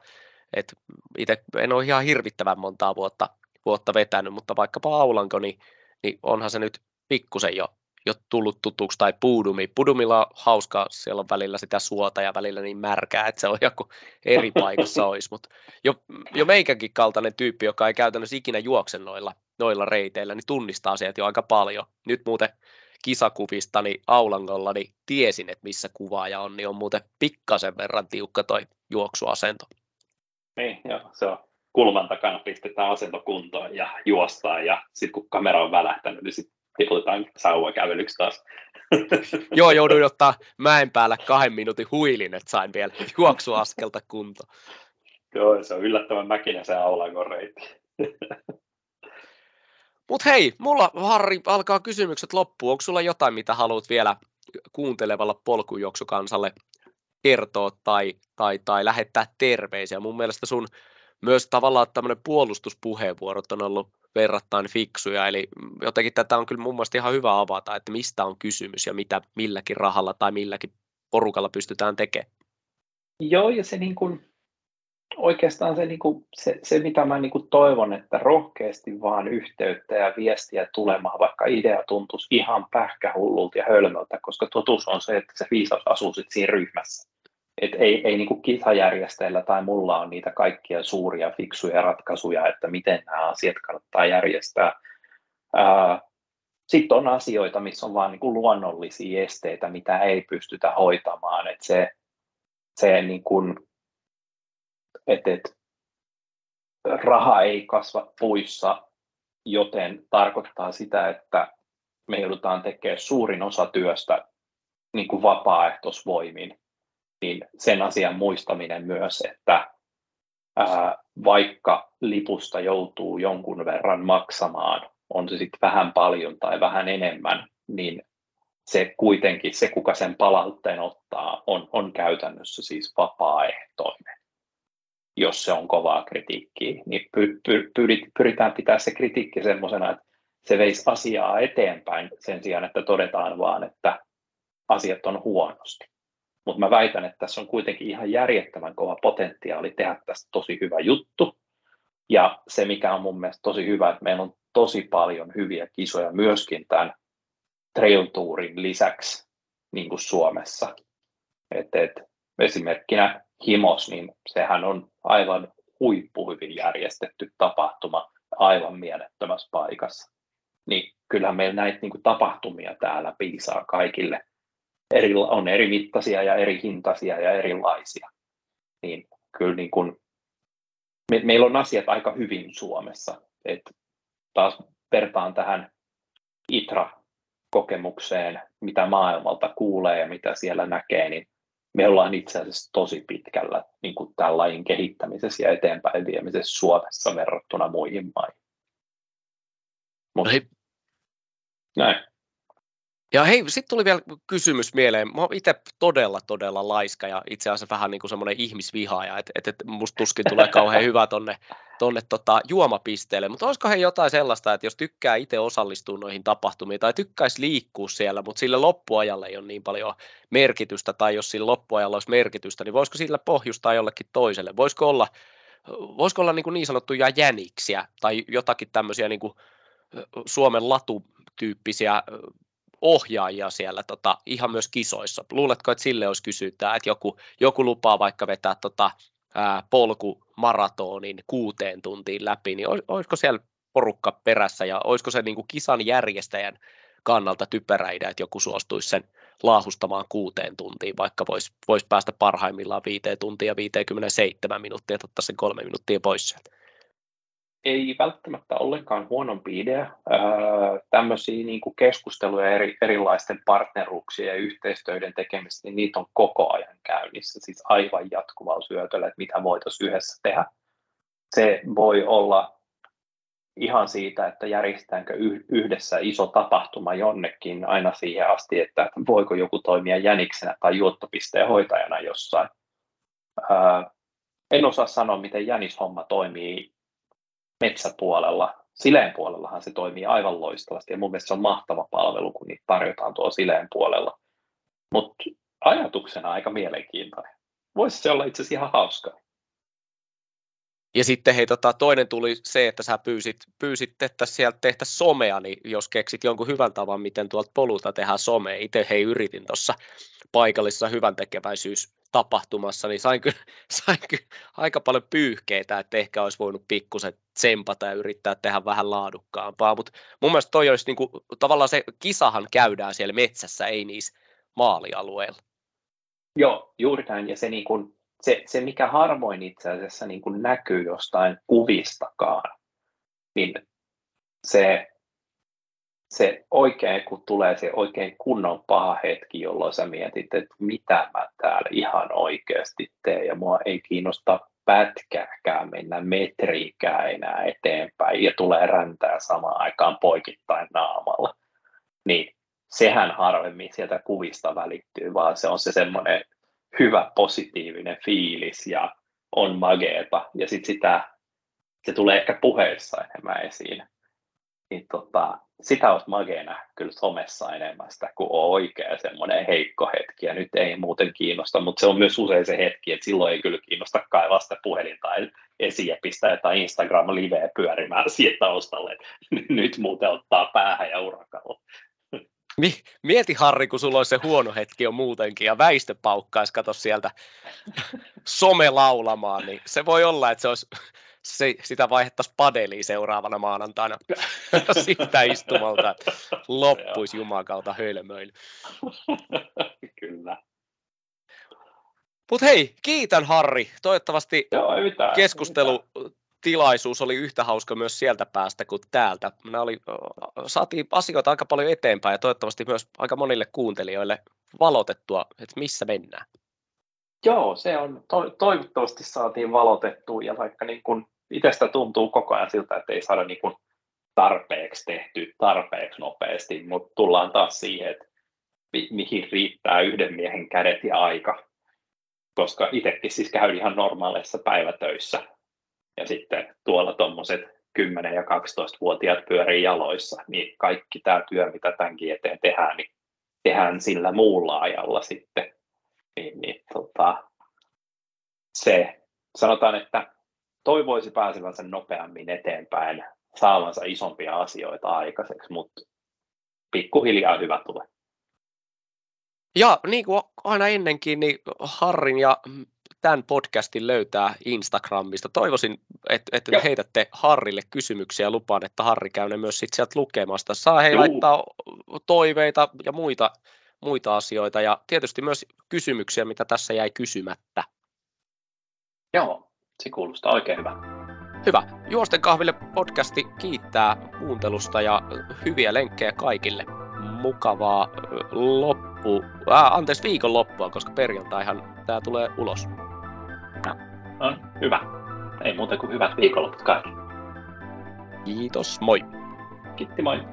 et itse en ole ihan hirvittävän montaa vuotta, vuotta vetänyt, mutta vaikkapa Aulanko, niin, niin onhan se nyt pikkusen jo, jo tullut tutuksi, tai Pudumi. Pudumilla on hauska, siellä on välillä sitä suota ja välillä niin märkää, että se on joku eri paikassa olisi, mutta jo, jo meikäkin kaltainen tyyppi, joka ei käytännössä ikinä juokse noilla, noilla reiteillä, niin tunnistaa sieltä jo aika paljon. Nyt muuten kisakuvista niin Aulangolla niin tiesin, että missä kuvaaja on, niin on muuten pikkasen verran tiukka toi juoksuasento. Niin, joo, se on kulman takana pistetään asento kuntoon ja juostaan ja sitten kun kamera on välähtänyt, niin sitten tiputetaan sauvakävelyksi taas. Joo, jouduin ottaa mäen päällä kahden minuutin huilin, että sain vielä juoksuaskelta kunto. Joo, se on yllättävän mäkinä se Aulangon reitti. Mutta hei, mulla Harri alkaa kysymykset loppuun. Onko sulla jotain, mitä haluat vielä kuuntelevalle polkujuoksukansalle kertoa tai, tai, tai lähettää terveisiä. Mun mielestä sun myös tavallaan tämmöinen puolustuspuheenvuorot on ollut verrattain fiksuja, eli jotenkin tätä on kyllä mun mielestä ihan hyvä avata, että mistä on kysymys ja mitä milläkin rahalla tai milläkin porukalla pystytään tekemään. Joo, ja se niin kuin, oikeastaan se, niin kuin, se, se, mitä mä niin kuin toivon, että rohkeasti vaan yhteyttä ja viestiä tulemaan, vaikka idea tuntuisi ihan pähkähullulta ja hölmöltä, koska totuus on se, että se viisaus asuu sit siinä ryhmässä. Et ei, ei niin kuin kisajärjestäjillä tai mulla on niitä kaikkia suuria fiksuja ratkaisuja, että miten nämä asiat kannattaa järjestää. Sitten on asioita, missä on vain niin luonnollisia esteitä, mitä ei pystytä hoitamaan. Et se, se niin kuin, et, et, raha ei kasva puissa, joten tarkoittaa sitä, että me joudutaan tekemään suurin osa työstä niin kuin vapaaehtoisvoimin niin sen asian muistaminen myös, että ää, vaikka lipusta joutuu jonkun verran maksamaan, on se sitten vähän paljon tai vähän enemmän, niin se kuitenkin, se kuka sen palautteen ottaa, on, on käytännössä siis vapaaehtoinen. Jos se on kovaa kritiikkiä, niin py, py, pyritään pitää se kritiikki semmoisena, että se veisi asiaa eteenpäin sen sijaan, että todetaan vaan, että asiat on huonosti. Mutta mä väitän, että tässä on kuitenkin ihan järjettömän kova potentiaali tehdä tästä tosi hyvä juttu. Ja se, mikä on mun mielestä tosi hyvä, että meillä on tosi paljon hyviä kisoja myöskin tämän Trail Tourin lisäksi niin kuin Suomessa. Et, et, esimerkkinä Himos, niin sehän on aivan huippuhyvin järjestetty tapahtuma aivan mielettömässä paikassa. Niin kyllähän meillä näitä niin kuin, tapahtumia täällä piisaa kaikille eri, on eri mittaisia ja eri hintaisia ja erilaisia. Niin kyllä niin kuin, me, meillä on asiat aika hyvin Suomessa. Et taas vertaan tähän ITRA-kokemukseen, mitä maailmalta kuulee ja mitä siellä näkee, niin me ollaan itse asiassa tosi pitkällä niin kuin tämän lajin kehittämisessä ja eteenpäin viemisessä Suomessa verrattuna muihin maihin. Mut, Hei. Näin. Ja hei, sitten tuli vielä kysymys mieleen. Mä oon itse todella, todella laiska ja itse asiassa vähän niin kuin semmoinen ihmisvihaaja, että et, et musta tuskin tulee kauhean hyvä tonne, tonne tota juomapisteelle. Mutta olisiko he jotain sellaista, että jos tykkää itse osallistua noihin tapahtumiin tai tykkäisi liikkua siellä, mutta sille loppuajalle ei ole niin paljon merkitystä, tai jos sillä loppuajalla olisi merkitystä, niin voisiko sillä pohjustaa jollekin toiselle? Voisiko olla, voisiko olla niin, kuin niin sanottuja jäniksiä tai jotakin tämmöisiä niin kuin Suomen latu-tyyppisiä ohjaajia siellä tota, ihan myös kisoissa. Luuletko, että sille olisi kysytään, että joku, joku lupaa vaikka vetää tota, ää, polkumaratonin kuuteen tuntiin läpi, niin olisiko siellä porukka perässä ja olisiko se niin kuin kisan järjestäjän kannalta typerä idea, että joku suostuisi sen laahustamaan kuuteen tuntiin, vaikka voisi vois päästä parhaimmillaan viiteen tuntia ja 57 minuuttia, että ottaa sen kolme minuuttia pois sieltä ei välttämättä ollenkaan huonompi idea. tämmöisiä niin kuin keskusteluja eri, erilaisten partneruuksien ja yhteistyöiden tekemistä, niin niitä on koko ajan käynnissä, siis aivan jatkuvalla syötöllä, että mitä voitaisiin yhdessä tehdä. Se voi olla ihan siitä, että järjestetäänkö yhdessä iso tapahtuma jonnekin aina siihen asti, että voiko joku toimia jäniksenä tai juottopisteen hoitajana jossain. en osaa sanoa, miten jänishomma toimii metsäpuolella. Sileen puolellahan se toimii aivan loistavasti ja mun mielestä se on mahtava palvelu, kun niitä tarjotaan tuolla Sileen puolella. Mutta ajatuksena aika mielenkiintoinen. Voisi se olla itse asiassa ihan hauskaa. Ja sitten hei, tota, toinen tuli se, että sä pyysit, pyysit että sieltä tehtä somea, niin jos keksit jonkun hyvän tavan, miten tuolta polulta tehdään somea. Itse hei yritin tuossa paikallisessa hyvän tekeväisyys tapahtumassa, niin sain kyllä, sain kyllä aika paljon pyyhkeitä, että ehkä olisi voinut pikkusen tsempata ja yrittää tehdä vähän laadukkaampaa, mutta mun mielestä toi olisi niin kuin, tavallaan se kisahan käydään siellä metsässä, ei niissä maalialueilla. Joo, juuri näin, ja se, niin kuin, se, se mikä harvoin itse asiassa niin kuin näkyy jostain kuvistakaan, niin se se oikein, kun tulee se oikein kunnon paha hetki, jolloin sä mietit, että mitä mä täällä ihan oikeasti teen, ja mua ei kiinnosta pätkääkään mennä metriikään enää eteenpäin, ja tulee räntää samaan aikaan poikittain naamalla. Niin sehän harvemmin sieltä kuvista välittyy, vaan se on se semmoinen hyvä positiivinen fiilis ja on mageeta. Ja sitten sitä, se tulee ehkä puheessa enemmän esiin. Niin tota, sitä olisi mageena kyllä somessa enemmän sitä, kun on oikea semmoinen heikko hetki, ja nyt ei muuten kiinnosta, mutta se on myös usein se hetki, että silloin ei kyllä kiinnosta kaivaa sitä puhelinta esiin ja pistää jotain Instagram-liveä pyörimään siihen taustalle, että nyt muuten ottaa päähän ja urakalla. Mieti Harri, kun sulla olisi se huono hetki on muutenkin ja väistö paukkaisi, kato sieltä some laulamaan, niin se voi olla, että se olisi se, sitä vaihdettaisiin padeliin seuraavana maanantaina sitä istumalta, että loppuisi jumakauta hölmöily. Kyllä. Mutta hei, kiitän Harri. Toivottavasti Joo, ei mitään, keskustelu tilaisuus oli yhtä hauska myös sieltä päästä kuin täältä. Nämä oli, saatiin asioita aika paljon eteenpäin ja toivottavasti myös aika monille kuuntelijoille valotettua, että missä mennään. Joo, se on, to, toivottavasti saatiin valotettua ja vaikka niin kun itsestä tuntuu koko ajan siltä, että ei saada niin kun tarpeeksi tehty tarpeeksi nopeasti, mutta tullaan taas siihen, että mi- mihin riittää yhden miehen kädet ja aika, koska itsekin siis käyn ihan normaaleissa päivätöissä ja sitten tuolla tuommoiset 10- ja 12-vuotiaat pyörii jaloissa, niin kaikki tämä työ, mitä tämänkin eteen tehdään, niin tehdään sillä muulla ajalla sitten. Niin, niin tota, se, sanotaan, että toivoisi pääsevänsä nopeammin eteenpäin, saavansa isompia asioita aikaiseksi, mutta pikkuhiljaa hyvä tulee. Ja niin kuin aina ennenkin, niin Harrin ja tämän podcastin löytää Instagramista. Toivoisin, että, että heitätte Harrille kysymyksiä. Lupaan, että Harri käy ne myös sit sieltä lukemasta. Saa hei laittaa toiveita ja muita, muita asioita ja tietysti myös kysymyksiä, mitä tässä jäi kysymättä. Joo, se kuulostaa oikein hyvä. Hyvä. Juosten kahville podcasti kiittää kuuntelusta ja hyviä lenkkejä kaikille. Mukavaa loppu, äh, anteeksi viikon loppua, koska perjantaihan tämä tulee ulos. On hyvä. Ei muuta kuin hyvät viikonloput kaikille. Kiitos, moi. Kiitti, moi.